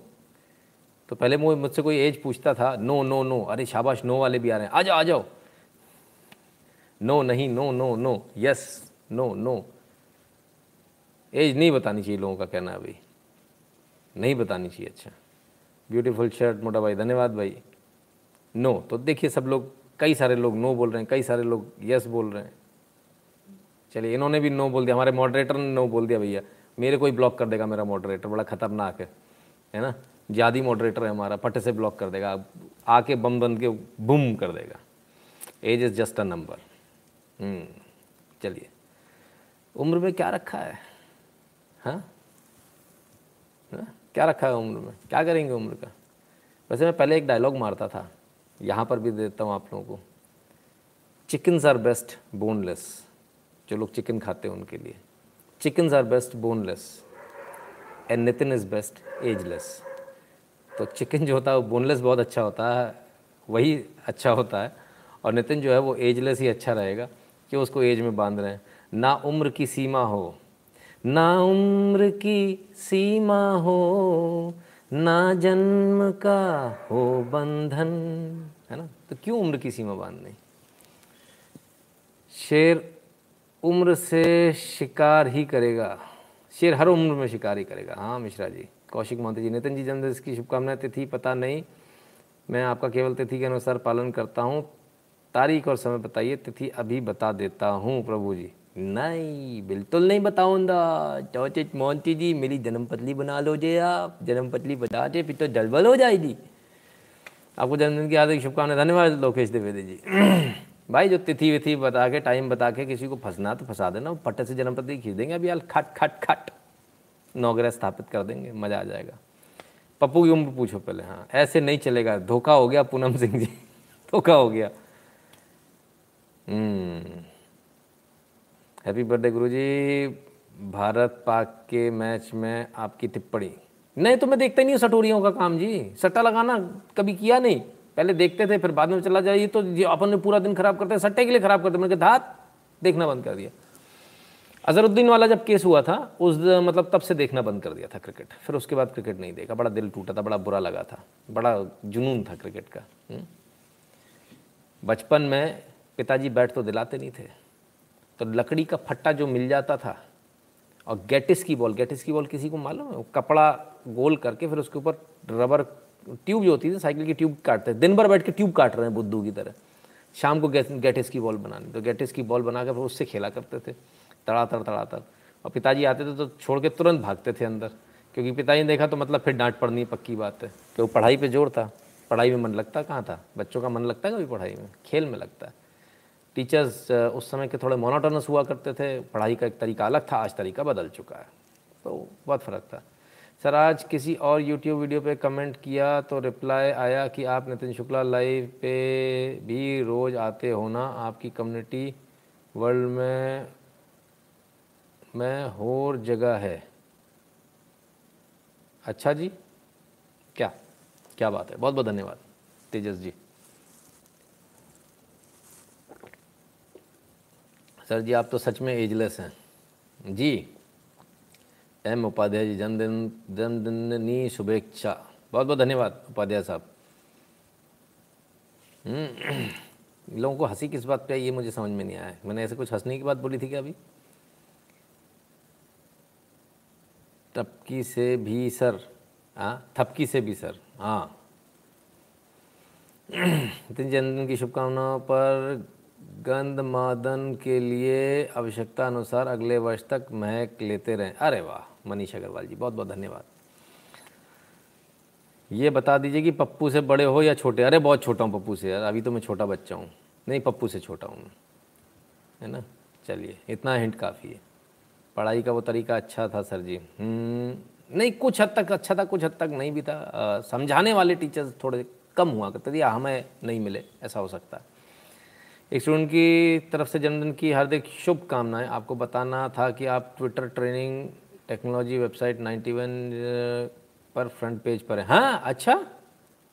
तो पहले मुझसे कोई एज पूछता था नो नो नो अरे शाबाश नो वाले भी आ रहे हैं, आ जाओ आ जाओ। नो नहीं no no no yes no no age नहीं बतानी चाहिए लोगों का कहना है नहीं बतानी चाहिए अच्छा। ब्यूटीफुल शर्ट मोटा भाई, धन्यवाद भाई। नो तो देखिए सब लोग कई सारे लोग नो बोल रहे हैं, कई सारे लोग यस बोल रहे हैं। चलिए, इन्होंने भी नो बोल दिया, हमारे मॉडरेटर ने नो बोल दिया भैया। मेरे को ही ब्लॉक कर देगा मेरा मॉडरेटर बड़ा खतरनाक है है ना? ज़्यादा मॉडरेटर है हमारा पट्टे से ब्लॉक कर देगा, आके बम बंद के बुम कर देगा। Age is just a number चलिए। उम्र में क्या रखा है? हाँ? हा? क्या रखा है उम्र में? क्या करेंगे उम्र का? वैसे मैं पहले एक डायलॉग मारता था। यहाँ पर भी देता हूँ आप लोगों को। चिकन्स आर बेस्ट बोनलेस जो लोग चिकन खाते हैं उनके लिए। Chickens are best boneless and Nitin is best ageless तो चिकन जो होता है वो बोनलेस बहुत अच्छा होता है। वही अच्छा होता है। और नितिन जो है वो एजलेस ही अच्छा रहेगा। कि उसको एज में बाँध रहे हैं? ना उम्र की सीमा हो। ना उम्र की सीमा हो। ना जन्म का हो बंधन, है ना? तो क्यों उम्र की सीमा बांधनी? शेर उम्र से शिकार ही करेगा। शेर हर उम्र में शिकार ही करेगा। हाँ मिश्रा जी, कौशिक मोहंती जी, नितिन जी जन्मदिन की शुभकामनाएँ, तिथि पता नहीं। मैं आपका केवल तिथि के अनुसार पालन करता हूँ। तारीख और समय बताइए, तिथि अभी बता देता हूँ, प्रभु जी। नहीं, बिल्कुल नहीं बताऊँगा। चौचित मोहंती जी, मेरी जन्म पतली बना लो जे आप। जन्म पतली बता दे फिर तो जलबल हो जाएगी। आपको जन्मदिन की हार्दिक शुभकामनाएँ। धन्यवाद लोकेश द्विवेदी जी। भाई, जो तिथि विथि बता के टाइम बता के किसी को फंसना तो फंसा देना। पट्टे से जन्म पतली खींच देंगे। अभी यार खट खट खट। नौगरह स्थापित कर देंगे। मज़ा आ जाएगा। पप्पू की उम्र पूछो पहले। हाँ ऐसे नहीं चलेगा। धोखा हो गया पूनम सिंह जी। धोखा हो गया। हैप्पी बर्थडे गुरुजी। भारत पाक के मैच में आपकी टिप्पणी। नहीं तो मैं देखता ही नहीं सटोरियों का काम जी। सट्टा लगाना कभी किया नहीं। पहले देखते थे, फिर बाद में चला जाइए तो अपन ने पूरा दिन खराब करते सट्टे के लिए खराब करते मैंने कहा, धात, देखना बंद कर दिया। अजहरुद्दीन वाला जब केस हुआ था, उस मतलब तब से देखना बंद कर दिया था क्रिकेट फिर उसके बाद क्रिकेट नहीं देखा। बड़ा दिल टूटा था, बड़ा बुरा लगा था। बड़ा जुनून था क्रिकेट का हम्म। बचपन में पिताजी बैट तो दिलाते नहीं थे। तो लकड़ी का फट्टा जो मिल जाता था, और गेटिस की बॉल, गेटिस की बॉल किसी को मालूम है? कपड़ा गोल करके फिर उसके ऊपर रबर ट्यूब जो होती थी, साइकिल की ट्यूब काटते दिन भर बैठ के ट्यूब काट रहे हैं बुद्धू की तरह। शाम को गेटिस की बॉल बनानी तो गेटिस की बॉल बना कर फिर उससे खेला करते थे। तड़ातर तड़ातर। और पिताजी आते थे तो छोड़ के तुरंत भागते थे अंदर, क्योंकि पिताजी ने देखा तो मतलब फिर डांट पड़नी पक्की बात है। कि वो पढ़ाई पे ज़ोर था, पढ़ाई में मन लगता कहाँ था? बच्चों का मन लगता है कभी पढ़ाई में? खेल में लगता है। टीचर्स उस समय के थोड़े मोनोटोनस हुआ करते थे, पढ़ाई का एक तरीका अलग था, आज तरीका बदल चुका है। तो बहुत फ़र्क था। सर, आज किसी और यूट्यूब वीडियो पे कमेंट किया तो रिप्लाई आया कि आप नितिन शुक्ला लाइव पे भी रोज़ आते हो ना? आपकी कम्युनिटी वर्ल्ड में में होर जगह है। अच्छा जी? क्या? क्या बात है? बहुत बहुत धन्यवाद, तेजस जी। सर जी आप तो सच में एजलेस हैं। जी। एम उपाध्याय जी जन्मदिन जन्मदिन शुभेच्छा। बहुत बहुत धन्यवाद उपाध्याय साहब। हम्म, लोगों को हँसी किस बात पे ये मुझे समझ में नहीं आया। मैंने ऐसे कुछ हंसने की बात बोली थी क्या अभी? टपकी से भी सर। हाँ थपकी से भी सर। हाँ। जन्मदिन की शुभकामनाओं पर गंध मादन के लिए आवश्यकता अनुसार अगले वर्ष तक महक लेते रहें। अरे वाह मनीष अग्रवाल जी बहुत बहुत धन्यवाद। ये बता दीजिए कि पप्पू से बड़े हो या छोटे? अरे बहुत छोटा हूँ पप्पू से यार अभी तो मैं छोटा बच्चा हूँ। नहीं पप्पू से छोटा हूँ। है ना? चलिए इतना हिंट काफ़ी है। पढ़ाई का वो तरीका अच्छा था सर जी। हम्म, नहीं कुछ हद तक अच्छा था कुछ हद तक नहीं भी था। समझाने वाले टीचर्स थोड़े कम हुआ करते थे हमें नहीं मिले ऐसा हो सकता है। स्टूडेंट की तरफ़ से जन्मदिन की हार्दिक शुभकामनाएँ। आपको बताना था कि आप ट्विटर ट्रेनिंग टेक्नोलॉजी वेबसाइट 91 पर फ्रंट पेज पर है। हाँ अच्छा?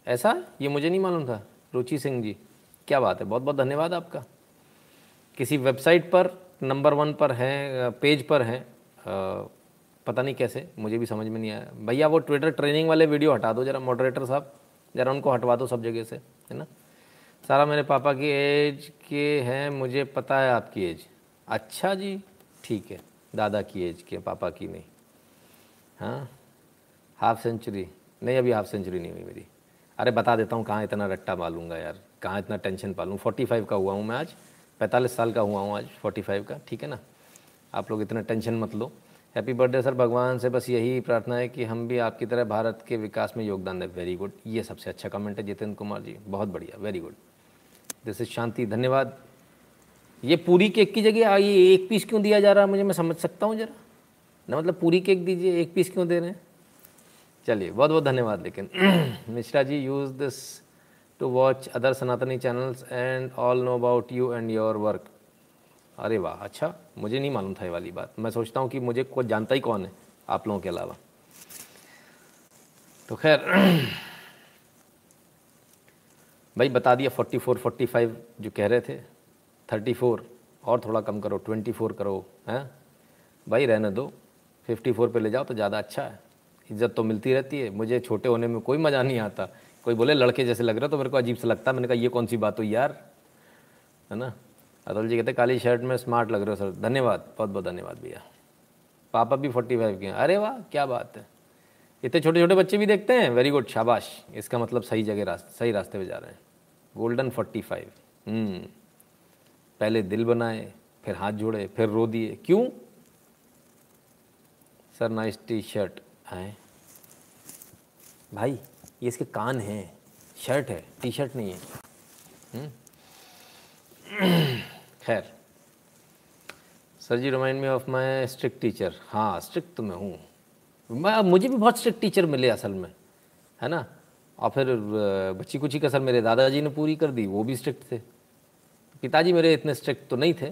ऐसा? ये मुझे नहीं मालूम था। रुचि सिंह जी, क्या बात है? बहुत बहुत धन्यवाद आपका। किसी वेबसाइट पर नंबर वन पर हैं पेज पर हैं पता नहीं कैसे, मुझे भी समझ में नहीं आया। भैया, वो ट्विटर ट्रेनिंग वाले वीडियो हटा दो ज़रा मॉडरेटर साहब, ज़रा उनको हटवा दो सब जगह से, है ना? सारा मेरे पापा की एज के हैं, मुझे पता है आपकी एज। अच्छा जी, ठीक है। दादा की एज के, पापा की नहीं। हाँ? हाफ़ सेंचुरी नहीं, अभी हाफ़ सेंचुरी नहीं हुई मेरी। अरे, बता देता हूँ कहाँ इतना रट्टा पालूँगा यार। कहाँ इतना टेंशन पालूँ? फोर्टी फाइव का हुआ हूँ मैं आज। पैंतालीस साल का हुआ हूँ आज फोर्टी फाइव का। ठीक है ना? आप लोग इतना टेंशन मत लो। हैप्पी बर्थडे सर भगवान से बस यही प्रार्थना है कि हम भी आपकी तरह भारत के विकास में योगदान दें। वेरी गुड ये सबसे अच्छा कमेंट है जितेंद्र कुमार जी। बहुत बढ़िया। वेरी गुड इज़ शांति, धन्यवाद। ये पूरी केक की जगह ये एक पीस क्यों दिया जा रहा है मुझे? मैं समझ सकता हूँ ज़रा? ना मतलब पूरी केक दीजिए, एक पीस क्यों दे रहे हैं? चलिए, बहुत बहुत धन्यवाद। लेकिन Mishra ji use this to watch other Sanatani channels and all know about you and your work अरे वाह अच्छा मुझे नहीं मालूम था ये वाली बात। मैं सोचता हूँ कि मुझे कोई जानता ही कौन है आप लोगों के अलावा। तो खैर भाई बता दिया फोर्टी फोर फोर्टी फाइव जो कह रहे थे थर्टी फोर और थोड़ा कम करो ट्वेंटी फोर करो, हैं? भाई रहने दो फिफ्टी फोर पर ले जाओ तो ज़्यादा अच्छा है। इज़्ज़त तो मिलती रहती है, मुझे छोटे होने में कोई मज़ा नहीं आता। कोई बोले, लड़के जैसे लग रहे हो तो मेरे को अजीब सा लगता है। मैंने कहा, ये कौन सी बात हो यार? है ना? अतुल जी कहते, काली शर्ट में स्मार्ट लग रहे हो, सर। धन्यवाद बहुत बहुत धन्यवाद भैया। पापा भी फोर्टी फाइव के हैं। अरे वाह, क्या बात है। इतने छोटे छोटे बच्चे भी देखते हैं। वेरी गुड शाबाश। इसका मतलब सही जगह रास्ते सही रास्ते पे जा रहे हैं। गोल्डन फोर्टी फाइव पहले दिल बनाए, फिर हाथ जोड़े, फिर रो दिए। क्यों? सर नाइस टी शर्ट आए। भाई, ये इसके कान हैं। शर्ट है टी शर्ट नहीं है। हम्म? खैर। Sir ji remind me of my strict teacher हाँ स्ट्रिक्ट तो मैं हूँ। मैं, मुझे भी बहुत स्ट्रिक्ट टीचर मिले असल में, है ना? और फिर बच्ची कुची कसर मेरे दादाजी ने पूरी कर दी, वो भी स्ट्रिक्ट थे। पिताजी मेरे इतने स्ट्रिक्ट तो नहीं थे।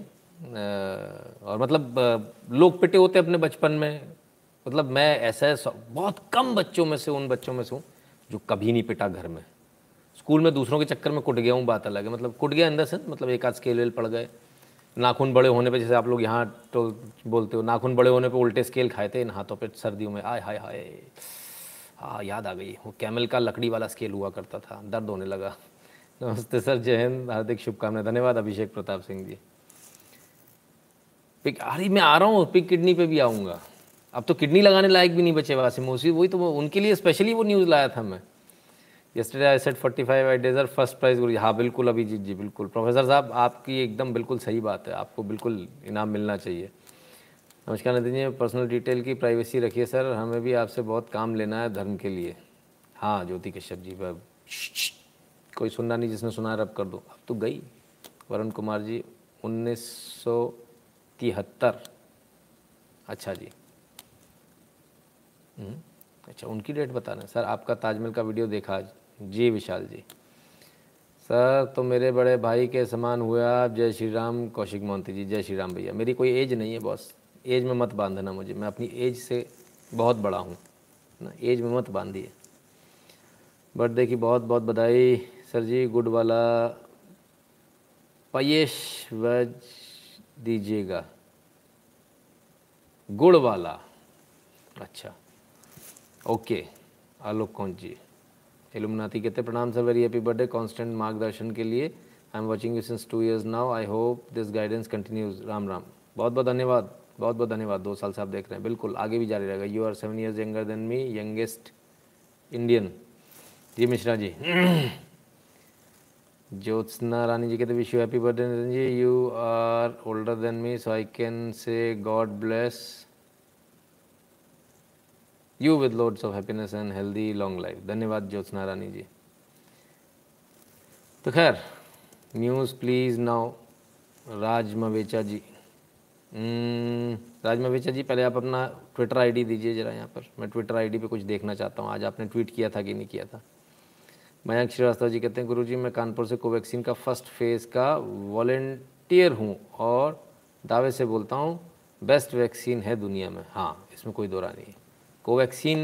और मतलब लोग पिटे होते अपने बचपन में। मतलब मैं ऐसा बहुत कम बच्चों में से उन बच्चों में से हूँ, जो कभी नहीं पिटा घर में। स्कूल में दूसरों के चक्कर में कुट गया हूँ, बात अलग है। मतलब कुट गया अंदर से मतलब एक आध स्केल वेल पड़ गए। नाखून बड़े होने पे, जैसे आप लोग यहाँ तो बोलते हो, नाखून बड़े होने पे उल्टे स्केल खाए थे इन हाथों पे सर्दियों में। आय, हाय हाय। हाँ याद आ गई। वो कैमल का लकड़ी वाला स्केल हुआ करता था। दर्द होने लगा। नमस्ते सर, जय हिंद। हार्दिक शुभकामनाएँ। धन्यवाद, अभिषेक प्रताप सिंह जी। पिक, अरे, मैं आ रहा हूँ। पिक किडनी पे भी आऊँगा। अब तो किडनी लगाने लायक भी नहीं बचे वासिम उसी वही तो उनके लिए स्पेशली वो न्यूज़ लाया था मैं। Yesterday I sat 45 I deserve first prize guru हाँ बिल्कुल अभिजीत जी बिल्कुल। प्रोफेसर साहब आपकी एकदम बिल्कुल सही बात है। आपको बिल्कुल इनाम मिलना चाहिए। नमस्कार नितिन जी पर्सनल डिटेल की प्राइवेसी रखिए सर हमें भी आपसे बहुत काम लेना है धर्म के लिए। हाँ ज्योति कश्यप जी कोई सुनना नहीं जिसने सुना रब कर दो। अब तो गई। वरुण कुमार जी उन्नीस सौ तिहत्तर। अच्छा जी। हम्म, अच्छा उनकी डेट बताना सर आपका ताजमहल का वीडियो देखा आज। जी, विशाल जी। सर तो मेरे बड़े भाई के समान हुए आप। जय श्री राम, कौशिक मोहंती जी, जय श्री राम भैया। मेरी कोई एज नहीं है, बॉस। एज में मत बांधना मुझे। मैं अपनी एज से बहुत बड़ा हूँ ना? एज में मत बांधिए। बर्थडे की बहुत बहुत बधाई सर जी, गुड वाला। पयेश, वेज दीजिएगा। गुड़ वाला। अच्छा। ओके, आलोक कौन जी? एलुमनाती कहते प्रणाम sir very happy birthday constant मार्गदर्शन के लिए। I am watching you since two years now I hope this guidance continues Ram Ram. बहुत बहुत धन्यवाद, बहुत बहुत धन्यवाद। दो साल से आप देख रहे हैं। बिल्कुल, आगे भी जारी रहेगा। You are seven years younger than me youngest Indian ji, Mishra ji. Jyotsna Rani ji कहते wish you happy birthday ji. You are older than me so I can say God bless you with loads of happiness and healthy long life धन्यवाद ज्योत्सना रानी जी। तो खैर news please now Raj Mavecha ji. Hmm, Raj Mavecha ji पहले आप अपना Twitter ID दीजिए ज़रा यहाँ पर। मैं ट्विटर आईडी पे कुछ देखना चाहता हूँ। आज आपने ट्वीट किया था कि नहीं किया था? मयंक श्रीवास्तव जी कहते हैं गुरु जी मैं कानपुर से कोवैक्सीन का फ़र्स्ट फ़ेज़ का वॉल्टियर हूँ और दावे से बोलता हूँ बेस्ट वैक्सीन है दुनिया में। हाँ इसमें कोई दौरा नहीं कोवैक्सीन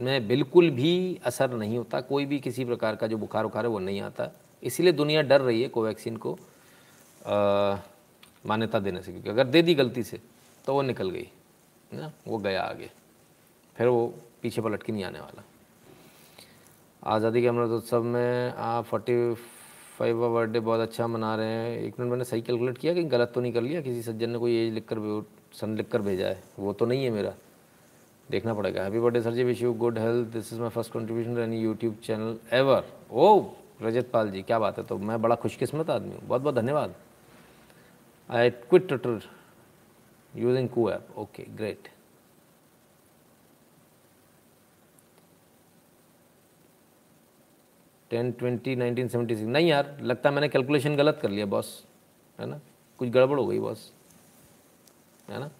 में बिल्कुल भी असर नहीं होता, कोई भी किसी प्रकार का जो बुखार उखार है वो नहीं आता। इसीलिए दुनिया डर रही है कोवैक्सीन को मान्यता देने से, क्योंकि अगर दे दी गलती से तो वो निकल गई ना? वो गया आगे। फिर वो पीछे पलट के नहीं आने वाला। आज़ादी के अमृत उत्सव में आप फोर्टी फाइव बर्थडे बहुत अच्छा मना रहे हैं। एक मिनट, मैंने सही कैलकुलेट किया कि गलत तो नहीं कर लिया? किसी सज्जन ने कोई एज लिख कर सन लिख कर भेजा है। वो तो नहीं है मेरा। देखना पड़ेगा। Happy birthday sir ji wish you good health this is my first contribution any YouTube channel ever oh Rajat Pal ji, क्या बात है। तो मैं बड़ा खुशकिस्मत आदमी हूँ। बहुत बहुत धन्यवाद। I quit Twitter using Koo app okay great ten twenty nineteen seventy six नहीं यार, लगता मैंने कैलकुलेशन गलत कर लिया बॉस है ना? कुछ गड़बड़ हो गई बॉस है ना?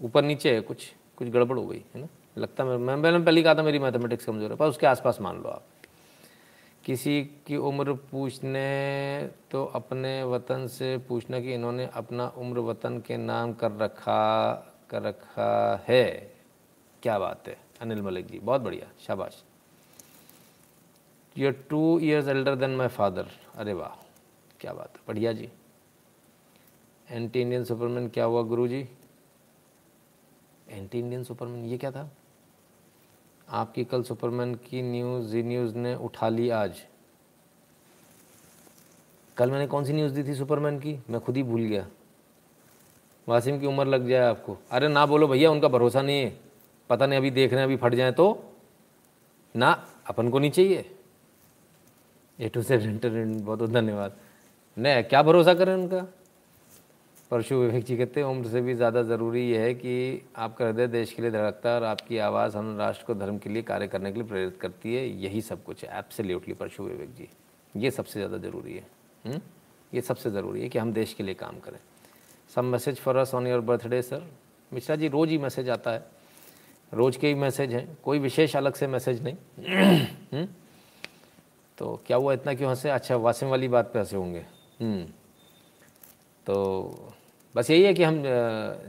ऊपर नीचे है कुछ। कुछ गड़बड़ हो गई, है ना? लगता मैं मैं, मैंने पहले कहा था मेरी मैथमेटिक्स कमज़ोर है। पर उसके आसपास मान लो आप। किसी की उम्र पूछने तो अपने वतन से पूछना कि इन्होंने अपना उम्र वतन के नाम कर रखा कर रखा है। क्या बात है, अनिल मलिक जी, बहुत बढ़िया, शाबाश। You are two years elder than my father अरे वाह, क्या बात है, बढ़िया जी। एंटी इंडियन सुपरमैन क्या हुआ गुरु जी एंटी इंडियन सुपरमैन ये क्या था? आपकी कल सुपरमैन की न्यूज़ जी न्यूज़ ने उठा ली आज। कल मैंने कौन सी न्यूज़ दी थी सुपरमैन की? मैं खुद ही भूल गया। वासिम की उम्र लग जाए आपको। अरे ना बोलो भैया, उनका भरोसा नहीं है। पता नहीं अभी देख रहे हैं, अभी फट जाए तो। ना, अपन को नहीं चाहिए। ए टू से बहुत बहुत धन्यवाद। नहीं, क्या भरोसा करें उनका? परशु विवेक जी कहते हैं, उम्र से भी ज़्यादा ज़रूरी यह है कि आपका हृदय देश के लिए धड़कता है और आपकी आवाज़ हम राष्ट्र को धर्म के लिए कार्य करने के लिए प्रेरित करती है। यही सब कुछ है। एब्सोल्युटली परशु विवेक जी। ये सबसे ज़्यादा ज़रूरी है? हम्म? ये सबसे ज़रूरी है कि हम देश के लिए काम करें। Some message for us on your birthday sir Mishra ji, रोज़ ही मैसेज आता है। रोज़ के ही मैसेज हैं। कोई विशेष अलग से मैसेज नहीं। हम्म? तो क्या हुआ? इतना क्यों हंसे? अच्छा वासिम वाली बात पे हंसे होंगे। हम्म। तो बस यही है कि हम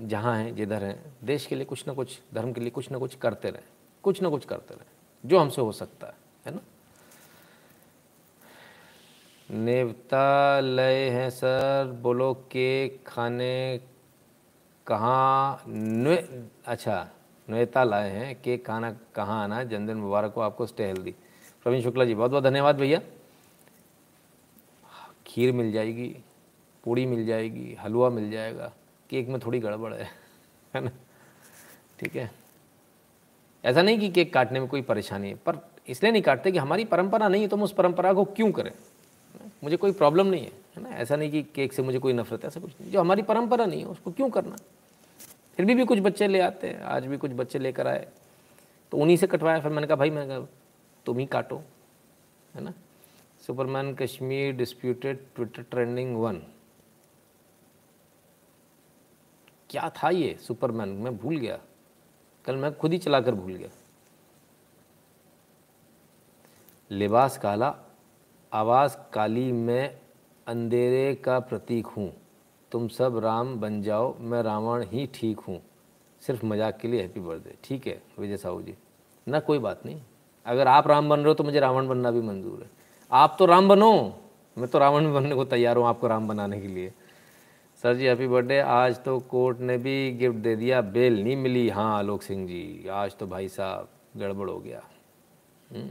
जहाँ हैं, जिधर हैं, देश के लिए कुछ ना कुछ, धर्म के लिए कुछ ना कुछ करते रहें, कुछ ना कुछ करते रहें, जो हमसे हो सकता है है ना? नेवतालय हैं सर, बोलो केक खाने कहाँ न्वे अच्छा लाए हैं केक खाना कहाँ आना, जन्मदिन मुबारक हो, आपको स्टे हेल्दी प्रवीण शुक्ला जी बहुत बहुत धन्यवाद भैया। खीर मिल जाएगी। पूड़ी मिल जाएगी, हलवा मिल जाएगा, केक में थोड़ी गड़बड़ है है ना? ठीक है? ऐसा नहीं कि केक काटने में कोई परेशानी है, पर इसलिए नहीं काटते कि हमारी परंपरा नहीं है तो हम उस परंपरा को क्यों करें? मुझे कोई प्रॉब्लम नहीं है है ना? ऐसा नहीं कि केक से मुझे कोई नफरत है, ऐसा कुछ नहीं। जो हमारी परंपरा नहीं है, उसको क्यों करना? फिर भी भी कुछ बच्चे ले आते हैं, आज भी कुछ बच्चे लेकर आए तो उन्हीं से कटवाया, फिर मैंने कहा, भाई मैंने कहा, तुम ही काटो है ना? Superman Kashmir disputed Twitter trending one क्या था ये? सुपरमैन, मैं भूल गया। कल मैं खुद ही चलाकर भूल गया। लिबास काला, आवाज़ काली, मैं अंधेरे का प्रतीक हूँ। तुम सब राम बन जाओ, मैं रावण ही ठीक हूँ। सिर्फ़ मज़ाक के लिए हैप्पी बर्थडे। ठीक है, विजय साहू जी। ना, कोई बात नहीं। अगर आप राम बन रहे हो तो मुझे रावण बनना भी मंजूर है। आप तो राम बनो! मैं तो रावण बनने को तैयार हूँ आपको राम बनाने के लिए। सर जी हैप्पी बर्थडे आज तो कोर्ट ने भी गिफ्ट दे दिया, बेल नहीं मिली। हाँ आलोक सिंह जी, आज तो भाई साहब गड़बड़ हो गया। हम्म?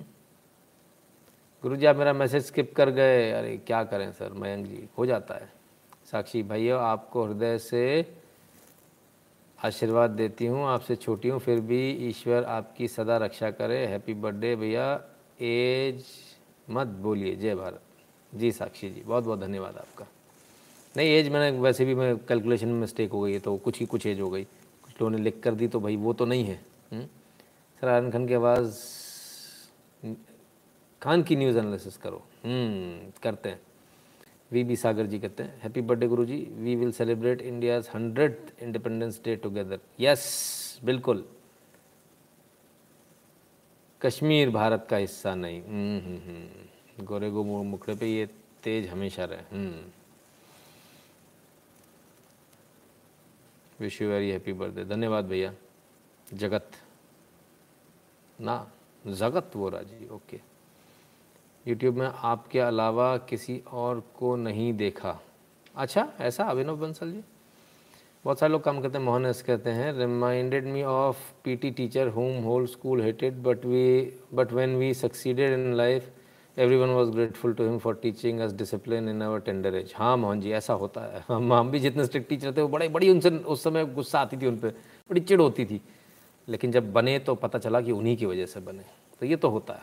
गुरु जी, आप मेरा मैसेज स्किप कर गए। अरे, क्या करें सर? मयंक जी, हो जाता है। साक्षी भैया आपको हृदय से आशीर्वाद देती हूँ, आपसे छोटी हूँ, फिर भी ईश्वर आपकी सदा रक्षा करे। हैप्पी बर्थडे भैया। एज मत बोलिए, जय भारत। जी साक्षी जी बहुत बहुत धन्यवाद आपका। नहीं एज मैंने वैसे भी मैं कैलकुलेशन में मिस्टेक हो गई है तो कुछ ही कुछ एज हो गई। कुछ लोगों ने लिख कर दी तो भाई वो तो नहीं है। हम्म? सर आरन खान की आवाज़, खान की न्यूज़ एनालिसिस करो। हम्म करते हैं। वी बी सागर जी कहते हैं happy birthday guru ji we will celebrate India's hundred independence day together yes बिल्कुल। कश्मीर भारत का हिस्सा नहीं। हम्म। गोरे गो मुखड़े पे ये तेज हमेशा रहे। Wish you very happy birthday धन्यवाद भैया। जगत। ना, जगत वो राज़ी ओके यूट्यूब में आपके अलावा किसी और को नहीं देखा। अच्छा ऐसा अभिनव बंसल जी? बहुत सारे लोग काम करते हैं, मोहन एस कहते हैं reminded me of PT teacher home whole school hated but we but when we succeeded in life everyone was grateful to him for teaching us discipline in our tender age हाँ मोहन जी, ऐसा होता है। हम हम भी जितने स्ट्रिक्ट टीचर थे, वो बड़े, बड़ी उनसे, उस समय गुस्सा आती थी उन पर बड़ी चिड़ होती थी। लेकिन जब बने तो पता चला कि उन्हीं की वजह से बने। तो ये तो होता है।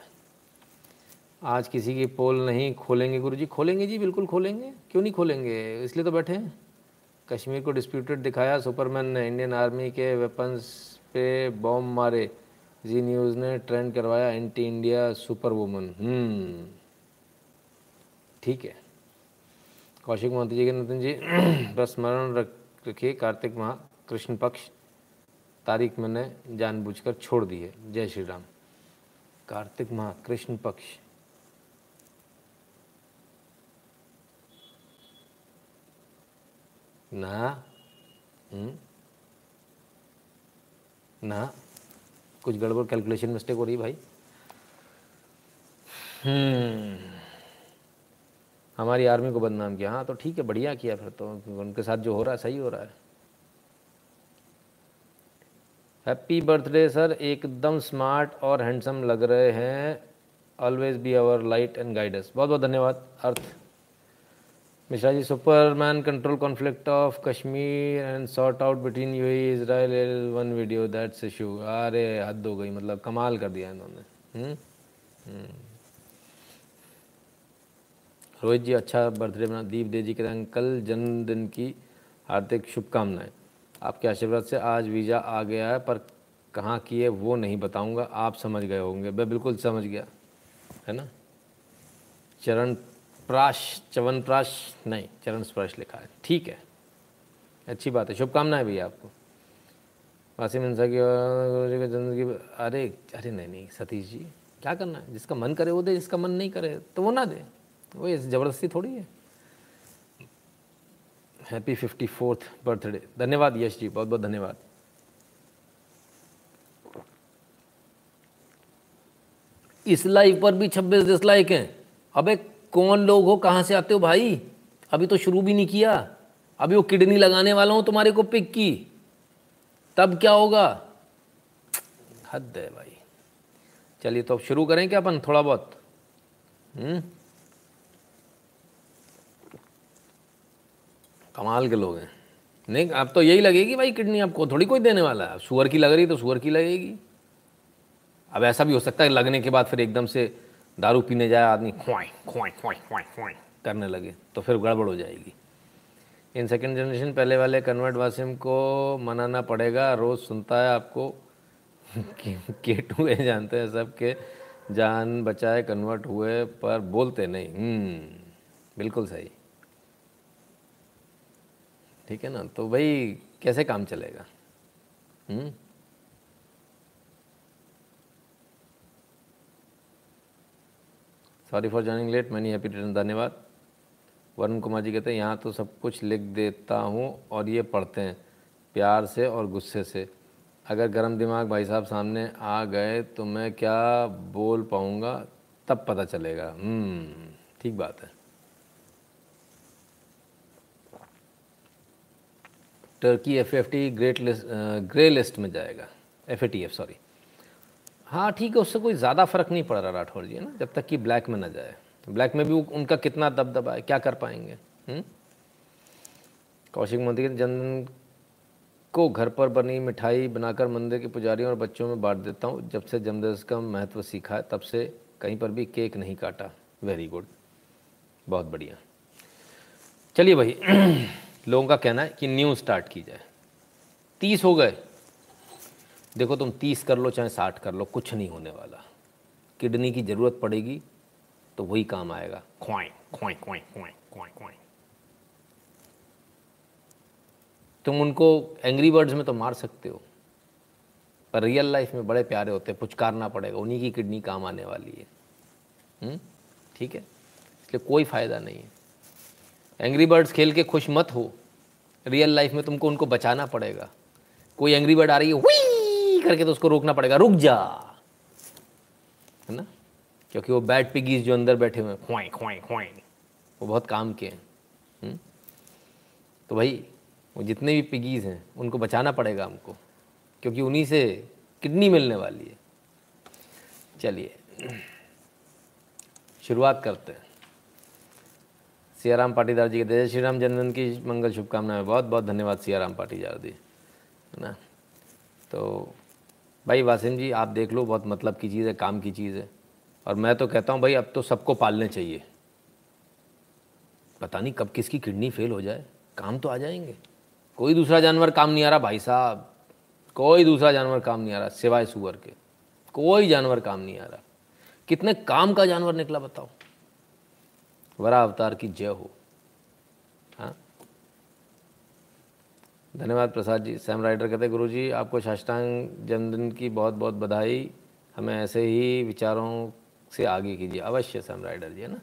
आज किसी की पोल नहीं खोलेंगे गुरु जी खोलेंगे जी, बिल्कुल खोलेंगे। क्यों नहीं खोलेंगे? इसलिए तो बैठे हैं। कश्मीर को डिस्प्यूटेड दिखाया सुपरमैन ने इंडियन आर्मी के वेपन्स पे बॉम्ब मारे। जी न्यूज़ ने ट्रेंड करवाया एंटी इंडिया सुपर वुमन ठीक है। कौशिक मोहंती जी के नितिन जी बस स्मरण रखिए, कार्तिक माह, कृष्ण पक्ष, तारीख मैंने जानबूझकर छोड़ दी है। जय श्री राम। कार्तिक माह, कृष्ण पक्ष। ना? हम्म? ना? कुछ गड़बड़ कैलकुलेशन मिस्टेक हो रही है भाई। हम्म। हमारी आर्मी को बदनाम किया। हाँ तो ठीक है, बढ़िया किया फिर तो। उनके साथ जो हो रहा है, सही हो रहा है। हैप्पी बर्थडे सर एकदम स्मार्ट और हैंडसम लग रहे हैं। Always be our light and guidance बहुत बहुत धन्यवाद, Arth. Mishra ji Superman control conflict of Kashmir and sort out between you Israel one video that's issue अरे हद हो गई मतलब कमाल कर दिया इन्होंने। रोहित जी अच्छा बर्थडे बना दीप दे जी के अंकल जन्मदिन की हार्दिक शुभकामनाएँ आपके आशीर्वाद से आज वीज़ा आ गया है पर कहाँ की है वो नहीं बताऊँगा आप समझ गए होंगे मैं बिल्कुल समझ गया है ना चरण प्राश चवन प्राश, नहीं, चरण स्पर्श लिखा है। ठीक है। अच्छी बात है। शुभकामनाएँ भैया आपको। वासिम इंसा की गुरु जी जन्म की अरे अरे नहीं नहीं, सतीश जी, क्या करना है? जिसका मन करे वो दे, जिसका मन नहीं करे तो वो ना दे। वो ये ज़बरदस्ती थोड़ी है। हैप्पी फिफ्टी फोर्थ बर्थडे धन्यवाद यश जी, बहुत बहुत धन्यवाद। इस लाइव पर भी छब्बीस डिसलाइक हैं। अबे कौन लोग हो, कहाँ से आते हो भाई? अभी तो शुरू भी नहीं किया। अभी वो किडनी लगाने वाला हूँ तुम्हारे को पिक की। तब क्या होगा? हद है भाई। चलिए तो अब शुरू करें क्या अपन थोड़ा बहुत? हम्म? कमाल के लोग हैं। नहीं, अब तो यही लगेगी भाई किडनी आपको। थोड़ी कोई देने वाला है। सुअर की लग रही तो सुअर की लगेगी। अब ऐसा भी हो सकता है लगने के बाद फिर एकदम से दारू पीने जाए आदमी खुआई खुआई खुआई खुआई खुआई करने लगे तो फिर गड़बड़ हो जाएगी। इन सेकेंड जनरेशन पहले वाले कन्वर्ट वासिम को मनाना पड़ेगा रोज़ सुनता है आपको के टू ए जानते हैं सब के जान बचाए कन्वर्ट हुए पर बोलते नहीं। हम्म, बिल्कुल सही। ठीक है ना? तो भाई कैसे काम चलेगा? Sorry for joining late many happy return धन्यवाद वरुण कुमार जी कहते हैं यहाँ तो सब कुछ लिख देता हूँ और ये पढ़ते हैं प्यार से और गुस्से से अगर गर्म दिमाग भाई साहब सामने आ गए तो मैं क्या बोल पाऊँगा तब पता चलेगा ठीक बात है Turkey F F T great list grey list में जाएगा F A T F sorry हाँ ठीक है, उससे कोई ज़्यादा फ़र्क नहीं पड़ रहा राठौर जी, है ना? जब तक कि ब्लैक में ना जाए। ब्लैक में भी उनका कितना दबदबा है, क्या कर पाएँगे? कौशिक मोदी के जन्मदिन को घर पर बनी मिठाई बनाकर मंदिर के पुजारियों और बच्चों में बांट देता हूँ। जब से जन्मदिन का महत्व सीखा है, तब से कहीं पर भी केक नहीं काटा। Very good. बहुत बढ़िया। चलिए भाई, लोगों का कहना है कि न्यू स्टार्ट की जाए। तीस हो गए। देखो तुम तीस कर लो चाहे साठ कर लो, कुछ नहीं होने वाला। किडनी की ज़रूरत पड़ेगी तो वही काम आएगा। ख्वाएँ ख्वाएँ ख्वाएँ ख्वाएँ ख्वाएँ ख्वाएँ। तुम उनको एंग्री बर्ड्स में तो मार सकते हो, पर रियल लाइफ में बड़े प्यारे होते हैं, पुचकारना पड़ेगा, उन्हीं की किडनी काम आने वाली है। हम्म? ठीक है? इसलिए कोई फ़ायदा नहीं है। एंग्री बर्ड्स खेल के खुश मत हो। रियल लाइफ में तुमको उनको बचाना पड़ेगा। कोई एंग्री बर्ड आ रही है हुई करके तो उसको रोकना पड़ेगा। रुक जा। है ना? क्योंकि वो बैड पिगीज जो अंदर बैठे हुए हैं खुआएँ खुआएँ वो बहुत काम के हैं। हम्म? तो भाई, वो जितने भी पिगीज हैं, उनको बचाना पड़ेगा हमको, क्योंकि उन्हीं से किडनी मिलने वाली है। चलिए, शुरुआत करते हैं। सियाराम पाटीदार जी के जय श्री राम जन्मदिन की मंगल शुभकामनाएँ। बहुत बहुत धन्यवाद सियाराम पाटीदार जी, है ना? तो भाई वासिम जी, आप देख लो बहुत मतलब की चीज़ है, काम की चीज़ है। और मैं तो कहता हूँ भाई, अब तो सबको पालने चाहिए। पता नहीं कब किसकी किडनी फेल हो जाए, काम तो आ जाएँगे। कोई दूसरा जानवर काम नहीं आ रहा, भाई साहब। कोई दूसरा जानवर काम नहीं आ रहा, सिवाय सुअर के। कोई जानवर काम नहीं आ रहा। कितने काम का जानवर निकला बताओ। वरा अवतार की जय हो। धन्यवाद प्रसाद जी। सैम राइडर कहते गुरु जी आपको साष्टांग जन्मदिन की बहुत बहुत बधाई। हमें ऐसे ही विचारों से आगे कीजिए। अवश्य सैम राइडर जी, है ना?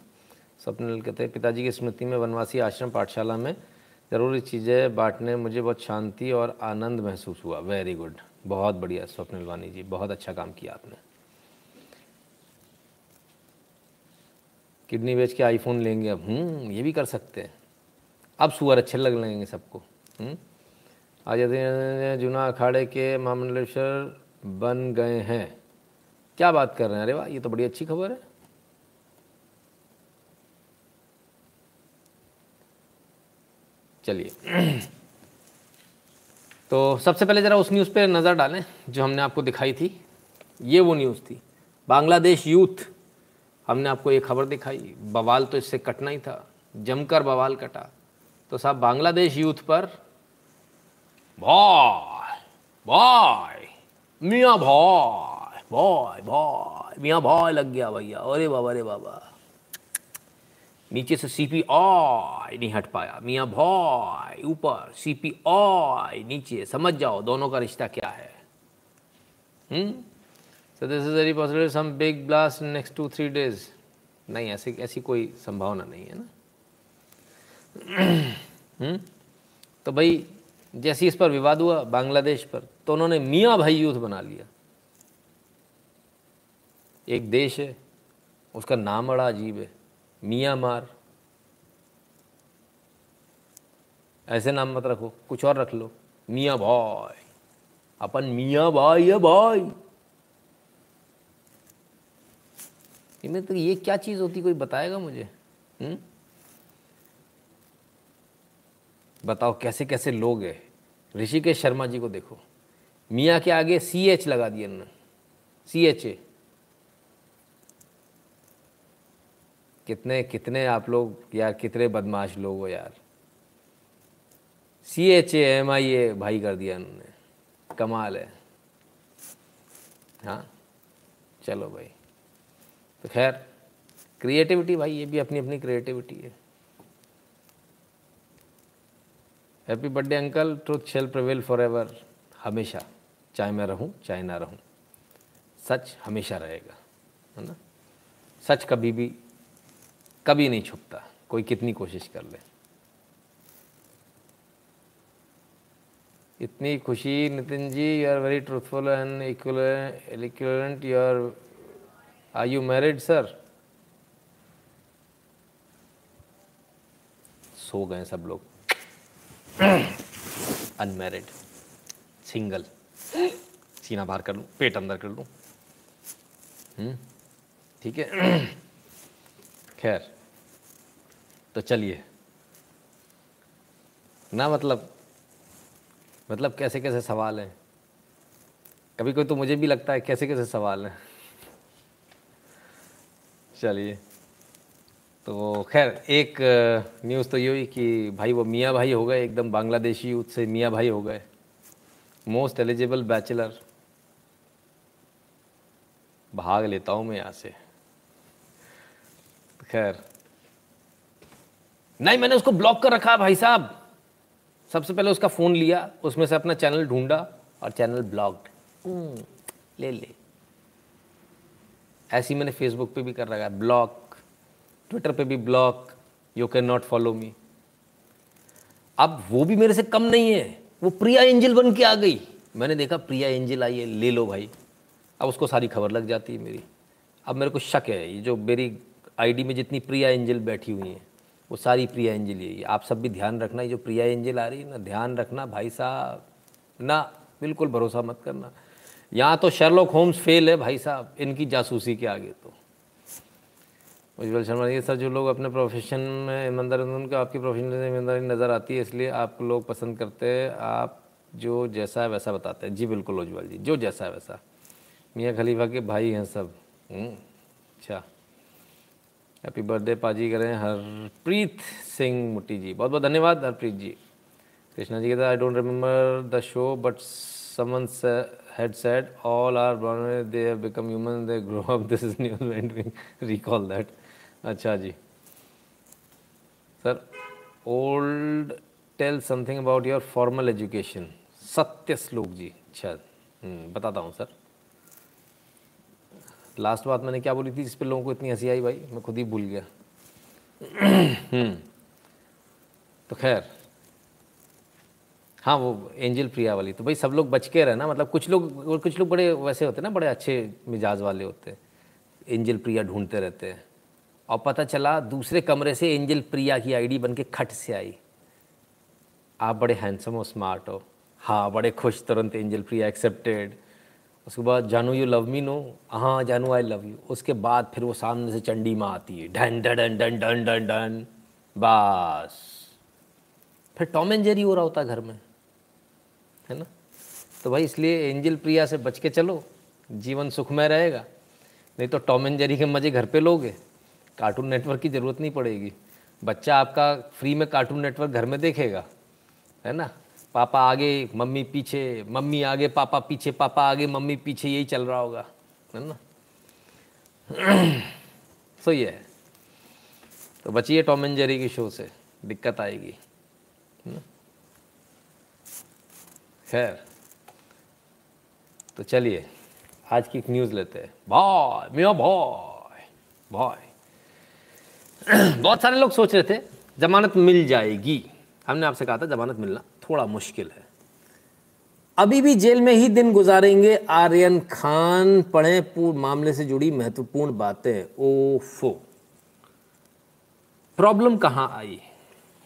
स्वप्निल कहते पिताजी की स्मृति में वनवासी आश्रम पाठशाला में ज़रूरी चीज़ें बांटने मुझे बहुत शांति और आनंद महसूस हुआ। वेरी गुड बहुत बढ़िया स्वप्निल वानी जी। बहुत अच्छा काम किया आपने। किडनी बेच के आईफोन लेंगे अब। हम्म ये भी कर सकते हैं। अब सुअर अच्छे लग लेंगे सबको। हम्म आज जुना अखाड़े के महामंडलेश्वर बन गए हैं। क्या बात कर रहे हैं? अरे वाह, ये तो बड़ी अच्छी खबर है। चलिए। तो सबसे पहले ज़रा उस न्यूज़ पे नज़र डालें, जो हमने आपको दिखाई थी। ये वो न्यूज़ थी। बांग्लादेश यूथ, हमने आपको ये खबर दिखाई। बवाल तो इससे कटना ही था। जमकर बवाल कटा। तो साहब, बांग्लादेश यूथ पर भाई भाई, मियाँ भाई भाई भाई, मियाँ भाई लग गया भैया। अरे बाबा अरे बाबा। नीचे से सीपी आई नहीं हट पाया। मियाँ भाई, ऊपर सीपी आई नीचे। समझ जाओ दोनों का रिश्ता क्या है। So this is very possible some big blast next two three days नहीं, ऐसी ऐसी कोई संभावना नहीं है ना। हम्म? तो भाई जैसे इस पर विवाद हुआ बांग्लादेश पर तो उन्होंने मियाँ भाई युद्ध बना लिया। एक देश है, उसका नाम बड़ा अजीब है मियाँ मार ऐसे नाम मत रखो, कुछ और रख लो, मियाँ भाई। अपन मियाँ भाई है भाई। इनमें तो ये क्या चीज़ होती, कोई बताएगा मुझे? हुँ? हम्म? बताओ कैसे कैसे लोग हैं? ऋषिकेश शर्मा जी को देखो। मियाँ के आगे सी एच लगा दिया उन्होंने सी एच ए कितने कितने आप लोग, यार कितने बदमाश लोग हो यार। सी एच ए एम आई ए भाई कर दिया उन्होंने कमाल है। हाँ चलो भाई। तो खैर क्रिएटिविटी भाई, ये भी अपनी अपनी क्रिएटिविटी है। Happy birthday uncle truth shall prevail forever हमेशा। चाहे मैं रहूँ, चाहे ना रहूँ। सच हमेशा रहेगा, है ना? सच कभी भी, कभी नहीं छुपता। कोई कितनी कोशिश कर ले। इतनी खुशी, Nitin ji you are very truthful and eloquent you are are you married sir सो गए सब लोग। अनमैरिड सिंगल सीना बाहर कर लूँ पेट अंदर कर लूँ। हम्म, ठीक है? खैर तो चलिए। ना मतलब मतलब कैसे कैसे सवाल हैं? कभी कोई तो मुझे भी लगता है कैसे कैसे सवाल हैं? चलिए। तो खैर एक न्यूज़ तो ये हुई कि भाई वो मियाँ भाई हो गए एकदम बांग्लादेशी यूथ से मियाँ भाई हो गए। मोस्ट एलिजिबल बैचलर भाग लेता हूँ मैं यहाँ से। खैर। नहीं मैंने उसको ब्लॉक कर रखा भाई साहब। सबसे पहले उसका फ़ोन लिया उसमें से अपना चैनल ढूंढा और चैनल ब्लॉक्ड हम्म, ले ले। ऐसी मैंने फेसबुक पे भी कर रखा है ब्लॉक ट्विटर पे भी block you can not follow me अब वो भी मेरे से कम नहीं है, वो प्रिया एंजल बन के आ गई। मैंने देखा प्रिया एंजल आई है, ले लो भाई। अब उसको सारी खबर लग जाती है मेरी। अब मेरे को शक है, ये जो मेरी आईडी में जितनी प्रिया एंजल बैठी हुई हैं, वो सारी प्रिया एंजल यही आप सब भी ध्यान रखना, ये जो प्रिया एंजल आ रही है ना, ध्यान रखना भाई साहब। ना, बिल्कुल भरोसा मत करना। यहाँ तो शर्लोक होम्स फेल है भाई साहब, इनकी जासूसी के आगे तो। उज्ज्वल शर्मा ये सर जो लोग अपने प्रोफेशन में ईमानदार उनको आपकी प्रोफेशन में ईमानदारी नज़र आती है इसलिए आप लोग पसंद करते हैं। आप जो जैसा है वैसा बताते हैं। जी बिल्कुल उज्ज्वल जी जो जैसा है वैसा। मियाँ खलीफा के भाई हैं सब। हम्म, अच्छा। हैप्पी बर्थडे पाजी करें हरप्रीत सिंह मुट्टी जी। बहुत बहुत धन्यवाद हरप्रीत जी। कृष्णा जी कहते I don't remember the show but someone had said all are born they have become human they grow up this is news अच्छा जी। Sir old tell something about your formal education Satya Shlok ji. अच्छा बताता हूँ sir. Last बात मैंने क्या बोली थी, जिस पर लोगों को इतनी हँसी आई भाई? मैं खुद ही भूल गया। तो खैर। हाँ वो एंजल प्रिया वाली। तो भाई सब लोग बच के रहे ना मतलब कुछ लोग कुछ लोग बड़े वैसे होते हैं ना, बड़े अच्छे मिजाज वाले होते हैं। एंजल प्रिया ढूंढते रहते हैं। और पता चला दूसरे कमरे से एंजल प्रिया की आईडी बन के खट से आई। आप बड़े हैंडसम हो स्मार्ट हो। हाँ बड़े खुश, तुरंत एंजल प्रिया एक्सेप्टेड उसके बाद, जानू यू लव मी नो हाँ जानू आई लव यू उसके बाद फिर वो सामने से चंडी माँ आती है। Done done done done done done बस। फिर टॉम एंड जेरी हो रहा होता घर में। है ना? तो भाई इसलिए एंजल प्रिया से बच के चलो। जीवन सुखमय रहेगा। नहीं तो टॉम एंड जेरी के मज़े घर पे लोगे। कार्टून नेटवर्क की ज़रूरत नहीं पड़ेगी। बच्चा आपका फ्री में कार्टून नेटवर्क घर में देखेगा, है ना? पापा आगे, मम्मी पीछे, मम्मी आगे, पापा पीछे, पापा आगे, मम्मी पीछे, यही चल रहा होगा, है ना? सो ये है। तो बचिए टॉम एंड जेरी के शो से, दिक्कत आएगी खैर तो चलिए, आज की एक न्यूज़ लेते हैं। भाई मियाँ भाई भाई बहुत सारे लोग सोच रहे थे, जमानत मिल जाएगी। हमने आपसे कहा था, जमानत मिलना थोड़ा मुश्किल है। अभी भी जेल में ही दिन गुजारेंगे। आर्यन खान पढ़े पूर्ण मामले से जुड़ी महत्वपूर्ण बातें। ओफो। प्रॉब्लम कहाँ आई?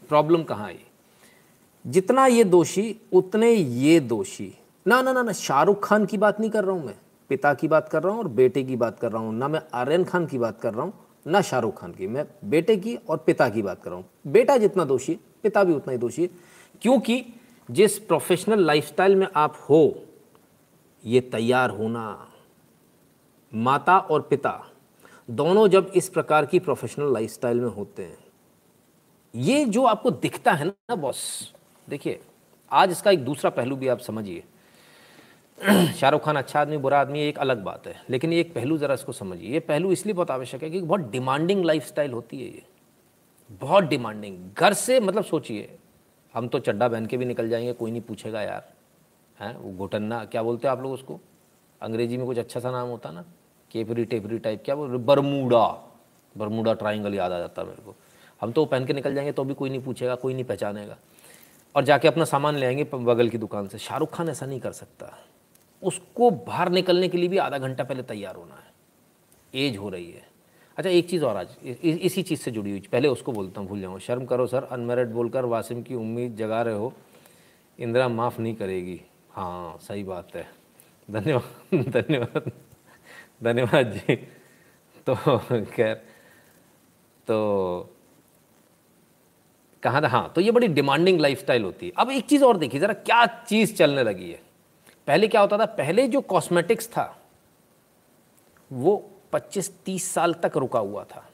प्रॉब्लम कहाँ आई? जितना ये दोषी, उतने ये दोषी। ना ना ना ना, शाहरुख खान की बात नहीं कर रहा हूँ मैं। पिता की बात कर रहा हूँ और बेटे की बात कर रहा हूँ। ना मैं आर्यन खान की बात कर रहा हूँ। ना शाहरुख खान की। मैं बेटे की और पिता की बात कर रहा हूँ। बेटा जितना दोषी, पिता भी उतना ही दोषी, क्योंकि जिस प्रोफेशनल लाइफस्टाइल में आप हो, ये तैयार होना, माता और पिता, दोनों जब इस प्रकार की प्रोफेशनल लाइफस्टाइल में होते हैं, ये जो आपको दिखता है ना, बॉस, देखिए, आज इसका एक दूसरा पहलू भी आप समझिए। शाहरुख खान अच्छा आदमी, बुरा आदमी, एक अलग बात है। लेकिन ये एक पहलू ज़रा इसको समझिए। ये पहलू इसलिए बहुत आवश्यक है क्योंकि बहुत डिमांडिंग लाइफ होती है ये। बहुत डिमांडिंग घर से मतलब सोचिए, हम तो चड्डा पहन के भी निकल जाएँगे, कोई नहीं पूछेगा यार। हैं? वो घुटन्ना क्या बोलते हैं आप लोग उसको? अंग्रेज़ी में कुछ अच्छा सा नाम होता ना? केपरी टेपरी टाइप क्या बोल बरमूडा। बरमूडा ट्राइंगल याद आ जाता है मेरे को। हम तो पहन के निकल जाएँगे तो भी कोई नहीं पूछेगा, कोई नहीं पहचानेगा। और जाके अपना सामान ले आएँगे बगल की दुकान से। शाहरुख खान ऐसा नहीं कर सकता। उसको बाहर निकलने के लिए भी आधा घंटा पहले तैयार होना है। एज हो रही है। अच्छा एक चीज़ और आज इसी चीज़ से जुड़ी हुई, पहले उसको बोलता हूँ, भूल जाऊँ। शर्म करो सर, अनमेरिड बोलकर वासिम की उम्मीद जगा रहे हो, इंदिरा माफ़ नहीं करेगी। हाँ सही बात है। धन्यवाद धन्यवाद धन्यवाद जी। तो खैर तो कहा था? हाँ तो ये बड़ी डिमांडिंग लाइफस्टाइल होती है। अब एक चीज़ और देखिए, ज़रा क्या चीज़ चलने लगी है। पहले क्या होता था? पहले जो कॉस्मेटिक्स था, वो 25-30 साल तक रुका हुआ था।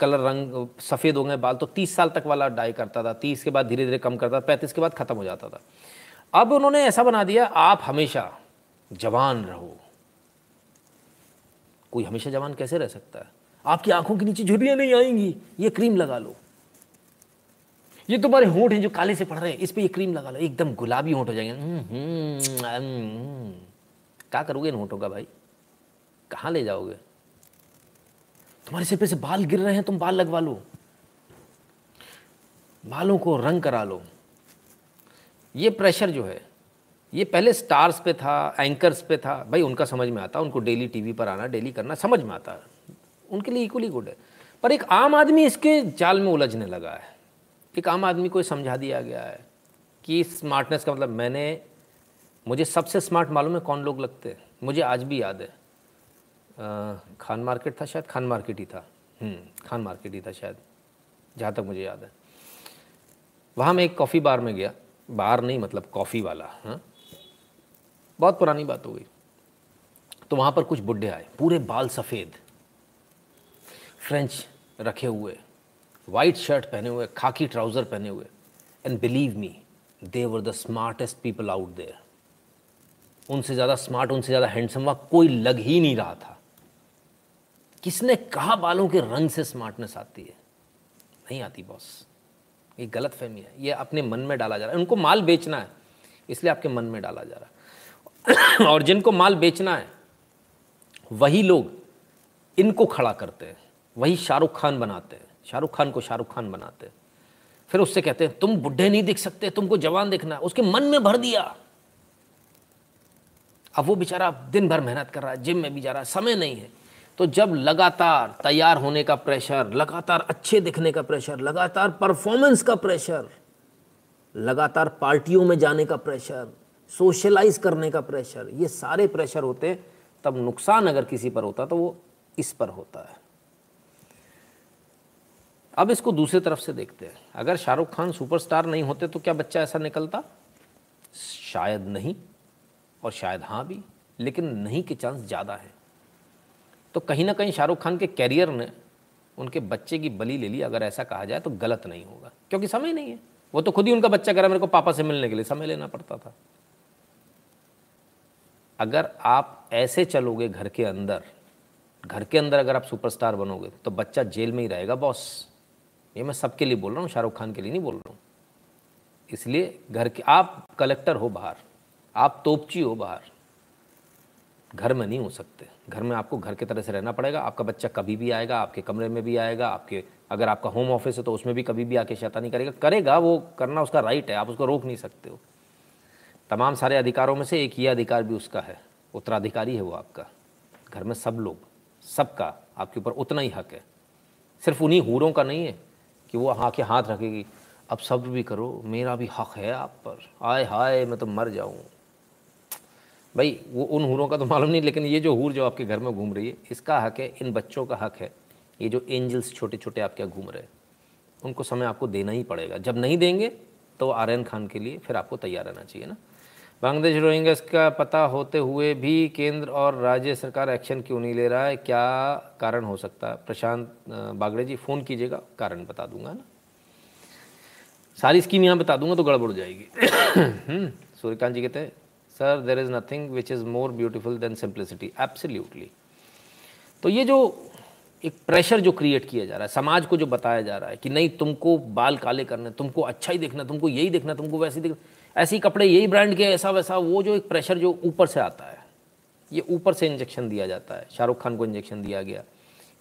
कलर रंग, सफ़ेद हो गए, बाल तो 30 साल तक वाला डाई करता था। 30 के बाद धीरे धीरे कम करता था, पैंतीस के बाद ख़त्म हो जाता था। अब उन्होंने ऐसा बना दिया, आप हमेशा जवान रहो। कोई हमेशा जवान कैसे रह सकता है? आपकी आँखों के नीचे झुर्रियाँ नहीं आएँगी, ये क्रीम लगा लो। ये तुम्हारे होंठ हैं जो काले से पड़ रहे हैं। इस पर ये क्रीम लगा लो। एकदम गुलाबी होंठ हो जाएँगे। हम्म, हम्म, हम्म। क्या करोगे इन होंठों का भाई? कहाँ ले जाओगे? तुम्हारे सिर पे से बाल गिर रहे हैं तुम बाल लगवा लो। बालों को रंग करा लो। ये प्रेशर जो है ये पहले स्टार्स पे था एंकर्स पे था। भाई उनका समझ में आता उनको डेली टीवी पर आना डेली करना समझ में आता। उनके लिए इक्वली गुड है। पर एक आम आदमी इसके जाल में उलझने लगा है। एक आम आदमी को समझा दिया गया है कि स्मार्टनेस का मतलब मैंने मुझे सबसे स्मार्ट मालूम है कौन लोग लगते हैं। मुझे आज भी याद है। आ, खान मार्केट था शायद? खान मार्केट ही था। हम्म, खान मार्केट ही था शायद। जहाँ तक मुझे याद है। वहाँ मैं एक कॉफ़ी बार में गया। बार नहीं मतलब कॉफ़ी वाला हाँ। बहुत पुरानी बात हो गई। तो वहाँ पर कुछ बुढ़े आए। पूरे बाल सफ़ेद। फ्रेंच रखे हुए। वाइट शर्ट पहने हुए खाकी ट्राउज़र पहने हुए. And believe me they were the smartest people out there उनसे ज़्यादा स्मार्ट उनसे ज़्यादा हैंडसम वहाँ कोई लग ही नहीं रहा था. किसने कहा बालों के रंग से स्मार्टनेस आती है? नहीं आती बॉस ये गलत फहमी है. ये अपने मन में डाला जा रहा है. उनको माल बेचना है. इसलिए आपके मन में डाला जा रहा है। और जिनको माल बेचना है, वही लोग इनको खड़ा करते हैं. वही शाहरुख खान बनाते हैं. शाहरुख खान को शाहरुख खान बनाते हैं। फिर उससे कहते हैं, तुम बुढ़े नहीं दिख सकते, तुमको जवान दिखना उसके मन में भर दिया। अब वो बेचारा दिन भर मेहनत कर रहा है, जिम में भी जा रहा है, समय नहीं है। तो जब लगातार तैयार होने का प्रेशर, लगातार अच्छे दिखने का प्रेशर, लगातार परफॉर्मेंस का प्रेशर, लगातार पार्टियों में जाने का प्रेशर, सोशलाइज करने का प्रेशर, ये सारे प्रेशर होते, तब नुकसान अगर किसी पर होता तो वो इस पर होता है। अब इसको दूसरी तरफ़ से देखते हैं। अगर शाहरुख खान सुपरस्टार नहीं होते तो क्या बच्चा ऐसा निकलता? शायद नहीं, और शायद हाँ भी, लेकिन नहीं के चांस ज़्यादा है। तो कहीं ना कहीं शाहरुख खान के कैरियर ने उनके बच्चे की बलि ले ली, अगर ऐसा कहा जाए तो गलत नहीं होगा। क्योंकि समय नहीं है। वो तो खुद ही उनका बच्चा करा, मेरे को पापा से मिलने के लिए समय लेना पड़ता था। अगर आप ऐसे चलोगे घर के अंदर, घर के अंदर अगर आप सुपरस्टार बनोगे तो बच्चा जेल में ही रहेगा, बॉस। ये मैं सबके लिए बोल रहा हूँ, शाहरुख खान के लिए नहीं बोल रहा हूँ। इसलिए घर के, आप कलेक्टर हो बाहर, आप तोपची हो बाहर, घर में नहीं हो सकते। घर में आपको घर के तरह से रहना पड़ेगा, आपका बच्चा कभी भी आएगा, आपके कमरे में भी आएगा, आपके, अगर आपका होम ऑफ़िस है तो उसमें भी कभी भी आके शैतानी करेगा। करेगा, वो करना उसका राइट है, आप उसको रोक नहीं सकते हो। तमाम सारे अधिकारों में से एक ही अधिकार भी उसका है, उत्तराधिकारी है वो आपका। घर में सब लोग, सबका आपके ऊपर उतना ही हक है। सिर्फ़ उन्हीं हूरों का नहीं है कि वो हाँ के हाथ रखेगी, अब सब्र भी करो, मेरा भी हक है आप पर। आए हाय, मैं तो मर जाऊँ। भाई, वो उन हूरों का तो मालूम नहीं, लेकिन ये जो हूर जो आपके घर में घूम रही है, इसका हक है, इन बच्चों का हक है। ये जो एंजल्स छोटे छोटे आपके यहाँ घूम रहे हैं, उनको समय आपको देना ही पड़ेगा। जब नहीं देंगे तो आर्यन खान के लिए फिर आपको तैयार रहना चाहिए ना। बांग्लादेश रोहिंग्या का पता होते हुए भी केंद्र और राज्य सरकार एक्शन क्यों नहीं ले रहा है? क्या कारण हो सकता? है प्रशांत बागड़े जी फ़ोन कीजिएगा कारण बता दूँगा ना। सारी स्कीम यहाँ बता दूँगा तो गड़बड़ जाएगी। हम्म, सूर्यकांत जी कहते हैं sir there is nothing which is more beautiful than simplicity absolutely तो ये जो एक प्रेशर जो क्रिएट किया जा रहा है समाज को जो बताया जा रहा है कि नहीं तुमको बाल काले करने तुमको अच्छा ही देखना तुमको यही देखना तुमको वैसे ही देखना ऐसे कपड़े, यही ब्रांड के ऐसा वैसा, वो जो एक प्रेशर जो ऊपर से आता है, ये ऊपर से इंजेक्शन दिया जाता है। शाहरुख खान को इंजेक्शन दिया गया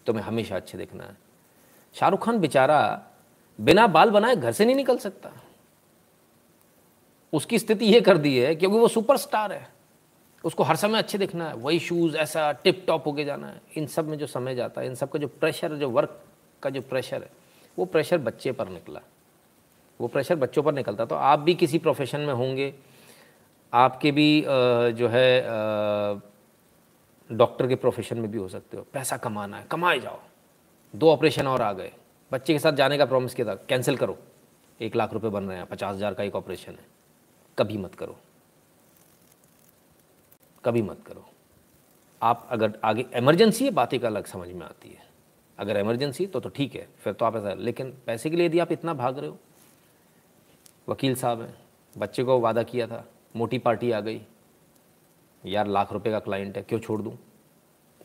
तुम्हें हमेशा अच्छे देखना है। शाहरुख खान बेचारा बिना बाल बनाए घर से नहीं निकल सकता। उसकी स्थिति ये कर दी है क्योंकि वो सुपरस्टार है। उसको हर समय अच्छे दिखना है। वही शूज़ ऐसा टिप टॉप होके जाना है। इन सब में जो समय जाता है, इन सब का जो प्रेशर जो वर्क का जो प्रेशर है, वो प्रेशर बच्चे पर निकला। वो प्रेशर बच्चों पर निकलता तो आप भी किसी प्रोफेशन में होंगे। आपके भी जो है डॉक्टर के प्रोफेशन में भी हो सकते हो। पैसा कमाना है, कमाए जाओ। दो ऑपरेशन और आ गए। बच्चे के साथ जाने का प्रॉमिस किया था कैंसिल करो। एक लाख रुपए बन रहे हैं, पचास हज़ार का एक ऑपरेशन है। कभी मत करो। कभी मत करो। आप अगर, आगे इमरजेंसी है बात एक अलग समझ में आती है। अगर इमरजेंसी तो तो ठीक है, फिर तो आप ऐसा, लेकिन पैसे के लिए यदि आप इतना भाग रहे हो वकील साहब हैं। बच्चे को वादा किया था। मोटी पार्टी आ गई। यार, लाख रुपए का क्लाइंट है, क्यों छोड़ दूँ?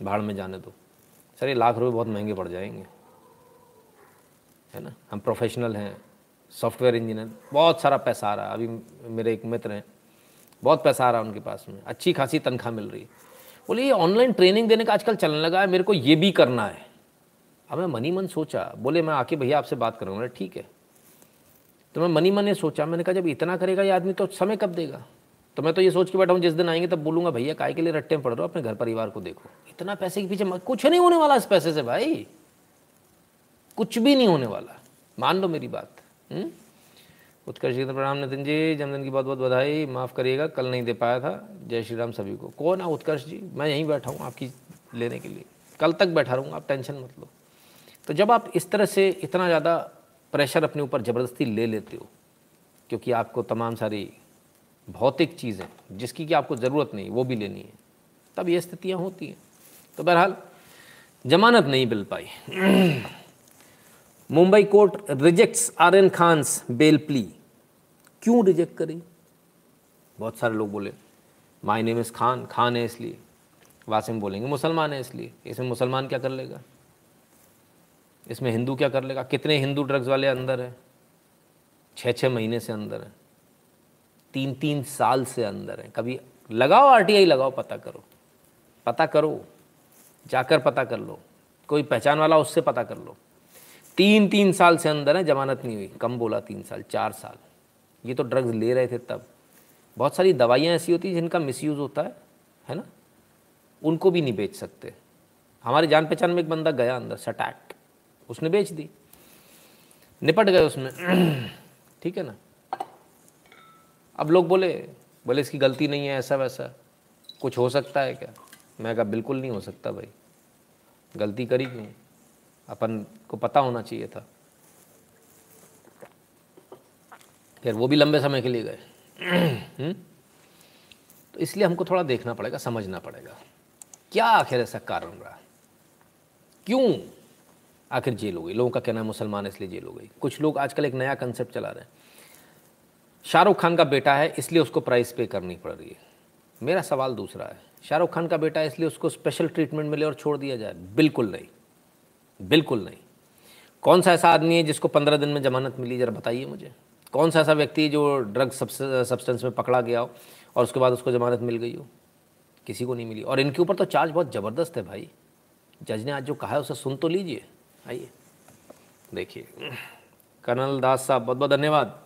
भाड़ में जाने दो। सर, ये लाख रुपए बहुत महँगे पड़ जाएँगे। है ना? हम प्रोफेशनल हैं सॉफ्टवेयर इंजीनियर बहुत सारा पैसा आ रहा है। अभी मेरे एक मित्र हैं, बहुत पैसा आ रहा है उनके पास में। अच्छी खासी तनख्वाह मिल रही है। बोले, ये ऑनलाइन ट्रेनिंग देने का आजकल चलने लगा है, मेरे को ये भी करना है। अब मैं मनी मन सोचा, बोले, मैं आके भैया आपसे बात करूँगा। ठीक है। तो मैं मनी मन ने सोचा, मैंने कहा, जब इतना करेगा ये आदमी तो समय कब देगा? तो मैं तो ये सोच के बैठा हूँ, जिस दिन आएँगे तब बोलूँगा, भैया, काय के लिए रट्टे पड़ रहे हो? अपने घर परिवार को देखो। इतना पैसे के पीछे कुछ नहीं होने वाला इस पैसे से भाई। कुछ भी नहीं होने वाला। मान लो मेरी बात। हम्म? उत्कर्ष प्रणाम, नितिन जी, जन्मदिन की बहुत बहुत बधाई। माफ़ करिएगा, कल नहीं दे पाया था। जय श्री राम सभी को। कौन है उत्कर्ष जी? मैं यहीं बैठा हूँ आपकी लेने के लिए। कल तक बैठा रहूँगा, आप टेंशन मत लो। तो जब आप इस तरह से इतना ज़्यादा प्रेशर अपने ऊपर ज़बरदस्ती ले लेते हो, क्योंकि आपको तमाम सारी भौतिक चीज़ें, जिसकी कि आपको ज़रूरत नहीं, वो भी लेनी है। तब ये स्थितियाँ होती हैं। तो बहरहाल, जमानत नहीं मिल पाई। Mumbai court rejects R N Khan's bail plea क्यों रिजेक्ट करी? बहुत सारे लोग बोले my name is Khan Khan है इसलिए। वासिम बोलेंगे, मुसलमान है इसलिए। इसमें मुसलमान क्या कर लेगा? इसमें हिंदू क्या कर लेगा? कितने हिंदू ड्रग्स वाले अंदर हैं? छः छः महीने से अंदर हैं। तीन तीन साल से अंदर हैं। कभी लगाओ आरटीआई लगाओ, पता करो। पता करो। जाकर पता कर लो। कोई पहचान वाला उससे पता कर लो। तीन तीन साल से अंदर है, जमानत नहीं हुई। कम बोला तीन साल, चार साल। ये तो ड्रग्स ले रहे थे तब। बहुत सारी दवाइयाँ ऐसी होती हैं जिनका मिसयूज़ होता है है ना? उनको भी नहीं बेच सकते। हमारे जान पहचान में एक बंदा गया अंदर, सटैक। उसने बेच दी। निपट गए उसमें। ठीक है ना? अब लोग बोले बोले, इसकी गलती नहीं है ऐसा वैसा कुछ हो सकता है क्या? मैं कहा, बिल्कुल नहीं हो सकता भाई। गलती करी क्यों? अपन को पता होना चाहिए था। फिर वो भी लंबे समय के लिए गए। हम्म? तो इसलिए हमको थोड़ा देखना पड़ेगा, समझना पड़ेगा। क्या आखिर ऐसा कारण रहा? क्यों? आखिर जेल हो गई। लोगों का कहना है मुसलमान इसलिए जेल हो गई। कुछ लोग आजकल एक नया कंसेप्ट चला रहे हैं। शाहरुख खान का बेटा है, इसलिए उसको प्राइस पे करनी पड़ रही है। मेरा सवाल दूसरा है, शाहरुख खान का बेटा है, इसलिए उसको स्पेशल ट्रीटमेंट मिले और छोड़ दिया जाए? बिल्कुल नहीं। बिल्कुल नहीं। कौन सा ऐसा आदमी है जिसको पंद्रह दिन में जमानत मिली, ज़रा बताइए मुझे। कौन सा ऐसा व्यक्ति जो ड्रग सब्सटेंस में पकड़ा गया हो और उसके बाद उसको जमानत मिल गई हो? किसी को नहीं मिली। और इनके ऊपर तो चार्ज बहुत ज़बरदस्त है भाई। जज ने आज जो कहा है, उसे सुन तो लीजिए। आइए। देखिए। कर्नल दास साहब, बहुत बहुत धन्यवाद।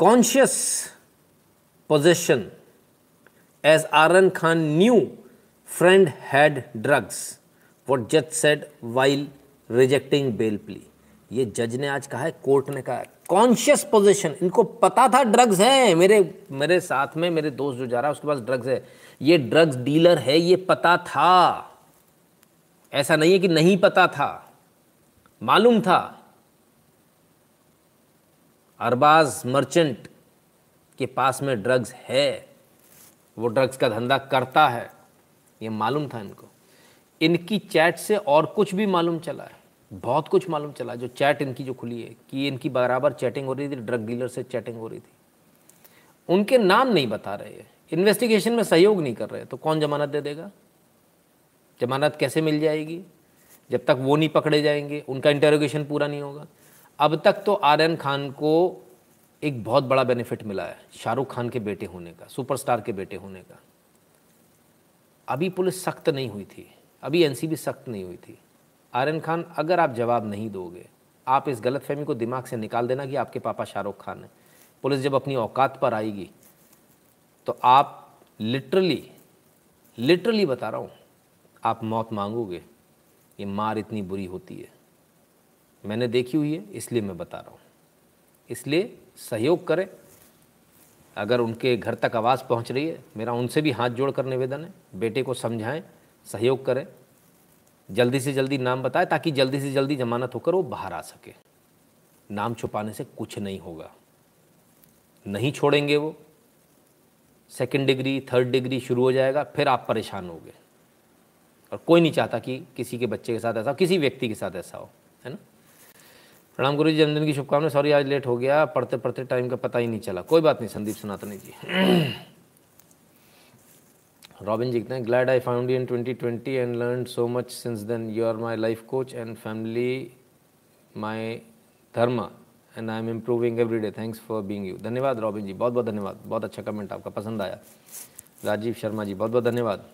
Conscious possession as R N Khan new friend had drugs what जज said while rejecting bail plea ये जज ने आज कहा है कोर्ट ने कहा कॉन्शियस पोजिशन इनको पता था ड्रग्स है। मेरे मेरे साथ में मेरे दोस्त जो जा रहा है, उसके पास ड्रग्स है। ये ड्रग्स डीलर है, ये पता था। ऐसा नहीं है कि नहीं पता था, मालूम था। अरबाज मर्चेंट के पास में ड्रग्स है, वो ड्रग्स का धंधा करता है, ये मालूम था इनको। इनकी चैट से और कुछ भी मालूम चला है, बहुत कुछ मालूम चला जो चैट इनकी जो खुली है, कि इनकी बराबर चैटिंग हो रही थी, ड्रग डीलर से चैटिंग हो रही थी। उनके नाम नहीं बता रहे इन्वेस्टिगेशन में सहयोग नहीं कर रहे तो कौन जमानत दे देगा? जमानत कैसे मिल जाएगी? जब तक वो नहीं पकड़े जाएँगे, उनका इंटेरोगेशन पूरा नहीं होगा। अब तक तो आर्यन खान को एक बहुत बड़ा बेनिफिट मिला है, शाहरुख खान के बेटे होने का सुपरस्टार के बेटे होने का। अभी पुलिस सख्त नहीं हुई थी, अभी एनसीबी सख्त नहीं हुई थी। आर्यन खान, अगर आप जवाब नहीं दोगे, आप इस गलत फहमी को दिमाग से निकाल देना कि आपके पापा शाहरुख खान हैं। पुलिस जब अपनी औकात पर आएगी तो आप लिटरली लिटरली बता रहा हूँ आप मौत मांगोगे, ये मार इतनी बुरी होती है। मैंने देखी हुई है, इसलिए मैं बता रहा हूँ। इसलिए सहयोग करें। अगर उनके घर तक आवाज़ पहुँच रही है, मेरा उनसे भी हाथ जोड़ कर निवेदन है, बेटे को समझाएँ, सहयोग करें। जल्दी से जल्दी नाम बताएँ, ताकि जल्दी से जल्दी जमानत होकर वो बाहर आ सके। नाम छुपाने से कुछ नहीं होगा। नहीं छोड़ेंगे वो। सेकंड डिग्री थर्ड डिग्री शुरू हो जाएगा, फिर आप परेशान होगे। और कोई नहीं चाहता कि किसी के बच्चे के साथ ऐसा हो, किसी व्यक्ति के साथ ऐसा हो, है ना? प्रणाम गुरु जी जन्मदिन की शुभकामनाएँ। सॉरी, आज लेट हो गया पढ़ते पढ़ते टाइम का पता ही नहीं चला। कोई बात नहीं, संदीप सनातनी जी। रॉबिन जी कहते हैं? Glad I found you in 2020 and learn so much since then you are my life coach and family my dharma and I am improving every day thanks for being you धन्यवाद Robin ji बहुत बहुत धन्यवाद। बहुत अच्छा comment आपका पसंद आया। राजीव शर्मा जी बहुत बहुत धन्यवाद।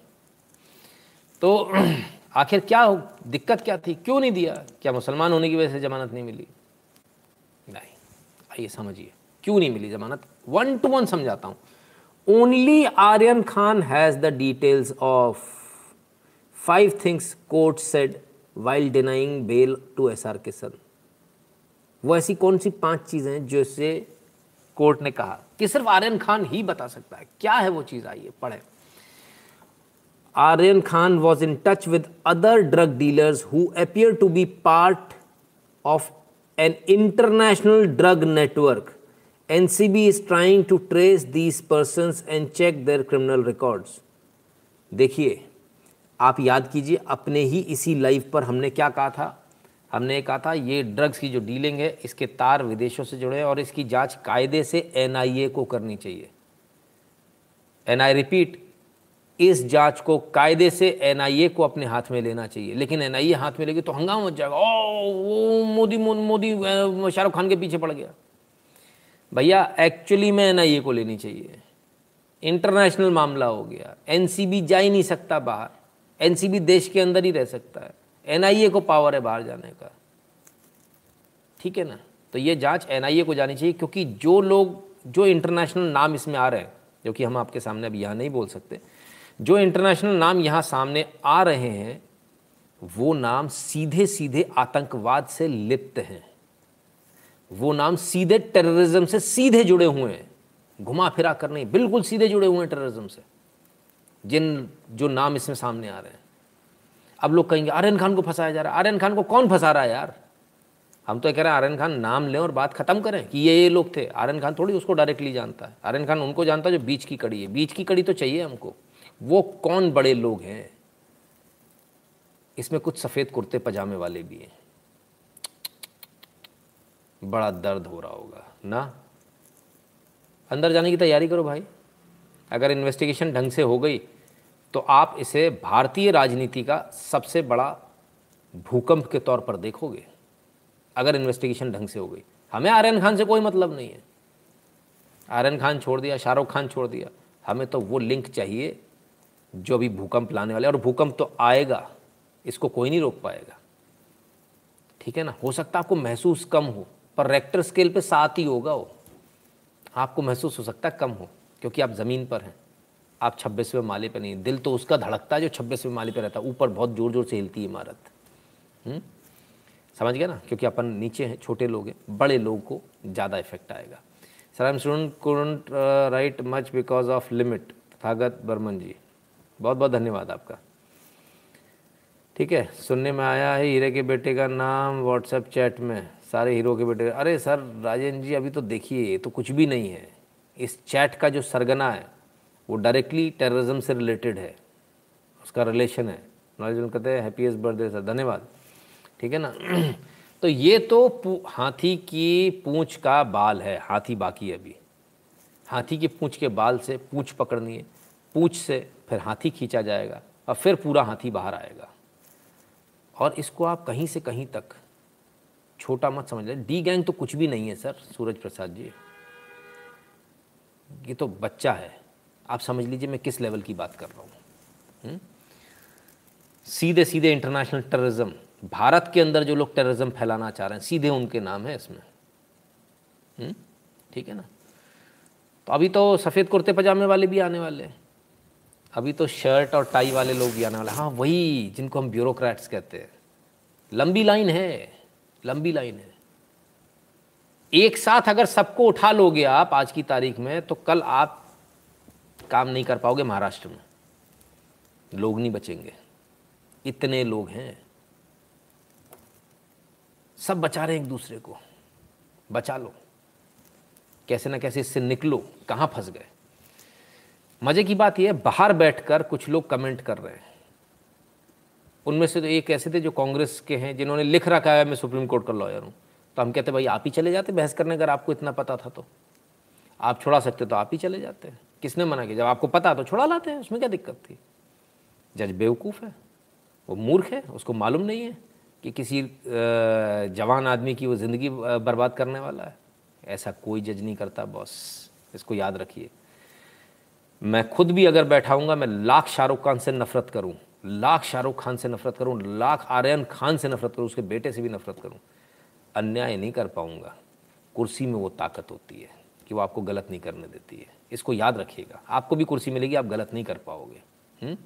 तो आखिर क्या हो, दिक्कत क्या थी? क्यों नहीं दिया? क्या मुसलमान होने की वजह से जमानत नहीं मिली? नहीं। आइए समझिए। क्यों नहीं मिली जमानत? वन टू वन समझाता हूँ। Only Aryan Khan has the details of five things court said while denying bail to S R K son वो ऐसी कौन सी पाँच चीज़ें जो इसे कोर्ट ने कहा? कि सिर्फ़ आर्यन खान ही बता सकता है। क्या है वो चीज़? आइए, पढ़े। Aryan Khan was in touch with other drug dealers who appear to be part of an international drug network NCB is trying to trace these person and check their criminal records देखिए, आप याद कीजिए, अपने ही इसी live पर हमने क्या कहा था? हमने कहा था, ये ड्रग्स की जो डीलिंग है, इसके तार विदेशों से जुड़े हैं और इसकी जाँच कायदे से एनआईए को करनी चाहिए। एन आई रिपीट इस जाँच को कायदे से एनआईए को अपने हाथ में लेना चाहिए। लेकिन एनआईए हाथ में लेगी तो हंगामा मच जाएगा। ओ मोदी मोदी शाहरुख खान के पीछे पड़ गया। भैया एक्चुअली में एनआईए को लेनी चाहिए। इंटरनेशनल मामला हो गया। एनसीबी जा ही नहीं सकता बाहर। एनसीबी देश के अंदर ही रह सकता है। एनआईए को पावर है बाहर जाने का। ठीक है ना? तो ये जाँच एनआईए को जानी चाहिए, क्योंकि जो लोग, जो इंटरनेशनल नाम इसमें आ रहे हैं, जो कि हम आपके सामने अभी यहाँ नहीं बोल सकते जो इंटरनेशनल नाम यहाँ सामने आ रहे हैं, वो नाम सीधे सीधे आतंकवाद से लिप्त हैं। वो नाम सीधे टेररिज्म से सीधे जुड़े हुए हैं। घुमा फिरा कर नहीं, बिल्कुल सीधे जुड़े हुए हैं टेररिज्म से। जिन, जो नाम इसमें सामने आ रहे हैं। अब लोग कहेंगे, आर्यन खान को फंसाया जा रहा है। आर्यन खान को कौन फंसा रहा है यार? हम तो कह रहे हैं, आर्यन खान नाम लें और बात खत्म करें कि ये ये लोग थे। आर्यन खान थोड़ी उसको डायरेक्टली जानता है। आर्यन खान उनको जानता है जो बीच की कड़ी है। बीच की कड़ी तो चाहिए हमको। वो कौन बड़े लोग हैं? इसमें कुछ सफ़ेद कुर्ते पजामे वाले भी हैं। बड़ा दर्द हो रहा होगा, ना? अंदर जाने की तैयारी करो भाई। अगर इन्वेस्टिगेशन ढंग से हो गई तो आप इसे भारतीय राजनीति का सबसे बड़ा भूकंप के तौर पर देखोगे। अगर इन्वेस्टिगेशन ढंग से हो गई। हमें आर्यन खान से कोई मतलब नहीं है। आर्यन खान छोड़ दिया, शाहरुख खान छोड़ दिया। हमें तो वो लिंक चाहिए जो अभी भूकंप लाने वाले और भूकंप तो आएगा, इसको कोई नहीं रोक पाएगा। ठीक है ना? हो सकता है आपको महसूस कम हो, पर रेक्टर स्केल पे सात ही होगा वो। आपको महसूस हो सकता है कम हो, क्योंकि आप ज़मीन पर हैं। आप छब्बीसवें माले पर नहीं, दिल तो उसका धड़कता है जो छब्बीसवें माले पर रहता है, ऊपर बहुत ज़ोर ज़ोर से हिलती है इमारत। हम्म? समझ गया ना? क्योंकि अपन नीचे हैं, छोटे लोग हैं, बड़े लोगों को ज़्यादा इफ़ेक्ट आएगा। Sir I am student couldn't write much because of limit थागत Barman ji. बहुत बहुत धन्यवाद आपका। ठीक है, सुनने में आया है हीरे के बेटे का नाम व्हाट्सएप चैट में, सारे हीरो के बेटे अरे सर, राजेंद्र जी, अभी तो देखिए, ये तो कुछ भी नहीं है। इस चैट का जो सरगना है, वो डायरेक्टली टेररिज्म से रिलेटेड है। उसका रिलेशन है। नॉलेज कहते हैं हैप्पीएस्ट बर्थडे सर धन्यवाद। ठीक है ना? तो ये तो हाथी की पूंछ का बाल है, हाथी बाकी अभी। हाथी की पूंछ के बाल से पूंछ पकड़नी है। पूंछ से फिर हाथी खींचा जाएगा और फिर पूरा हाथी बाहर आएगा। और इसको आप कहीं से कहीं तक छोटा मत समझ लें। डी गैंग तो कुछ भी नहीं है सर, सूरज प्रसाद जी। ये तो बच्चा है। आप समझ लीजिए मैं किस लेवल की बात कर रहा हूँ। हम्म? सीधे सीधे इंटरनेशनल टेररिज्म भारत के अंदर जो लोग टेररिज्म फैलाना चाह रहे हैं, सीधे उनके नाम है इसमें। हम्म? ठीक है ना? तो अभी तो सफ़ेद कुर्ते पजामे वाले भी आने वाले हैं। अभी तो शर्ट और टाई वाले लोग भी आने वाले हाँ। वही जिनको हम ब्यूरोक्रेट्स कहते हैं। लंबी लाइन है, लंबी लाइन है। एक साथ अगर सबको उठा लोगे आप आज की तारीख में तो कल आप काम नहीं कर पाओगे महाराष्ट्र में। लोग नहीं बचेंगे। इतने लोग हैं। सब बचा रहे हैं एक दूसरे को। बचा लो। कैसे ना कैसे इससे निकलो। कहाँ फंस गए? मज़े की बात यह बाहर बैठकर कुछ लोग कमेंट कर रहे हैं। उनमें से तो एक ऐसे थे जो कांग्रेस के हैं, जिन्होंने लिख रखा है, मैं सुप्रीम कोर्ट का लॉयर हूँ। तो हम कहते भाई, आप ही चले जाते बहस करने, अगर आपको इतना पता था तो। आप छोड़ा सकते तो आप ही चले जाते हैं। किसने मना किया? जब आपको पता तो छोड़ा लाते हैं, उसमें क्या दिक्कत थी? जज बेवकूफ़ है। वो मूर्ख है, उसको मालूम नहीं है कि किसी जवान आदमी की वो ज़िंदगी बर्बाद करने वाला है। ऐसा कोई जज नहीं करता, बॉस। इसको याद रखिए। मैं खुद भी अगर बैठाऊँगा, मैं लाख शाहरुख खान से नफरत करूँ, लाख शाहरुख खान से नफरत करूँ, लाख आर्यन खान से नफरत करूँ, उसके बेटे से भी नफरत करूँ, अन्याय नहीं कर पाऊँगा। कुर्सी में वो ताकत होती है कि वो आपको गलत नहीं करने देती है। इसको याद रखिएगा। आपको भी कुर्सी मिलेगी, आप गलत नहीं कर पाओगे। हम्म?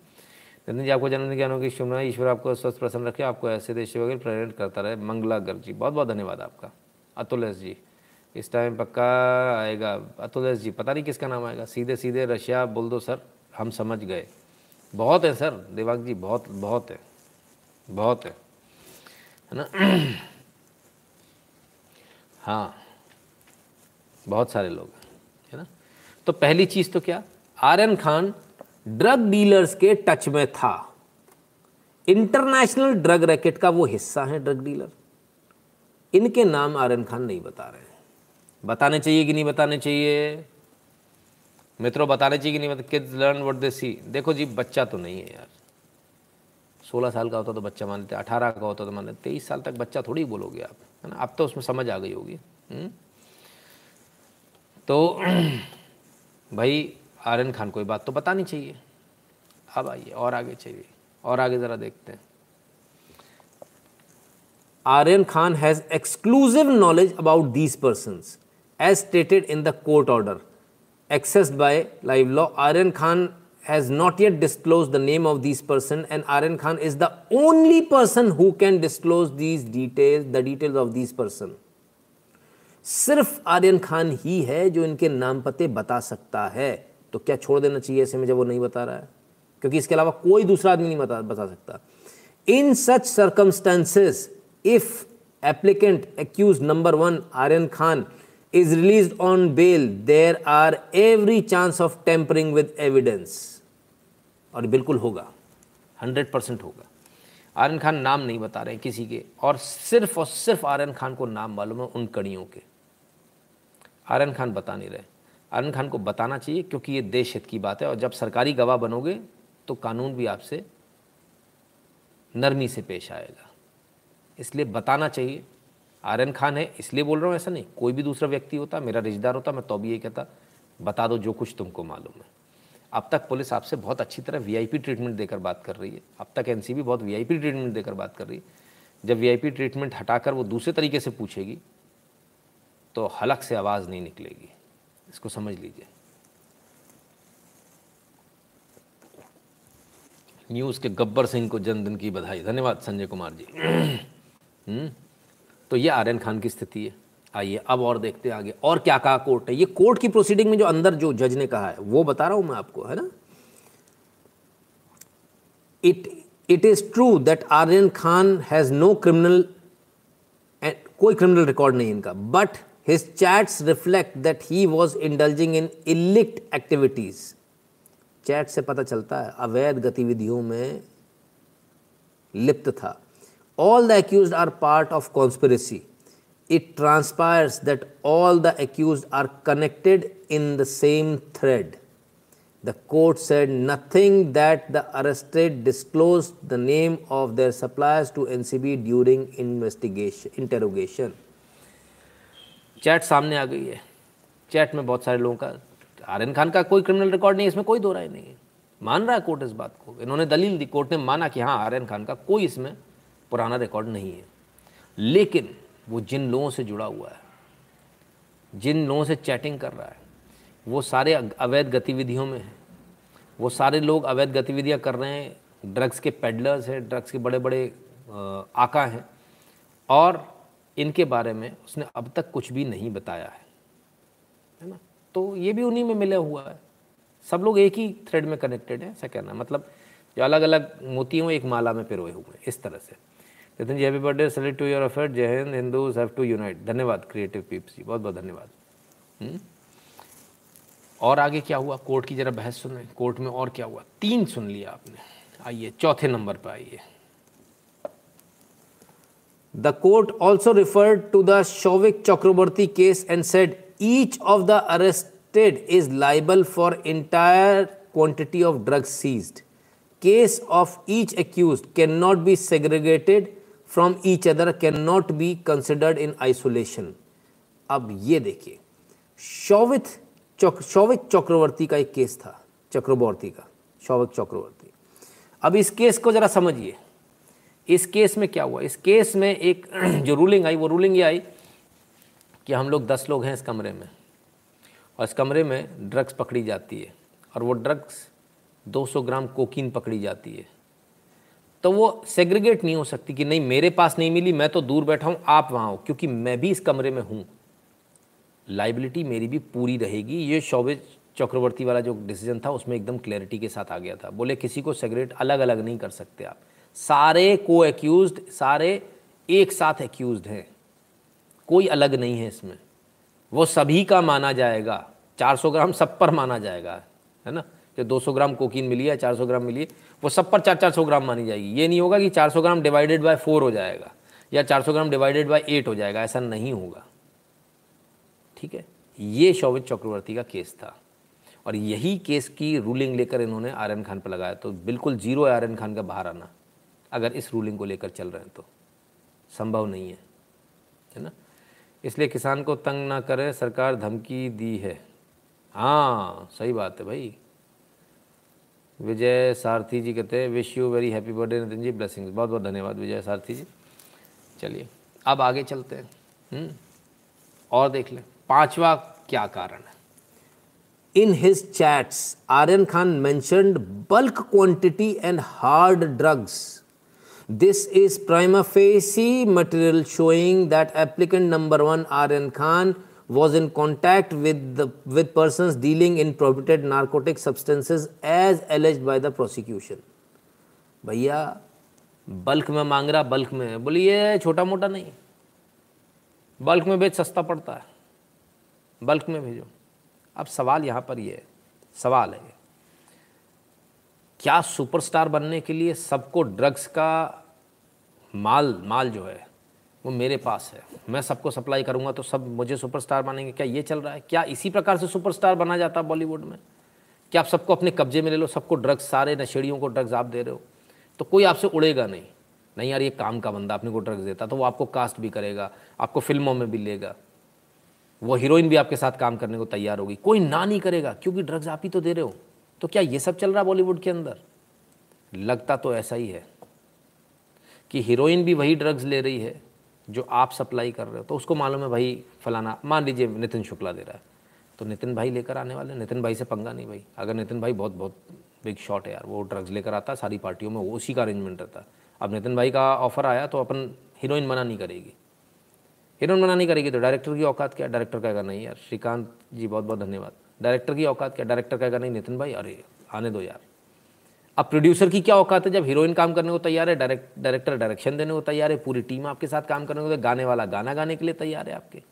नितिन जी, आपको जन्मदिन ज्ञानों की शुभना ईश्वर आपको स्वस्थ प्रसन्न रखे, आपको ऐसे देश वगैरह प्रेरित करता रहे। मंगला गर्ग जी बहुत बहुत धन्यवाद आपका। अतुलेश जी इस टाइम पक्का आएगा। अतुलेश जी, पता नहीं किसका नाम आएगा? सीधे सीधे रशिया बोल दो सर, हम समझ गए। बहुत है, सर। दिवाग जी, बहुत बहुत है। बहुत है। है ना? हाँ। बहुत सारे लोग है ना? तो पहली चीज़ तो क्या? आर्यन खान ड्रग डीलर्स के टच में था। इंटरनेशनल ड्रग रैकेट का वो हिस्सा है ड्रग डीलर। इनके नाम आर्यन खान नहीं बता रहे बताने चाहिए कि नहीं बताने चाहिए? मित्रों, बताने चाहिए कि नहीं? बता kids learn what they see देखो जी, बच्चा तो नहीं है यार। सोलह साल का होता तो बच्चा मान लेते, अठारह का होता तो मान लेते, तेईस साल तक बच्चा थोड़ी बोलोगे आप, है ना? अब तो उसमें समझ आ गई होगी। हम्म? तो भाई, आर्यन खान, कोई बात तो बतानी चाहिए। अब आइए, और आगे चाहिए। और आगे ज़रा देखते हैं। Aryan Khan has exclusive knowledge about these person as stated in the court order accessed by live law Aryan Khan has not yet disclose the name of this person and Aryan Khan is the only person who can disclose these detail the details of this person सिर्फ़ आर्यन खान ही है जो इनके नाम पते बता सकता है। तो क्या छोड़ देना चाहिए ऐसे में जब वो नहीं बता रहा है? क्योंकि इसके अलावा कोई दूसरा आदमी नहीं बता बता सकता। In such circumstances if applicant accused number one Aryan Khan is released on bail, there are every chance of tampering with evidence. और बिल्कुल होगा हंड्रेड परसेंट होगा। आर्यन खान नाम नहीं बता रहे किसी के और सिर्फ़ और सिर्फ़ आर्यन खान को नाम मालूम है उन कड़ियों के। आर्यन खान बता नहीं रहे। आर्यन खान को बताना चाहिए क्योंकि ये देश हित की बात है और जब सरकारी गवाह बनोगे तो कानून भी आपसे नरमी से पेश आएगा। इसलिए बताना चाहिए आर्यन खान है, इसलिए बोल रहा हूँ, ऐसा नहीं, कोई भी दूसरा व्यक्ति होता, मेरा रिश्तेदार होता, मैं तो भी ये कहता, बता दो जो कुछ तुमको मालूम है। अब तक पुलिस आपसे बहुत अच्छी तरह वीआईपी ट्रीटमेंट देकर बात कर रही है। अब तक एनसीबी बहुत वीआईपी ट्रीटमेंट देकर बात कर रही है। जब वीआईपी ट्रीटमेंट हटाकर वो दूसरे तरीके से पूछेगी तो हलक से आवाज़ नहीं निकलेगी। इसको समझ लीजिए। न्यूज़ के गब्बर सिंह को जन्मदिन की बधाई। धन्यवाद, संजय कुमार जी। हम्म। तो ये आर्यन खान की स्थिति है। आइए, अब और देखते हैं आगे। और क्या कहा कोर्ट है ये कोर्ट की प्रोसीडिंग में जो अंदर जो जज ने कहा है, वो बता रहा हूँ मैं आपको, है ना? It it is true that Aryan Khan has no criminal कोई क्रिमिनल रिकॉर्ड नहीं इनका but his chats reflect that he was indulging in illicit activities chat से पता चलता है, अवैध गतिविधियों में लिप्त था। All the accused are part of conspiracy. It transpires that all the accused are connected in the same thread. The court said nothing that the arrested disclosed the name of their suppliers to NCB during investigation interrogation. Chat सामने आ गई है chat में बहुत सारे लोगों का आर्यन खान का कोई क्रिमिनल रिकॉर्ड नहीं इसमें कोई दो राय नहीं है मान रहा है कोर्ट इस बात को इन्होंने दलील दी कोर्ट ने माना कि हाँ आर्यन खान का कोई इसमें पुराना रिकॉर्ड नहीं है। लेकिन वो जिन लोगों से जुड़ा हुआ है, जिन लोगों से चैटिंग कर रहा है, वो सारे अवैध गतिविधियों में है। वो सारे लोग अवैध गतिविधियाँ कर रहे हैं ड्रग्स के पेडलर्स हैं ड्रग्स के बड़े बड़े आका हैं और इनके बारे में उसने अब तक कुछ भी नहीं बताया है। है ना? तो ये भी उन्हीं में मिला हुआ है। सब लोग एक ही थ्रेड में कनेक्टेड है, ऐसा कहना मतलब जो अलग अलग मोतियों एक माला में पिरोए हुए इस तरह से। Nitin ji happy birthday salute to your affair जय हिंद, हिंदूज हैव टू यूनाइट धन्यवाद क्रिएटिव पीप्स जी, बहुत बहुत धन्यवाद। हम्म? और आगे क्या हुआ? कोर्ट की जरा बहस सुन कोर्ट में और क्या हुआ? तीन सुन लिया आपने। आइए, चौथे नंबर पर आइए। The court also referred to the Shouvik Chakraborty case and said each of the arrested is liable for liable for of drugs seized case of each of can not be be segregated each other can cannot be considered in isolation अब ये देखिए, शौवित चौक शौविक चक्रवर्ती का एक case था, चक्रवर्ती का शौविक चक्रवर्ती। अब इस case को ज़रा समझिए। इस केस में क्या हुआ? इस केस में एक जो रूलिंग आई, वो रूलिंग ये आई कि हम लोग दस लोग हैं इस कमरे में, और इस कमरे में ड्रग्स पकड़ी जाती है, और वो ड्रग्स 200 ग्राम कोकीन पकड़ी जाती है। तो वो सेग्रीगेट नहीं हो सकती कि नहीं, मेरे पास नहीं मिली, मैं तो दूर बैठा हूँ, आप वहाँ हो, क्योंकि मैं भी इस कमरे में हूँ। लाइबिलिटी मेरी भी पूरी रहेगी। ये शौबिज चक्रवर्ती वाला जो डिसीज़न था, उसमें एकदम क्लैरिटी के साथ आ गया था। बोले, किसी को सेग्रेट अलग अलग नहीं कर सकते आप। सारे को एक्यूज सारे एक साथ एक्यूज हैं। कोई अलग नहीं है इसमें। वो सभी का माना जाएगा। 400 ग्राम सब पर माना जाएगा, है ना? कि 200 ग्राम कोकीन मिली है 400 ग्राम मिली है, वो सब पर चार चार सौ ग्राम मानी जाएगी। ये नहीं होगा कि 400 ग्राम डिवाइडेड बाय फोर हो जाएगा या 400 ग्राम डिवाइडेड बाय एट हो जाएगा, ऐसा नहीं होगा। ठीक है? ये शौवित चक्रवर्ती का केस था। और यही केस की रूलिंग लेकर इन्होंने आर्यन खान पर लगाया तो बिल्कुल ज़ीरो है आर्यन खान का बाहर आना, अगर इस रूलिंग को लेकर चल रहे हैं तो। संभव नहीं है। है ना? इसलिए किसान को तंग ना करे, सरकार धमकी दी है। हाँ सही बात है भाई। विजय सारथी जी कहते हैं wish you very happy birthday Nitin ji. Blessings बहुत बहुत धन्यवाद विजय सारथी जी। चलिए अब आगे चलते हैं। हम्म, और देख लें पांचवा क्या कारण है? In his chats Aryan Khan mentioned bulk quantity and hard drugs this is prima facie material showing that applicant number one Aryan Khan was in contact with with person dealing in prohibited narcotic substances as alleged by the prosecution भैया bulk में मांग रहा bulk में बोलिए छोटा मोटा नहीं। Bulk में बेच सस्ता पड़ता है। बल्क में भेजो। अब सवाल यहाँ पर यह है। सवाल है क्या सुपरस्टार बनने के लिए सबको ड्रग्स का माल माल जो है वो मेरे पास है। मैं सबको सप्लाई करूँगा तो सब मुझे सुपरस्टार मानेंगे। क्या ये चल रहा है? क्या इसी प्रकार से सुपरस्टार बना जाता है बॉलीवुड में? क्या आप सबको अपने कब्जे में ले लो? सबको ड्रग्स, सारे नशेड़ियों को ड्रग्स आप दे रहे हो? तो कोई आपसे उड़ेगा नहीं। नहीं यार, ये काम का बंदा अपने को ड्रग्स देता तो वो आपको कास्ट भी करेगा, आपको फ़िल्मों में भी लेगा। वो हीरोइन भी आपके साथ काम करने को तैयार होगी। कोई ना नहीं करेगा, क्योंकि ड्रग्स आप ही तो दे रहे हो। तो क्या ये सब चल रहा है बॉलीवुड के अंदर? लगता तो ऐसा ही है कि हीरोइन भी वही ड्रग्स ले रही है। जो आप सप्लाई कर रहे हो तो उसको मालूम है भाई फलाना, मान लीजिए नितिन शुक्ला दे रहा है तो नितिन भाई लेकर आने वाले नितिन भाई से पंगा नहीं भाई। अगर नितिन भाई बहुत बहुत बिग शॉट है यार, वो ड्रग्स लेकर आता है सारी पार्टियों में, वो उसी का अरेंजमेंट रहता। है अब नितिन भाई का ऑफ़र आया तो अपन हीरोइन मना नहीं करेगी। हीरोइन मना नहीं करेगी तो डायरेक्टर की औकात क्या? डायरेक्टर कहेगा, नहीं यार, श्रीकांत जी, बहुत बहुत धन्यवाद। डायरेक्टर की औकात क्या? डायरेक्टर कहेगा, नहीं, नितिन भाई, अरे, आने दो यार। अब प्रोड्यूसर की क्या औकात है? जब हीरोइन काम करने को तैयार है डायरेक्ट डायरेक्टर डायरेक्शन देने को तैयार है, पूरी टीम आपके साथ काम करने को गाने वाला गाना गाने के लिए तैयार है आपके।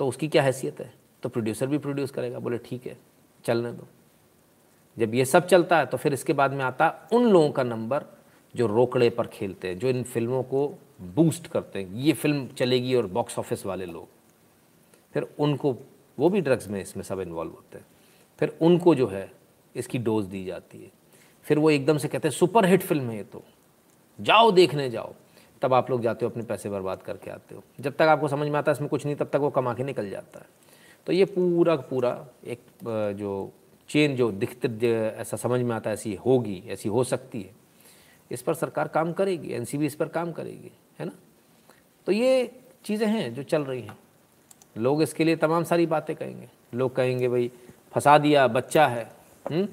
तो उसकी क्या हैसियत है? तो प्रोड्यूसर भी प्रोड्यूस करेगा, बोले ठीक है, चलने दो। जब ये सब चलता है तो फिर इसके बाद में आता है उन लोगों का नंबर जो रोकड़े पर खेलते हैं, जो इन फ़िल्मों को बूस्ट करते हैं। ये फ़िल्म चलेगी और बॉक्स ऑफ़िस वाले लोग। फिर उनको, वो भी ड्रग्स में इसमें सब इन्वॉल्व होते हैं। फिर उनको जो है, इसकी डोज दी जाती है। फिर वो एकदम से कहते हैं, सुपर हिट फ़िल्म है ये तो। जाओ, देखने जाओ। तब आप लोग जाते हो, अपने पैसे बर्बाद करके आते हो। जब तक आपको समझ में आता है, इसमें कुछ नहीं, तब तक वो कमा के निकल जाता है। तो ये पूरा पूरा एक जो चेन जो दिखते ऐसा समझ में आता है, ऐसी होगी, ऐसी हो सकती है। इस पर सरकार काम करेगी, एनसीबी इस पर काम करेगी, है ना? तो ये चीज़ें हैं जो चल रही हैं। लोग इसके लिए तमाम सारी बातें कहेंगे। लोग कहेंगे, भाई, फंसा दिया, बच्चा है। हुँ?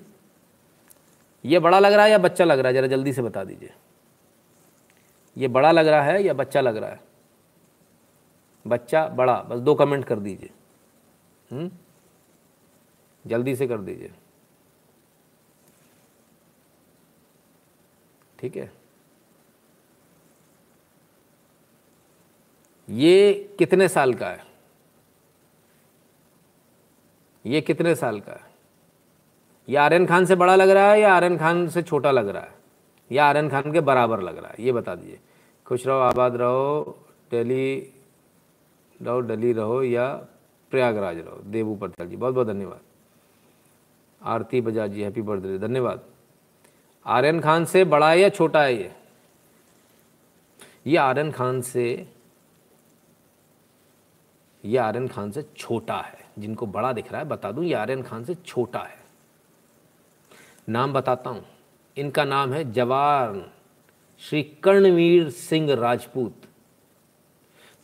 ये बड़ा लग रहा है या बच्चा लग रहा है? ज़रा जल्दी से बता दीजिए। ये बड़ा लग रहा है या बच्चा लग रहा है? बच्चा, बड़ा, बस दो कमेंट कर दीजिए। हम्म? जल्दी से कर दीजिए। ठीक है? ये कितने साल का है? ये कितने साल का है? ये आर्यन खान से बड़ा लग रहा है या आर्यन खान से छोटा लग रहा है? या आर्यन खान के बराबर लग रहा है? ये बता दीजिए। खुश रहो, आबाद रहो, डेली रहो, डली रहो या प्रयागराज रहो। देवू पटेल जी बहुत बहुत धन्यवाद। Aarti Bajaj ji happy birthday. धन्यवाद। आर्यन खान से बड़ा है या छोटा है ये? ये आर्यन खान से, ये आर्यन खान से छोटा है। जिनको बड़ा दिख रहा है, बता दूँ, ये आर्यन खान से छोटा है। नाम बताता हूँ। इनका नाम है जवान श्री कर्णवीर सिंह राजपूत।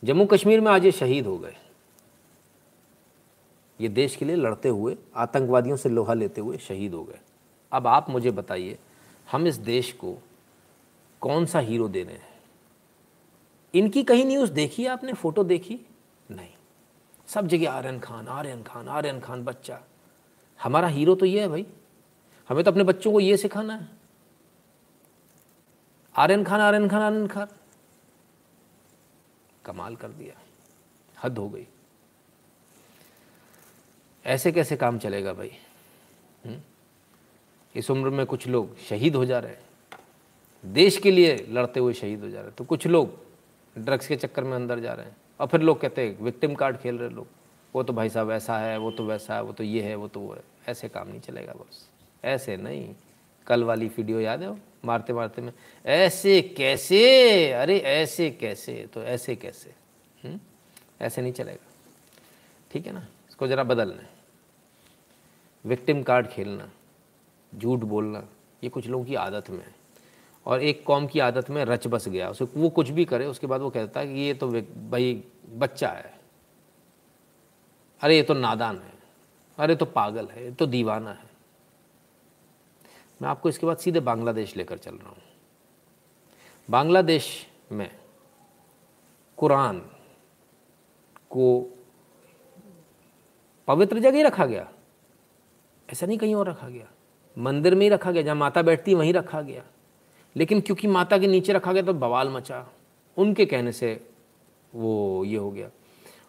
जम्मू कश्मीर में आज ये शहीद हो गए। ये देश के लिए लड़ते हुए, आतंकवादियों से लोहा लेते हुए शहीद हो गए। अब आप मुझे बताइए, हम इस देश को कौन सा हीरो दे रहे हैं? इनकी कहीं न्यूज़ देखी है आपने? फ़ोटो देखी? नहीं। सब जगह आर्यन खान आर्यन खान आर्यन खान बच्चा। हमारा हीरो तो ये है भाई। हमें तो अपने बच्चों को ये सिखाना है। आर्यन खान आर्यन खान आर्यन खान। कमाल कर दिया। हद हो गई। ऐसे कैसे काम चलेगा भाई? हुँ? इस उम्र में कुछ लोग शहीद हो जा रहे हैं। देश के लिए लड़ते हुए शहीद हो जा रहे हैं। तो कुछ लोग ड्रग्स के चक्कर में अंदर जा रहे हैं। और फिर लोग कहते हैं, विक्टिम कार्ड खेल रहे लोग। वो तो भाई साहब ऐसा है, वो तो वैसा है, वो तो ये है, वो तो वो है। ऐसे काम नहीं चलेगा बस। ऐसे नहीं। कल वाली वीडियो याद है मारते मारते में, ऐसे कैसे? अरे ऐसे कैसे? तो ऐसे कैसे? हुँ? हम्म? ऐसे नहीं चलेगा। ठीक है ना? इसको ज़रा बदलना विक्टिम कार्ड खेलना, झूठ बोलना, ये कुछ लोगों की आदत में है। और एक कौम की आदत में रच बस गया। उसे वो कुछ भी करे, उसके बाद वो कहता है कि ये तो भाई बच्चा है। अरे ये तो नादान है। अरे तो पागल है। ये तो दीवाना है। मैं आपको इसके बाद सीधे बांग्लादेश लेकर चल रहा हूँ। बांग्लादेश में कुरान को पवित्र जगह ही रखा गया। ऐसा नहीं कहीं और रखा गया। मंदिर में ही रखा गया, जहाँ माता बैठती वहीं रखा गया। लेकिन क्योंकि माता के नीचे रखा गया तो बवाल मचा। उनके कहने से वो ये हो गया।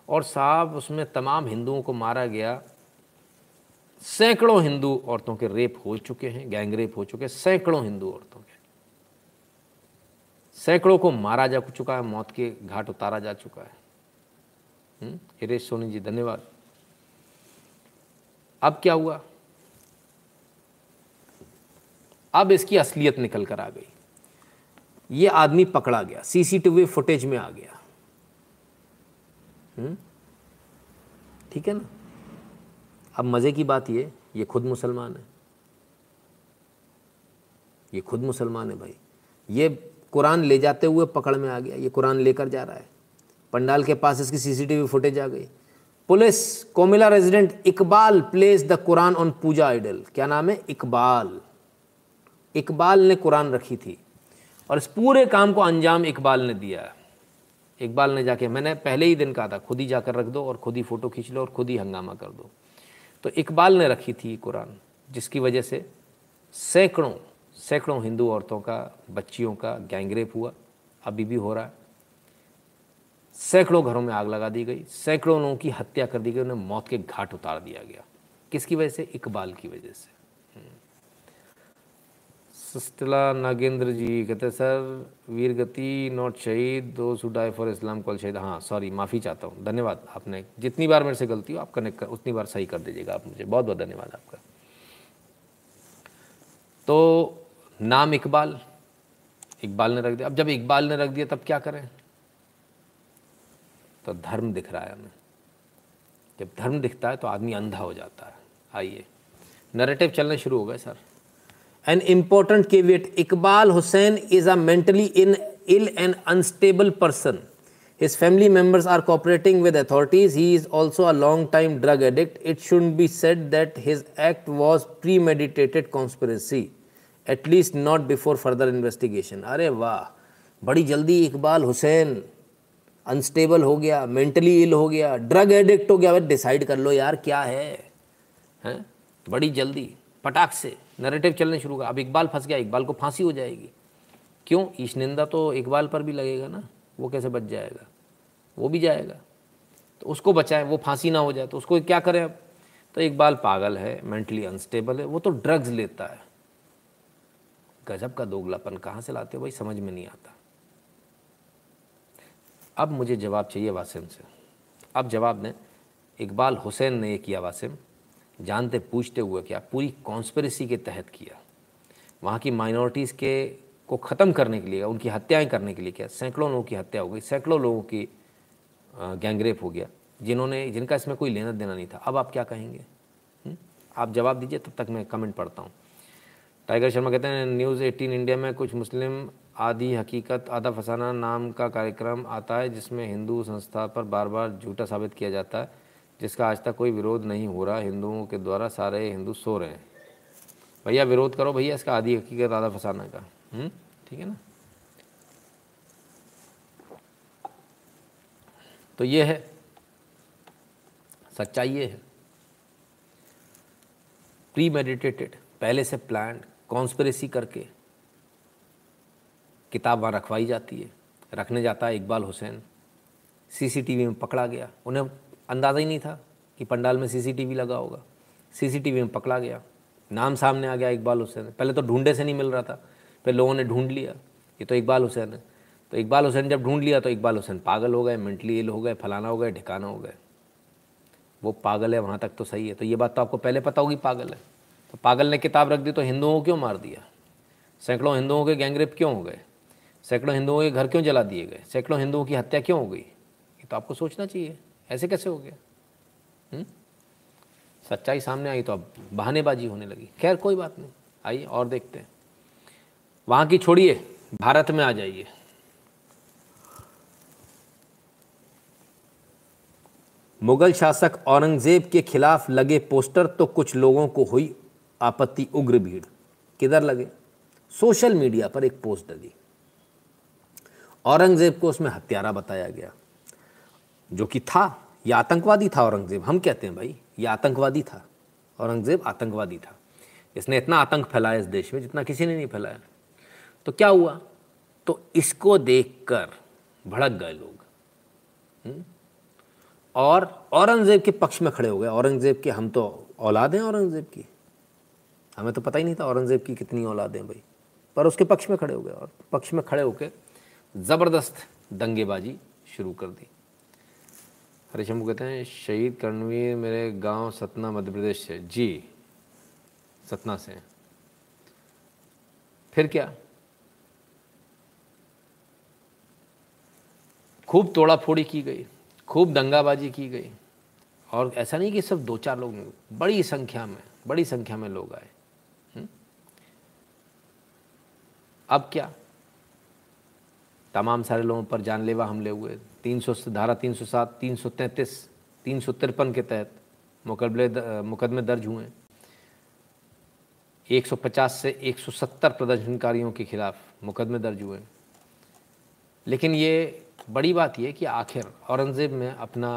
और साहब, उसमें तमाम हिंदुओं को मारा गया। सैकड़ों हिंदू औरतों के रेप हो चुके हैं गैंग रेप हो चुके हैं सैकड़ों हिंदू औरतों के। सैकड़ों को मारा जा चुका है मौत के घाट उतारा जा चुका है। हम्म, हिरेश सोनी जी धन्यवाद। अब क्या हुआ? अब इसकी असलियत निकल कर आ गई। ये आदमी पकड़ा गया सीसीटीवी फुटेज में आ गया। हम्म? ठीक है ना? अब मज़े की बात ये ये खुद मुसलमान है। ये खुद मुसलमान है भाई। ये कुरान ले जाते हुए पकड़ में आ गया, ये कुरान लेकर जा रहा है। पंडाल के पास इसकी सीसीटीवी फुटेज आ गई। Police, Comilla resident Iqbal place the Quran on puja idol. क्या नाम है? इकबाल। इकबाल ने कुरान रखी थी। और इस पूरे काम को अंजाम इकबाल ने दिया इकबाल ने जाके, मैंने पहले ही दिन कहा था, खुद ही जाकर रख दो और खुद ही फ़ोटो खींच लो और खुद ही हंगामा कर दो। तो इकबाल ने रखी थी कुरान, जिसकी वजह से सैकड़ों सैकड़ों हिंदू औरतों का, बच्चियों का गैंगरेप हुआ। अभी भी हो रहा है। सैकड़ों घरों में आग लगा दी गई, सैकड़ों लोगों की हत्या कर दी गई, उन्हें मौत के घाट उतार दिया गया। किसकी वजह से? इकबाल की वजह से। सस्टला नागेंद्र जी कहते सर, वीर गति नॉट शहीद दो सुडाई फॉर इस्लाम कॉल शहीद हाँ सॉरी माफ़ी चाहता हूँ, धन्यवाद आपने। जितनी बार मेरे से गलती हो, आप कनेक्ट कर, उतनी बार सही कर दीजिएगा आप मुझे। बहुत बहुत धन्यवाद आपका। तो नाम इकबाल इकबाल ने रख दिया। अब जब इकबाल ने रख दिया, तब क्या करें? तो धर्म दिख रहा है हमें। जब धर्म दिखता है तो आदमी अंधा हो जाता है। आइए नरेटिव चलने शुरू हो गए, sir. An important caveat Iqbal Hussain is a mentally in ill and unstable person his family members are cooperating with authorities he is also a long time drug addict it should be set that his act was premeditated conspiracy at least not before further investigation अरे वाह बड़ी जल्दी Iqbal Hussain unstable हो गया mentally ill हो गया drug addict हो गया। डिसाइड कर लो यार क्या है, है? बड़ी जल्दी। पटाख से नरेटिव चलने शुरू हुआ अब इकबाल फंस गया, इकबाल को फांसी हो जाएगी। क्यों? ईश निंदा तो इकबाल पर भी लगेगा ना। वो कैसे बच जाएगा? वो भी जाएगा। तो उसको बचाएँ, वो फांसी ना हो जाए तो उसको क्या करें अब? तो इकबाल पागल है मेंटली अनस्टेबल है, वो तो ड्रग्स लेता है। गजब का दोगलापन कहाँ से लाते हो भाई? समझ में नहीं आता। अब मुझे जवाब चाहिए वासिम से। अब जवाब दें, इकबाल हुसैन ने ये किया वासिम। जानते, पूछते हुए क्या पूरी कॉन्स्परेसी के तहत किया। वहाँ की माइनॉरिटीज़ के को ख़त्म करने के लिए, उनकी हत्याएँ करने के लिए क्या। सैकड़ों लोगों की हत्या हो गई, सैकड़ों लोगों की गैंगरेप हो गया, जिन्होंने, जिनका इसमें कोई लेना देना नहीं था। अब आप क्या कहेंगे? हुँ? आप जवाब दीजिए, तब तक मैं कमेंट पढ़ता हूँ। टाइगर शर्मा कहते हैं, न्यूज़ एटीन इंडिया में कुछ मुस्लिम आधी हकीकत, आधा फसाना नाम का कार्यक्रम आता है, जिसमें हिंदू संस्था पर बार बार झूठा साबित किया जाता है। जिसका आज तक कोई विरोध नहीं हो रहा, हिंदुओं के द्वारा सारे हिंदू सो रहे हैं। भैया, विरोध करो भैया, इसका आधी हकीकत आधा फसाना का। हम्म? ठीक है ना? तो ये है। सच्चाई ये है। प्री मेडिटेटेड पहले से प्लान कॉन्स्परेसी करके किताब वहाँ रखवाई जाती है। रखने जाता है इकबाल हुसैन। सीसीटीवी में पकड़ा गया। उन्हें अंदाज़ा ही नहीं था कि पंडाल में सीसीटीवी लगा होगा। सीसीटीवी में पकड़ा गया। नाम सामने आ गया इकबाल हुसैन पहले तो ढूंढे से नहीं मिल रहा था। फिर लोगों ने ढूंढ लिया, ये तो इकबाल हुसैन है। तो इकबाल हुसैन जब ढूंढ लिया तो इकबाल हुसैन पागल हो गए मेंटली इल हो गए, फलाना हो गए, ढिकाना हो गए। वो पागल है, वहाँ तक तो सही है। तो ये बात तो आपको पहले पता होगी, पागल है। तो पागल ने किताब रख दी तो हिंदुओं को क्यों मार दिया? सैकड़ों हिंदुओं के गैंगरेप क्यों हो गए? सैकड़ों हिंदुओं के घर क्यों जला दिए गए? सैकड़ों हिंदुओं की हत्या क्यों हो गई? ये तो आपको सोचना चाहिए। ऐसे कैसे हो गया? हुँ? सच्चाई सामने आई तो अब बहानेबाजी होने लगी। खैर, कोई बात नहीं। आइए और देखते हैं। वहाँ की छोड़िए, भारत में आ जाइए। मुगल शासक औरंगज़ेब के खिलाफ लगे पोस्टर तो कुछ लोगों को हुई आपत्ति, उग्र भीड़। किधर लगे? सोशल मीडिया पर एक पोस्ट डली औरंगज़ेब को उसमें हत्यारा बताया गया। जो कि था, ये आतंकवादी था औरंगज़ेब। हम कहते हैं भाई, ये आतंकवादी था। औरंगज़ेब आतंकवादी था। इसने इतना आतंक फैलाया इस देश में जितना किसी ने नहीं फैलाया। तो क्या हुआ? तो इसको देखकर भड़क गए लोग। हम्म? और औरंगज़ेब के पक्ष में खड़े हो गए। औरंगज़ेब के, हम तो औलाद हैं औरंगज़ेब की। हमें तो पता ही नहीं था औरंगज़ेब की कितनी औलाद हैं भाई। पर उसके पक्ष में खड़े हो गए और पक्ष में खड़े होकर ज़बरदस्त दंगेबाजी शुरू कर दी। हरीशंभू कहते हैं, शहीद कर्णवीर मेरे गाँव सतना, मध्य प्रदेश से। जी, सतना से। फिर क्या? खूब तोड़ा फोड़ी की गई, खूब दंगाबाजी की गई। और ऐसा नहीं कि सिर्फ़ दो चार लोग, बड़ी संख्या में, बड़ी संख्या में लोग आए। हम्म? अब क्या? तमाम सारे लोगों पर जानलेवा हमले हुए। तीन सौ धारा तीन सौ सात, तीन सौ तैंतीस, तीन सौ तिरपन के तहत मुकदमे मुकदमे दर्ज हुए 150 से 170 प्रदर्शनकारियों के खिलाफ मुकदमे दर्ज हुए लेकिन ये बड़ी बात यह कि आखिर औरंगज़ेब में अपना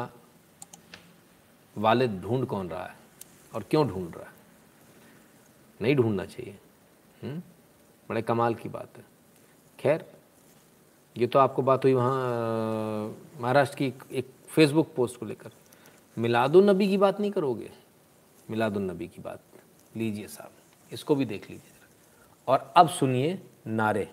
वालिद ढूंढ कौन रहा है और क्यों ढूंढ रहा है नहीं ढूंढना चाहिए हुँ? हम्म? बड़े कमाल की बात है खैर ये तो आपको बात हुई वहाँ महाराष्ट्र की एक फेसबुक पोस्ट को लेकर। मिलादुलनबी की बात नहीं करोगे? मिलादुलनबी की बात। लीजिए साहब, इसको भी देख लीजिए और अब सुनिए नारे।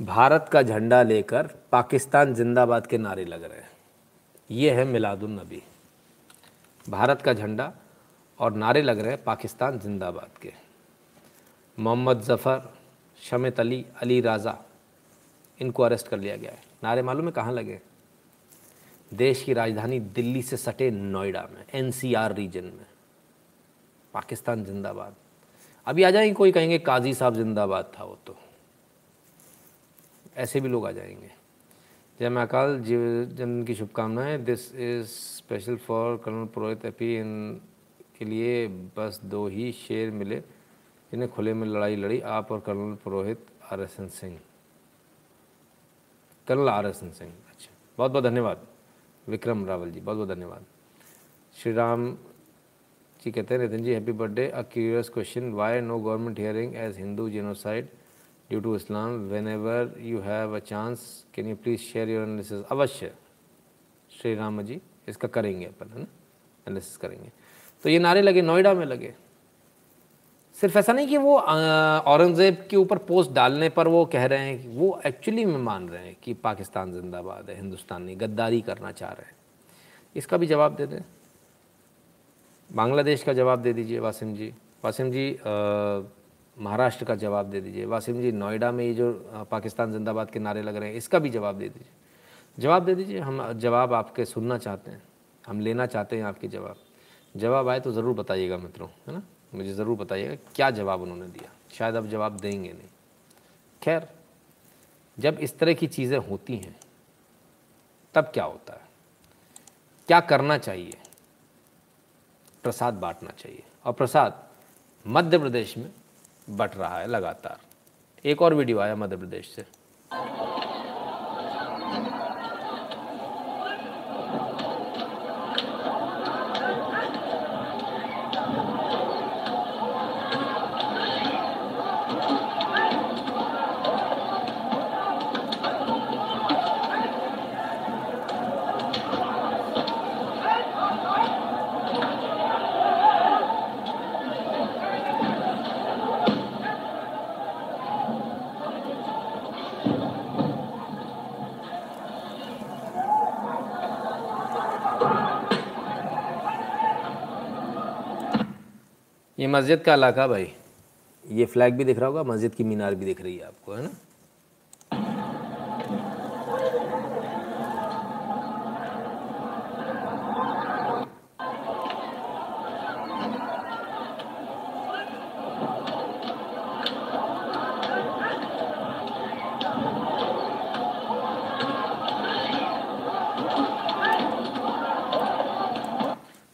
भारत का झंडा लेकर पाकिस्तान जिंदाबाद के नारे लग रहे हैं। ये है मिलादुलनबी भारत का झंडा और नारे लग रहे हैं पाकिस्तान जिंदाबाद के। मोहम्मद ज़फ़र शमित अली अली राज़ा, इनको अरेस्ट कर लिया गया है। नारे मालूम है कहाँ लगे? देश की राजधानी दिल्ली से सटे नोएडा में, एनसीआर रीजन में। पाकिस्तान जिंदाबाद। अभी आ जाएँगे, कोई कहेंगे काजी साहब जिंदाबाद था वो तो। ऐसे भी लोग आ जाएँगे। जय महाकाल जीव जन्म की शुभकामनाएँ। This is special for colonel Purohit AP इन के लिए बस दो ही शेर मिले, जिन्हें खुले में लड़ाई लड़ी। आप और colonel Purohit R S N Singh colonel R S N Singh अच्छा। बहुत बहुत धन्यवाद। विक्रम रावल जी बहुत बहुत धन्यवाद। श्री राम जी कहते हैं Nitin ji happy birthday a curious question why no government hearing as Hindu genocide due to Islam whenever you have a chance can you please share your analysis अवश्य। श्री राम जी, इसका करेंगे अपन, है ना? एनालिसिस करेंगे। तो ये नारे लगे, नोएडा में लगे। सिर्फ़ ऐसा नहीं कि वो औरंगज़ेब के ऊपर पोस्ट डालने पर वो कह रहे हैं कि, वो एक्चुअली में मान रहे हैं कि पाकिस्तान जिंदाबाद है, हिंदुस्तान नहीं गद्दारी करना चाह रहे हैं। इसका भी जवाब दे दें। बांग्लादेश का जवाब दे दीजिए वासिम जी। वासिम जी महाराष्ट्र का जवाब दे दीजिए। वासिम जी, नोएडा में ये जो पाकिस्तान जिंदाबाद के नारे लग रहे हैं, इसका भी जवाब दे दीजिए। जवाब दे दीजिए, हम, जवाब आपके सुनना चाहते हैं, हम लेना चाहते हैं आपके जवाब। जवाब आए तो ज़रूर बताइएगा मित्रों, है ना? मुझे ज़रूर बताइएगा क्या जवाब उन्होंने दिया। शायद अब जवाब देंगे नहीं। खैर, जब इस तरह की चीज़ें होती हैं, तब क्या होता है? क्या करना चाहिए? प्रसाद बांटना चाहिए। और प्रसाद मध्य प्रदेश में बट रहा है लगातार। एक और वीडियो आया मध्य प्रदेश से। मस्जिद का इलाका भाई। ये फ्लैग भी दिख रहा होगा, मस्जिद की मीनार भी दिख रही है आपको, है ना?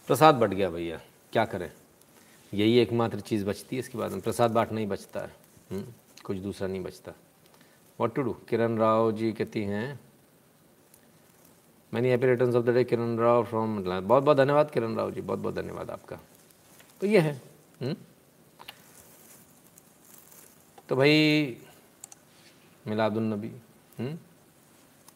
प्रसाद बढ़ गया भैया, क्या करें? यही एकमात्र चीज़ बचती है इसके बाद में। प्रसाद बांटना ही बचता। है हम्म, कुछ दूसरा नहीं बचता। What to do Kiran Rao ji कहती हैं many happy return of the day Kiran Rao from बहुत बहुत धन्यवाद किरण राव जी बहुत बहुत धन्यवाद आपका। तो ये है। हुँ? हम्म? तो भाई मिलादुलनबी हम्म?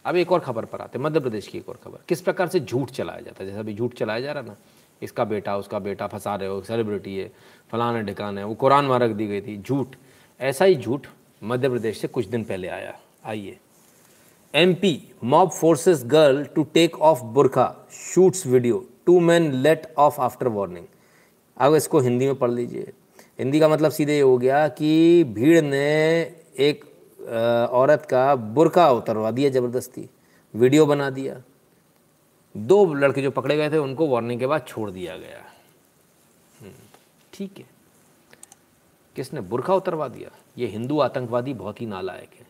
अब एक और खबर पर आते मध्य प्रदेश की एक और खबर। किस प्रकार से झूठ चलाया जाता है? जैसा अभी झूठ चलाया जा रहा ना इसका बेटा, उसका बेटा फंसा रहे हो सेलिब्रिटी है, फलाना ढिकाना है, वो कुरान में रख दी गई थी, झूठ। ऐसा ही झूठ मध्य प्रदेश से कुछ दिन पहले आया। आइए। M P mob forces girl to take off burqa shoots video two man let off after warning अब इसको हिंदी में पढ़ लीजिए। हिंदी का मतलब सीधे ये हो गया कि भीड़ ने एक औरत का बुरखा उतरवा दिया ज़बरदस्ती। वीडियो बना दिया। दो लड़के जो पकड़े गए थे उनको वार्निंग के बाद छोड़ दिया गया। हम्म, ठीक है। किसने? बुरखा उतरवा दिया। ये हिंदू आतंकवादी बहुत ही नालायक है।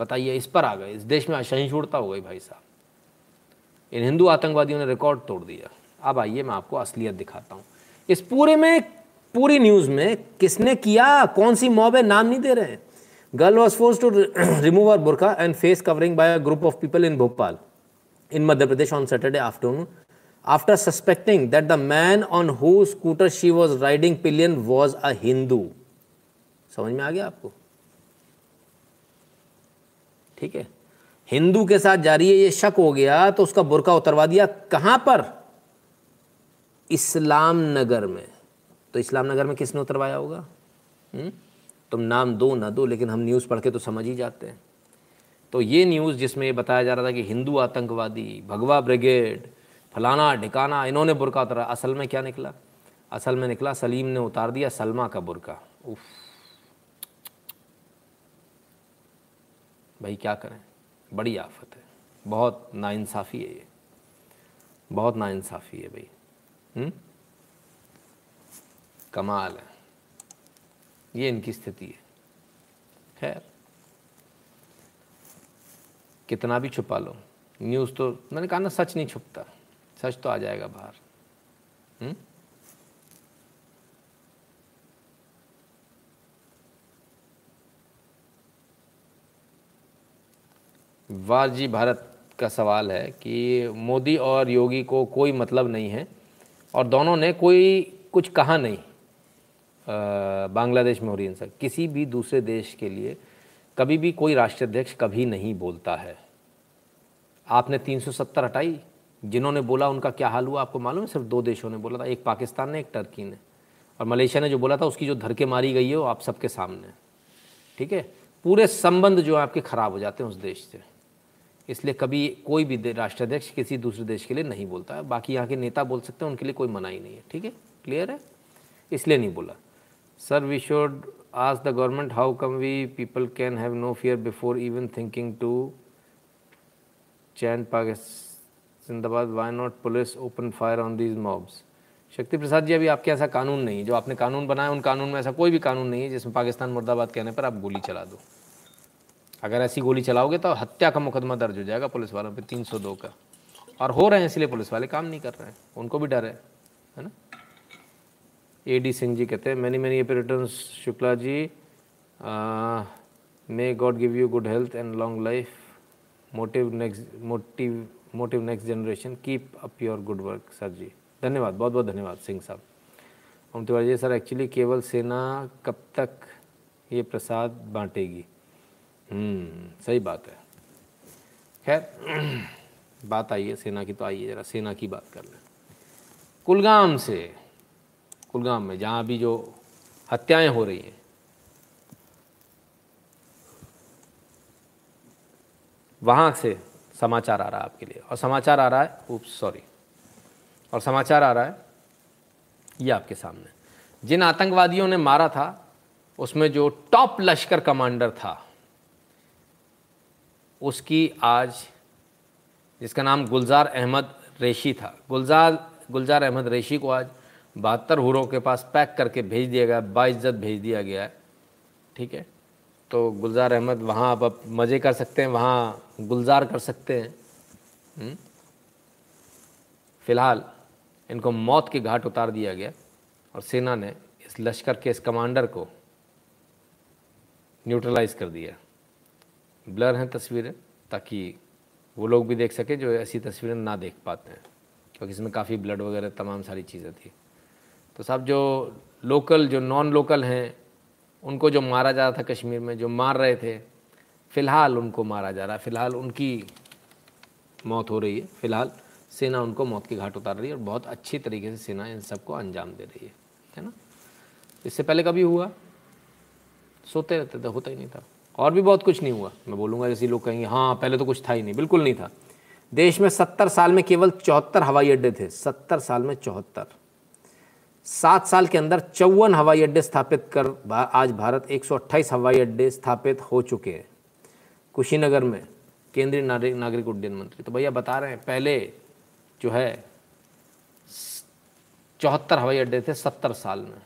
बताइए इस पर आ गए। इस देश में असहिष्णुता हो गई भाई साहब। इन हिंदू आतंकवादियों ने रिकॉर्ड तोड़ दिया। अब आइए मैं आपको असलियत दिखाता हूँ। इस पूरे में पूरी न्यूज़ में किसने किया कौन सी मॉब है नाम नहीं दे रहे हैं। Girl was force to remove her burqa and face covering by a group of people in Bhopal in Madhya Pradesh on Saturday afternoon, after suspecting that the man on whose scooter she was riding pillion was a Hindu. समझ में आ गया आपको ठीक है हिंदू के साथ जारी है, ये शक हो गया तो उसका बुरका उतरवा दिया कहाँ पर इस्लाम नगर में तो इस्लाम नगर में किसने उतरवाया होगा हुँ? हम्म? तुम नाम दो, ना दो, लेकिन हम न्यूज़ पढ़ के तो समझ ही जाते हैं तो ये न्यूज़ जिसमें ये बताया जा रहा था कि हिंदू आतंकवादी, भगवा ब्रिगेड फलाना, ढिकाना, इन्होंने बुरका उतारा। असल में क्या निकला? असल में निकला, सलीम ने उतार दिया सलमा का बुरका। उफ। भाई क्या करें? बड़ी आफत है। बहुत नाइंसाफ़ी है ये। बहुत नाइंसाफ़ी है भाई? हम्म? कमाल है। ये इनकी स्थिति है। खैर। कितना भी छुपा लो। न्यूज़ तो मैंने कहा ना, सच नहीं छुपता। सच तो आ जाएगा बाहर। हम्म? वार जी भारत का सवाल है कि मोदी और योगी को कोई मतलब नहीं है और दोनों ने कोई कुछ कहा नहीं बांग्लादेश में हो रही हिंसा किसी भी दूसरे देश के लिए कभी भी कोई राष्ट्राध्यक्ष कभी नहीं बोलता है। आपने 370 हटाई, जिन्होंने बोला उनका क्या हाल हुआ आपको मालूम है? सिर्फ़ दो देशों ने बोला था, एक पाकिस्तान ने, एक टर्की ने। और मलेशिया ने जो बोला था, उसकी जो धरके मारी गई है वो आप सबके सामने ठीक है? पूरे संबंध जो है आपके ख़राब हो जाते हैं उस देश से। इसलिए कभी कोई भी राष्ट्राध्यक्ष किसी दूसरे देश के लिए नहीं बोलता है। बाकी यहाँ के नेता बोल सकते हैं, उनके लिए कोई मना ही नहीं है। ठीक है? क्लियर है? इसलिए नहीं बोला। Sir we should ask the government how come we people can have no fear before even thinking to chant Pakistan जिंदाबाद why not police open fire on these mobs Shakti Prasad ji अभी आपके ऐसा कानून नहीं जो आपने कानून बनाया, उन कानून में ऐसा कोई भी कानून नहीं है जिसमें पाकिस्तान मुर्दाबाद कहने पर आप गोली चला दो। अगर ऐसी गोली चलाओगे तो हत्या का मुकदमा दर्ज हो जाएगा पुलिस वालों पे 302 का। और हो रहे हैं, इसलिए पुलिस वाले काम नहीं कर रहे हैं। उनको भी डर है है ना? ए डी सिंह जी कहते हैं many many return Shukla ji may God give you good health and long life motive next motive motive next generation keep up your good work sir ji धन्यवाद बहुत बहुत धन्यवाद सिंह साहब। ओम तिवारी जी सर एक्चुअली केवल सेना कब तक ये प्रसाद बांटेगी? हम्म, सही बात है। खैर बात आई है सेना की तो आइए ज़रा सेना की बात कर लें। कुलगाम से कुलगाम में, जहाँ अभी जो हत्याएँ हो रही हैं। वहाँ से समाचार आ रहा है आपके लिए। और समाचार आ रहा है उप सॉरी और समाचार आ रहा है, ये आपके सामने। जिन आतंकवादियों ने मारा था, उसमें जो टॉप लश्कर कमांडर था, उसकी आज, जिसका नाम गुलजार अहमद रेशी था। गुलजार गुलजार अहमद रेशी को आज बहत्तर हुरों के पास पैक करके भेज दिया गया बाइज्जत भेज दिया गया है। ठीक है? तो गुलजार अहमद वहाँ आप, अब मज़े कर सकते हैं वहाँ गुलजार कर सकते हैं। हम्म? फ़िलहाल इनको मौत के घाट उतार दिया गया और सेना ने इस लश्कर के इस कमांडर को न्यूट्रलाइज कर दिया। ब्लर हैं तस्वीरें ताकि वो लोग भी देख सकें जो ऐसी तस्वीरें ना देख पाते हैं क्योंकि इसमें काफ़ी ब्लड वगैरह तमाम सारी चीज़ें थी। तो सब जो लोकल, जो नॉन लोकल हैं, उनको जो मारा जा रहा था कश्मीर में, जो मार रहे थे, फ़िलहाल उनको मारा जा रहा है। फ़िलहाल उनकी मौत हो रही है। फ़िलहाल सेना उनको मौत के घाट उतार रही है और बहुत अच्छी तरीके से सेना इन सबको अंजाम दे रही है। है ना? इससे पहले कभी हुआ? सोते रहते थे, होता ही नहीं था। और भी बहुत कुछ नहीं हुआ। मैं बोलूँगा, जैसे लोग कहेंगे हाँ पहले तो कुछ था ही नहीं। बिल्कुल नहीं था। देश में सत्तर साल में केवल चौहत्तर हवाई अड्डे थे। सत्तर साल में चौहत्तर। सात साल के अंदर चौवन हवाई अड्डे स्थापित कर आज भारत 128 हवाई अड्डे स्थापित हो चुके हैं। कुशीनगर में केंद्रीय नागरिक नागरिक उड्डयन मंत्री। तो भैया बता रहे हैं, पहले जो है, चौहत्तर हवाई अड्डे थे सत्तर साल में।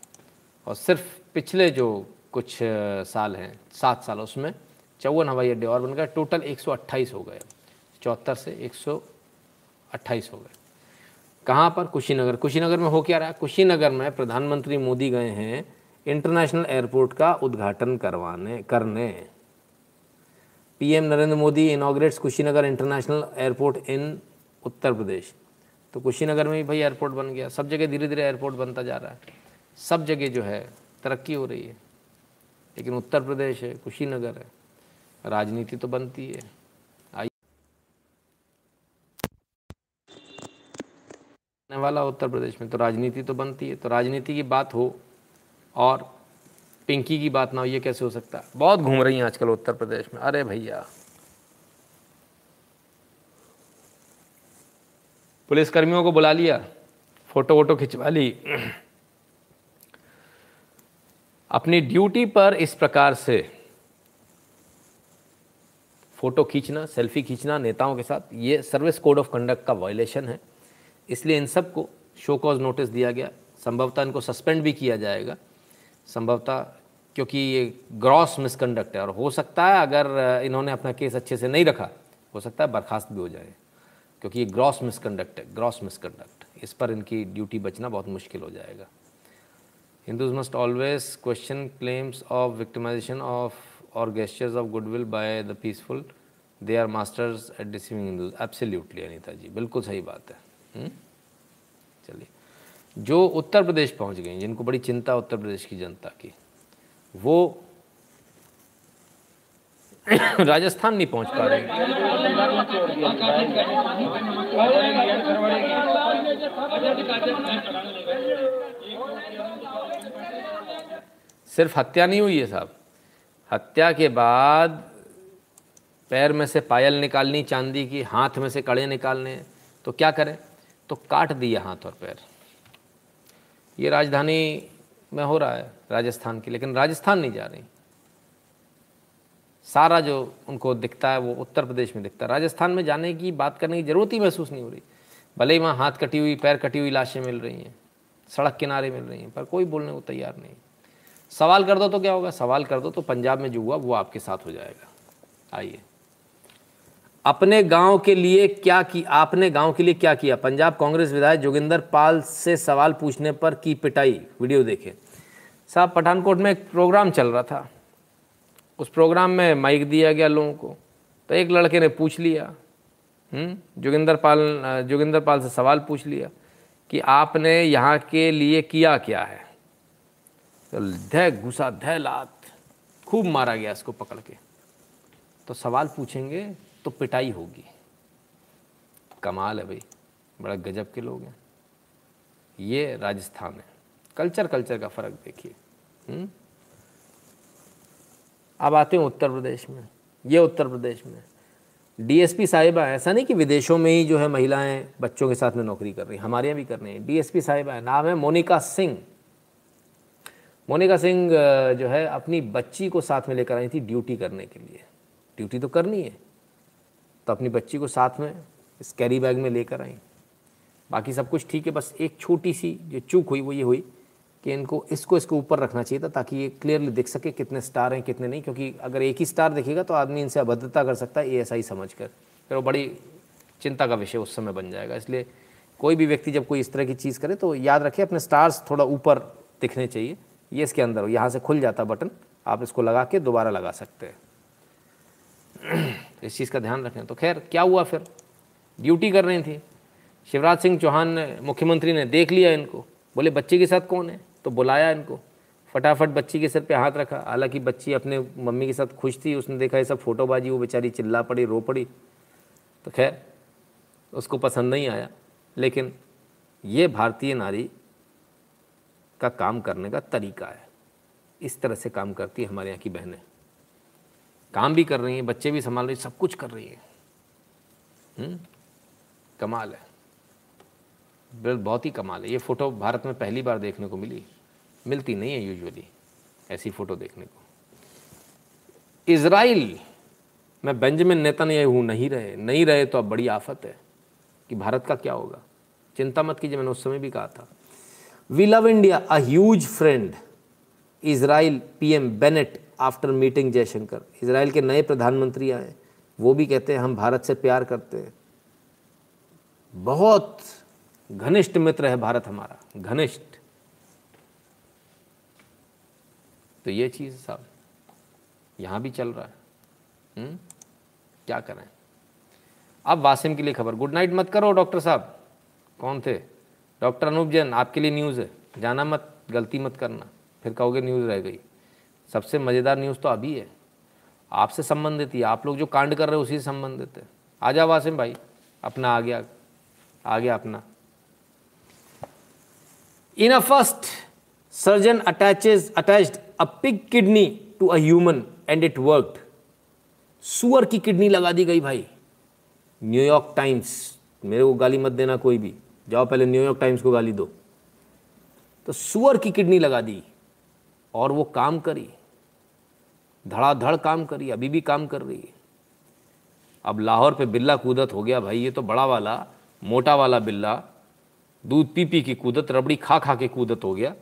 और सिर्फ़ पिछले जो कुछ साल हैं, सात साल, उसमें चौवन हवाई अड्डे और बन गए। टोटल 128 हो गए। चौहत्तर से 128 हो गए। कहाँ पर? कुशीनगर। कुशीनगर में हो क्या रहा? है कुशीनगर में प्रधानमंत्री मोदी गए हैं इंटरनेशनल एयरपोर्ट का उद्घाटन करवाने, करने। PM Narendra Modi inaugurates Kushinagar international airport in Uttar Pradesh. तो कुशीनगर में भी भाई एयरपोर्ट बन गया। सब जगह धीरे धीरे एयरपोर्ट बनता जा रहा है। सब जगह जो है, तरक्की हो रही है। लेकिन उत्तर प्रदेश है, कुशीनगर है। राजनीति तो बनती है। आने वाला उत्तर प्रदेश में तो राजनीति तो बनती है। तो राजनीति की बात हो और पिंकी की बात ना हो, ये कैसे हो सकता है? बहुत घूम रही हैं आजकल उत्तर प्रदेश में। अरे भैया। पुलिसकर्मियों को बुला लिया, फ़ोटो वोटो खिंचवा ली। अपनी ड्यूटी पर इस प्रकार से फ़ोटो खींचना, सेल्फी खींचना नेताओं के साथ, ये सर्विस कोड ऑफ़ कंडक्ट का वायलेशन है। इसलिए इन सबको शो कॉज नोटिस दिया गया। संभवतः इनको सस्पेंड भी किया जाएगा। संभवतः क्योंकि ये ग्रॉस मिसकंडक्ट है और हो सकता है अगर इन्होंने अपना केस अच्छे से नहीं रखा, हो सकता है बर्खास्त भी हो जाए। क्योंकि ये ग्रॉस मिसकंडक्ट है ग्रॉस मिसकंडक्ट इस पर इनकी ड्यूटी बचना बहुत मुश्किल हो जाएगा। Hindus must always question claims of victimization of और gestures of goodwill by the peaceful they are masters at deceiving Hindus absolutely Anita ji बिल्कुल सही बात है? चलिए। जो उत्तर प्रदेश पहुँच गए, जिनको बड़ी चिंता उत्तर प्रदेश की जनता की, वो राजस्थान नहीं पहुँच पा रहे। सिर्फ़ हत्या नहीं हुई है साहब। हत्या के बाद पैर में से पायल निकालनी, चांदी की हाथ में से कड़े निकालने तो क्या करें? तो काट दिया हाथ और पैर। ये राजधानी में हो रहा है राजस्थान की, लेकिन राजस्थान नहीं जा रही। सारा जो उनको दिखता है वो उत्तर प्रदेश में दिखता है। राजस्थान में जाने की, बात करने की ज़रूरत ही महसूस नहीं हो रही। भले ही वहाँ हाथ कटी हुई, पैर कटी हुई लाशें मिल रही हैं, सड़क किनारे मिल रही हैं, पर कोई बोलने को तैयार नहीं। सवाल कर दो तो क्या होगा? सवाल कर दो तो पंजाब में जो हुआ, वो आपके साथ हो जाएगा। आइए। अपने गाँव के लिए क्या की आपने गाँव के लिए क्या किया? पंजाब कांग्रेस विधायक जोगिंदर पाल से सवाल पूछने पर की पिटाई? वीडियो देखें। साहब पठानकोट में एक प्रोग्राम चल रहा था। उस प्रोग्राम में माइक दिया गया लोगों को। तो एक लड़के ने पूछ लिया हम्म, जोगिंदर पाल जोगिंदर पाल से सवाल पूछ लिया कि आपने यहाँ के लिए किया क्या है? तो धै घुसा धै लात खूब मारा गया इसको पकड़ के। तो सवाल पूछेंगे तो पिटाई होगी। कमाल है भाई, बड़ा गजब के लोग हैं। ये राजस्थान है। कल्चर कल्चर का फ़र्क देखिए। हम्म? अब आते हैं उत्तर प्रदेश में। ये उत्तर प्रदेश में। डीएसपी साहिबा, ऐसा नहीं कि विदेशों में ही जो है महिलाएँ बच्चों के साथ में नौकरी कर रही हैं। हमारे यहाँ भी कर रही हैं। डीएसपी साहिबा नाम है मोनिका सिंह। मोनिका सिंह जो है अपनी बच्ची को साथ में लेकर आई थी ड्यूटी करने के लिए। ड्यूटी तो करनी है। तो अपनी बच्ची को साथ में इस कैरी बैग में लेकर आई। बाकी सब कुछ ठीक है, बस एक छोटी सी जो चूक हुई, वो ये हुई कि इनको, इसको इसके ऊपर रखना चाहिए था ताकि ये क्लियरली दिख सके कितने स्टार हैं, कितने नहीं, क्योंकि अगर एक ही स्टार दिखेगा तो आदमी इनसे अभद्रता कर सकता है ए समझ कर फिर वो बड़ी चिंता का विषय उस समय बन जाएगा। इसलिए कोई भी व्यक्ति जब कोई इस तरह की चीज़ करे तो याद रखें, अपने स्टार्स थोड़ा ऊपर दिखने चाहिए। ये इसके अंदर हो, यहाँ से खुल जाता बटन आप इसको लगा के दोबारा लगा सकते हैं। इस चीज़ का ध्यान रखें। तो खैर, क्या हुआ फिर? ड्यूटी कर रही थी। शिवराज सिंह चौहान ने, मुख्यमंत्री ने देख लिया इनको। बोले, बच्चे के साथ कौन है? तो बुलाया इनको। फटाफट बच्ची के सर पे हाथ रखा। हालाँकि बच्ची अपने मम्मी के साथ खुश थी। उसने देखा, ये सब फोटोबाजी, वो बेचारी चिल्ला पड़ी, रो पड़ी। तो खैर, उसको पसंद नहीं आया। लेकिन ये भारतीय नारी का काम करने का तरीका है। इस तरह से काम करती है हमारे यहाँ की बहनें। काम भी कर रही हैं, बच्चे भी संभाल रही सब कुछ कर रही हैं। हम्म? कमाल है। बहुत ही कमाल है। ये फ़ोटो भारत में पहली बार देखने को मिली। मिलती नहीं है यूजुअली ऐसी फ़ोटो देखने को। इसराइल में बेंजामिन नेतन्याहू नहीं रहे। नहीं रहे तो अब बड़ी आफत है कि भारत का क्या होगा। चिंता मत कीजिए, मैंने उस समय भी कहा था। We love India a huge friend Israel PM Bennett after meeting Jaishankar Israel के नए प्रधानमंत्री आए, वो भी कहते हैं, हम भारत से प्यार करते हैं। बहुत घनिष्ठ मित्र है भारत हमारा, घनिष्ठ। तो ये चीज़ साहब, यहाँ भी चल रहा है हुँ? हम्म? क्या करें? अब वासिम के लिए खबर। गुड नाइट मत करो, डॉक्टर साहब। कौन थे? डॉक्टर अनूप जैन, आपके लिए न्यूज़ है। जाना मत, गलती मत करना। फिर कहोगे न्यूज़ रह गई। सबसे मज़ेदार न्यूज़ तो अभी है। आपसे संबंधित ही, आप लोग जो कांड कर रहे हो उसी से संबंधित है। आ जाओ वासिम भाई, अपना आ गया आ गया अपना। In a first surgeon attaches attached a pig kidney to a human and it worked सुअर की किडनी लगा दी गई भाई। न्यूयॉर्क टाइम्स मेरे को गाली मत देना कोई भी। जाओ पहले न्यूयॉर्क टाइम्स को गाली दो। तो सुअर की किडनी लगा दी। और वो काम करी। धड़ाधड़ काम करी, अभी भी काम कर रही है। अब लाहौर पे बिल्ला कूदत हो गया भाई, ये तो बड़ा वाला, मोटा वाला बिल्ला। दूध पी पी की कूदत, रबड़ी खा खा के कूदत हो गया।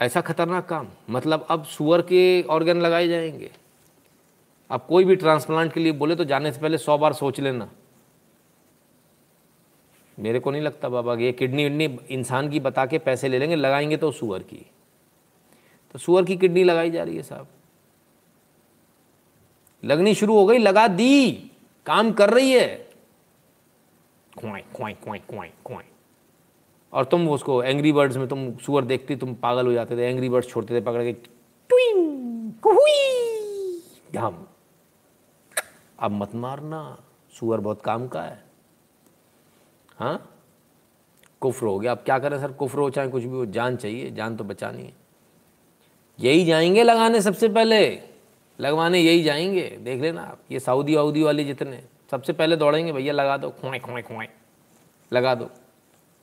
ऐसा खतरनाक काम मतलब अब सुअर के ऑर्गन लगाए जाएँगे। अब कोई भी ट्रांसप्लांट के लिए बोले तो जाने से पहले सौ बार सोच लेना। मेरे को नहीं लगता बाबा, ये किडनी विडनी इंसान की बता के पैसे ले लेंगे, लगाएँगे तो सुअर की। तो सुअर की किडनी लगाई जा रही है साहब। लगनी शुरू हो गई, लगा दी, काम कर रही है। खुआई खुआई खुआई खुआई और तुम उसको एंग्री बर्ड्स में तुम सुअर देखती, तुम पागल हो जाते थे एंग्री बर्ड्स छोड़ते थे, पकड़ के हम अब मत मारना, सुअर बहुत काम का है। हाँ? कुफ्र हो गया। अब क्या करें सर? कुफ्र हो चाहे कुछ भी हो, जान चाहिए, जान तो बचानी है। यही जाएँगे लगाने सबसे पहले। लगवाने यही जाएँगे। देख लेना आप, ये सऊदी अवधी वाले जितने, सबसे पहले दौड़ेंगे, भैया, लगा दो। खुआए खुआए खुआए लगा दो।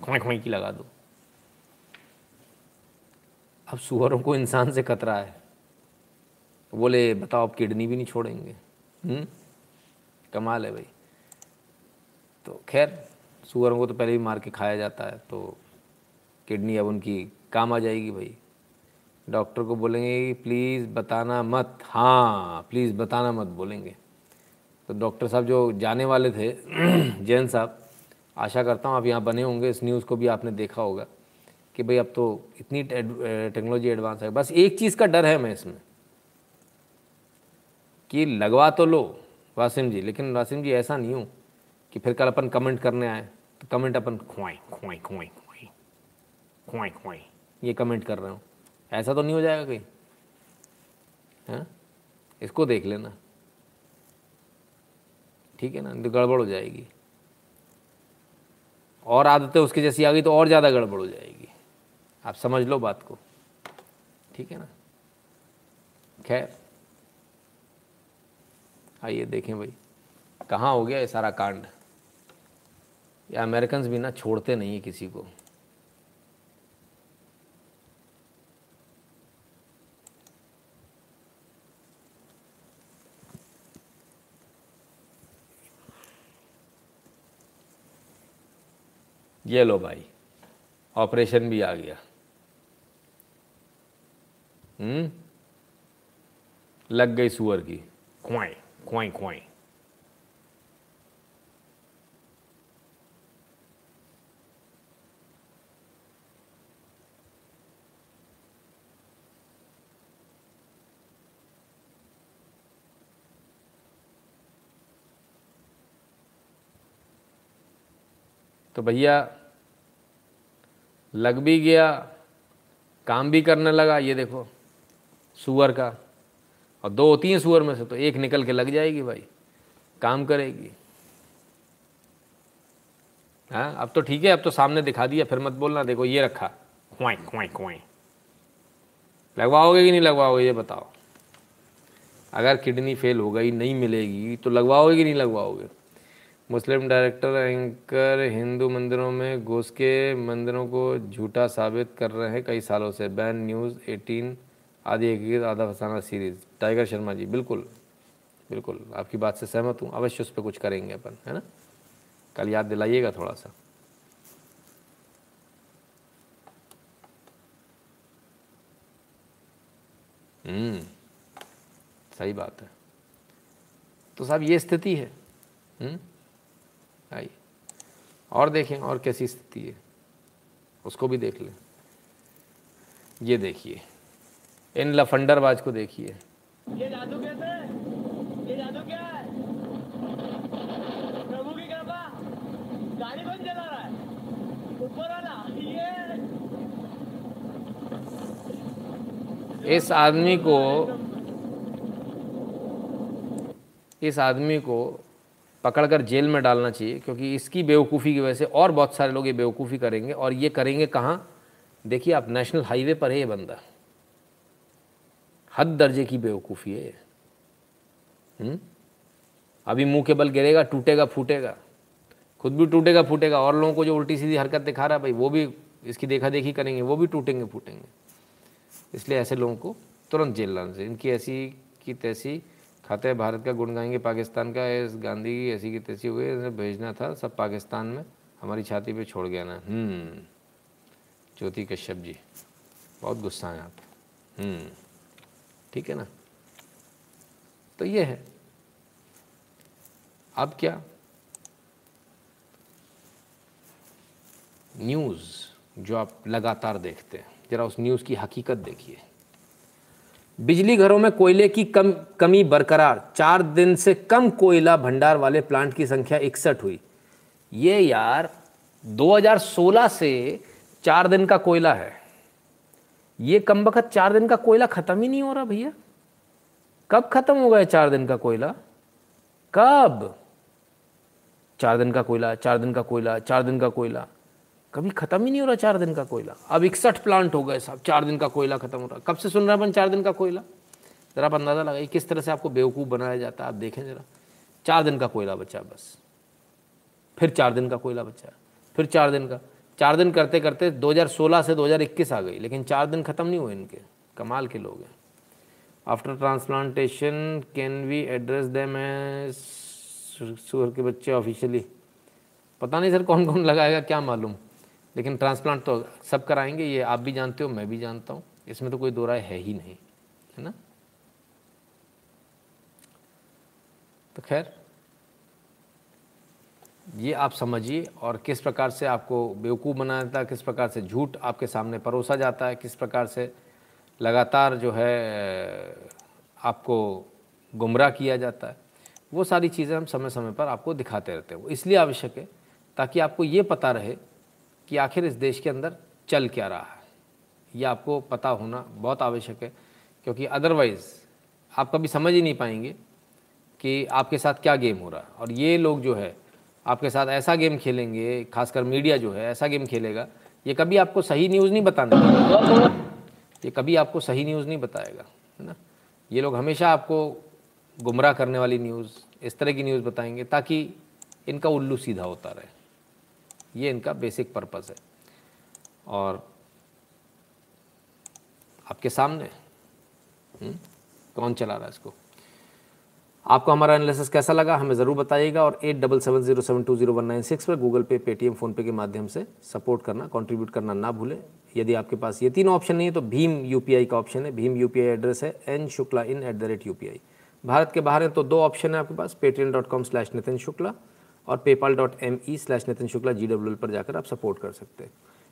खुआए खुआए की लगा दो। अब सुअरों को इंसान से खतरा है। बोले, बताओ आप किडनी भी नहीं छोड़ेंगे। हुँ? कमाल है भाई। तो खैर, सुअरों को तो पहले ही मार के खाया जाता है तो किडनी अब उनकी काम आ जाएगी भाई। डॉक्टर को बोलेंगे कि प्लीज़ बताना मत। हाँ प्लीज़ बताना मत, बोलेंगे। तो डॉक्टर साहब जो जाने वाले थे, जैन साहब, आशा करता हूँ आप यहाँ बने होंगे। इस न्यूज़ को भी आपने देखा होगा कि भाई अब तो इतनी टेक्नोलॉजी एडवांस है। बस एक चीज़ का डर है मैं इसमें कि लगवा तो लो, वासिम जी, लेकिन वासिम जी ऐसा नहीं हो कि फिर कल अपन कमेंट करने आए तो कमेंट अपन खुआई खुआई खुआई खुआई खुआई खुआई ये कमेंट कर रहे हो। ऐसा तो नहीं हो जाएगा कहीं। हाँ? इसको देख लेना। ठीक है ना? तो गड़बड़ हो जाएगी। और आदतें उसकी जैसी आ गई तो और ज़्यादा गड़बड़ हो जाएगी। आप समझ लो बात को। ठीक है ना? खैर। आइए देखें भाई। कहाँ हो गया ये सारा कांड? ये अमेरिकन भी ना छोड़ते नहीं है किसी को। ये लो भाई, ऑपरेशन भी आ गया। हम्म? लग गई सुअर की। खुआई खुआई खुआई तो भैया, लग भी गया, काम भी करने लगा, ये देखो, सुअर का। और दो होती हैं सुअर में से तो एक निकल के लग जाएगी भाई, काम करेगी। हाँ अब तो ठीक है, अब तो सामने दिखा दिया, फिर मत बोलना, देखो ये रखा। खुआई खुआई खुआई लगवाओगे कि नहीं लगवाओगे, ये बताओ। अगर किडनी फेल हो गई, नहीं मिलेगी तो लगवाओगे कि नहीं लगवाओगे? मुस्लिम डायरेक्टर, एंकर, हिंदू मंदिरों में घुस के मंदिरों को झूठा साबित कर रहे हैं कई सालों से। बैन न्यूज़ 18 आदि एक आधा फसाना सीरीज़। टाइगर शर्मा जी, बिल्कुल बिल्कुल, आपकी बात से सहमत हूँ। अवश्य उस पर कुछ करेंगे अपन, है ना? कल याद दिलाइएगा थोड़ा सा हम्म सही बात है। तो साहब, ये स्थिति है। हम्म? आइए। और देखें और कैसी स्थिति है। उसको भी देख लें। ये देखिए। इन लफंडरबाज को देखिए। ये जादू कैसे ये जादू क्या है? प्रभु की कृपा। गाड़ी कौन चला रहा है? ऊपर वाला ये। इस आदमी को इस आदमी को पकड़कर जेल में डालना चाहिए, क्योंकि इसकी बेवकूफ़ी की वजह से और बहुत सारे लोग ये बेवकूफ़ी करेंगे और ये करेंगे कहाँ? देखिए, आप नेशनल हाईवे पर है ये बंदा। हद दर्जे की बेवकूफ़ी है ये। हम्म? अभी मुँह के बल गिरेगा, टूटेगा, फूटेगा। खुद भी टूटेगा, फूटेगा। और लोगों को जो उल्टी सीधी हरकत दिखा रहा है, भाई, वो भी इसकी देखा देखी करेंगे, वो भी टूटेंगे, फूटेंगे। इसलिए ऐसे लोगों को तुरंत जेल लाना चाहिए। इनकी ऐसी की तैसी खाते हैं, भारत का गुण गाएँगे, पाकिस्तान का, इस गांधी की ऐसी की तैसी हुई इन्हें भेजना था, सब पाकिस्तान में, हमारी छाती पे छोड़ गया ना। हम्म ज्योति कश्यप जी, बहुत गुस्सा हैं आप। हम्म ठीक है ना? तो ये है। अब क्या? न्यूज़, जो आप लगातार देखते हैं, ज़रा उस न्यूज़ की हकीकत देखिए। बिजली घरों में कोयले की कम, कमी बरकरार, चार दिन से कम कोयला भंडार वाले प्लांट की संख्या इकसठ हुई। ये यार 2016 से चार दिन का कोयला है। ये कम वक्त चार दिन का कोयला ख़त्म ही नहीं हो रहा भैया। कब ख़त्म हो गया चार दिन का कोयला? कब? चार दिन का कोयला, चार दिन का कोयला, चार दिन का कोयला। कभी ख़त्म ही नहीं हो रहा चार दिन का कोयला? अब इकसठ प्लांट हो गए साहब, चार दिन का कोयला ख़त्म हो रहा कब से सुन रहे हैं अपन चार दिन का कोयला? ज़रा आप अंदाज़ा लगाइए, किस तरह से आपको बेवकूफ़ बनाया जाता है, आप देखें ज़रा। चार दिन का कोयला बचा बस। फिर चार दिन का कोयला बचा फिर चार दिन का। चार दिन करते करते 2016 से 2021 आ गई, लेकिन चार दिन ख़त्म नहीं हुए इनके। कमाल के लोग हैं। After transplantation can we address them as सुअर के बच्चे ऑफिशियली पता नहीं सर कौन कौन लगाएगा, क्या मालूम। लेकिन ट्रांसप्लांट तो सब कराएँगे, ये आप भी जानते हो, मैं भी जानता हूँ। इसमें तो कोई दो राय है ही नहीं, है ना? तो खैर, ये आप समझिए और किस प्रकार से आपको बेवकूफ़ बनाया जाता है, किस प्रकार से झूठ आपके सामने परोसा जाता है, किस प्रकार से लगातार जो है, आपको गुमराह किया जाता है, वो सारी चीज़ें हम समय समय पर आपको दिखाते रहते हैं। इसलिए आवश्यक है ताकि आपको ये पता रहे कि आखिर इस देश के अंदर चल क्या रहा है? ये आपको पता होना बहुत आवश्यक है, क्योंकि अदरवाइज़ आप कभी समझ ही नहीं पाएँगे कि आपके साथ क्या गेम हो रहा है। और ये लोग जो है, आपके साथ ऐसा गेम खेलेंगे, खासकर मीडिया जो है, ऐसा गेम खेलेगा, ये कभी आपको सही न्यूज़ नहीं बताने ये कभी आपको सही न्यूज़ नहीं बताएगा, है ना? ये लोग हमेशा आपको गुमराह करने वाली न्यूज़ इस तरह की न्यूज़ बताएँगे, ताकि इनका उल्लू सीधा होता रहे। ये इनका बेसिक पर्पज़ है। और आपके सामने हुँ? कौन चला रहा है इसको? आपको हमारा एनालिसिस कैसा लगा, हमें ज़रूर बताइएगा और eight double seven zero seven two zero one nine six पर गूगल पे, पेटीएम फ़ोनपे के माध्यम से सपोर्ट करना कंट्रीब्यूट करना ना भूलें। यदि आपके पास ये तीन ऑप्शन नहीं है तो भीम यूपीआई का ऑप्शन है। भीम यूपीआई एड्रेस है N Shukla in at the rate U Bharat के बाहर हैं तो दो ऑप्शन है आपके पास Paytm dot com slash Nitin Shukla और PayPal dot M E slash Nitin Shukla G W पर जाकर आप सपोर्ट कर सकते हैं।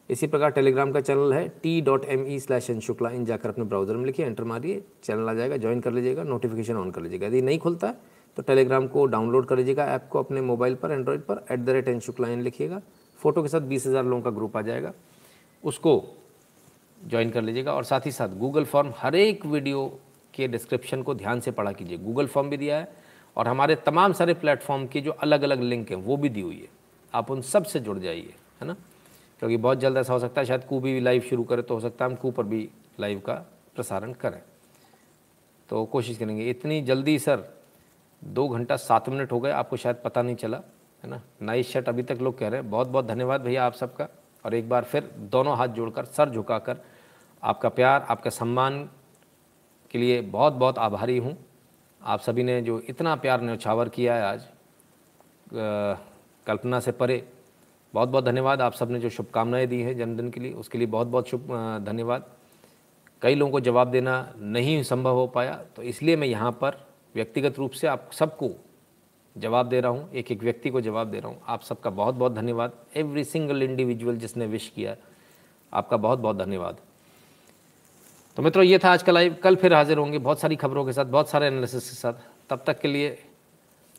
इसी प्रकार टेलीग्राम का चैनल है T dot M E slash N Shukla in जाकर अपने ब्राउज़र में लिखिए एंटर मारिए चैनल आ जाएगा ज्वाइन कर लीजिएगा नोटिफिकेशन ऑन कर लीजिएगा। यदि नहीं खुलता है तो टेलीग्राम को डाउनलोड कर लीजिएगा ऐप को अपने मोबाइल पर एंड्रॉइड पर at the rate N Shukla in लिखिएगा। फ़ोटो के साथ बीस हज़ार लोगों का ग्रुप आ जाएगा। उसको ज्वाइन कर लीजिएगा और साथ ही साथ गूगल फॉर्म हर एक वीडियो के डिस्क्रिप्शन को ध्यान से पढ़ा कीजिए। गूगल फॉर्म भी दिया है और हमारे तमाम सारे प्लेटफॉर्म की जो अलग अलग लिंक हैं, वो भी दी हुई है। आप उन सबसे जुड़ जाइए, है ना? क्योंकि बहुत जल्द ऐसा हो सकता है, शायद कू भी लाइव शुरू करें तो हो सकता है हम कू पर भी लाइव का प्रसारण करें। तो कोशिश करेंगे। इतनी जल्दी, सर, दो घंटा सात मिनट हो गए, आपको शायद पता नहीं चला, है ना? नाइस शर्ट अभी तक लोग कह रहे हैं। बहुत बहुत धन्यवाद भैया आप सबका। और एक बार फिर दोनों हाथ जोड़कर, सर झुकाकर, आपका प्यार, आपका सम्मान के लिए बहुत बहुत आभारी हूँ। आप सभी ने जो इतना प्यार न्यौछावर किया है आज कल्पना से परे बहुत बहुत धन्यवाद। आप सबने जो शुभकामनाएँ दी हैं जन्मदिन के लिए, उसके लिए बहुत बहुत शुभ धन्यवाद। कई लोगों को जवाब देना नहीं संभव हो पाया तो इसलिए मैं यहाँ पर व्यक्तिगत रूप से आप सबको जवाब दे रहा हूँ एक एक व्यक्ति को जवाब दे रहा हूँ। आप सबका बहुत बहुत धन्यवाद। एवरी सिंगल इंडिविजुअल जिसने विश किया आपका बहुत बहुत धन्यवाद। तो मित्रों, ये था आज का लाइव कल फिर हाजिर होंगे बहुत सारी खबरों के साथ, बहुत सारे एनालिसिस के साथ। तब तक के लिए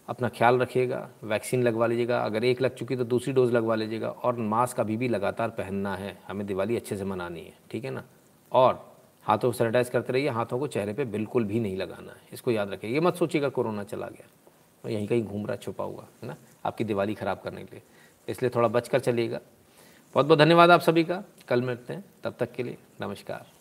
अपना ख्याल रखिएगा वैक्सीन लगवा लीजिएगा। अगर एक लग चुकी तो दूसरी डोज़ लगवा लीजिएगा। और मास्क अभी भी लगातार पहनना है। हमें दिवाली अच्छे से मनानी है, ठीक है ना? और हाथों को सैनिटाइज करते रहिए, हाथों को चेहरे पे बिल्कुल भी नहीं लगाना है। इसको याद रखिए। ये मत सोचिएगा कोरोना चला गया। और यहीं कहीं घूम रहा, छुपा हुआ, है ना? आपकी दिवाली ख़राब करने के लिए। इसलिए थोड़ा बच कर चलिएगा। बहुत बहुत धन्यवाद आप सभी का। कल मिलते हैं। तब तक के लिए नमस्कार।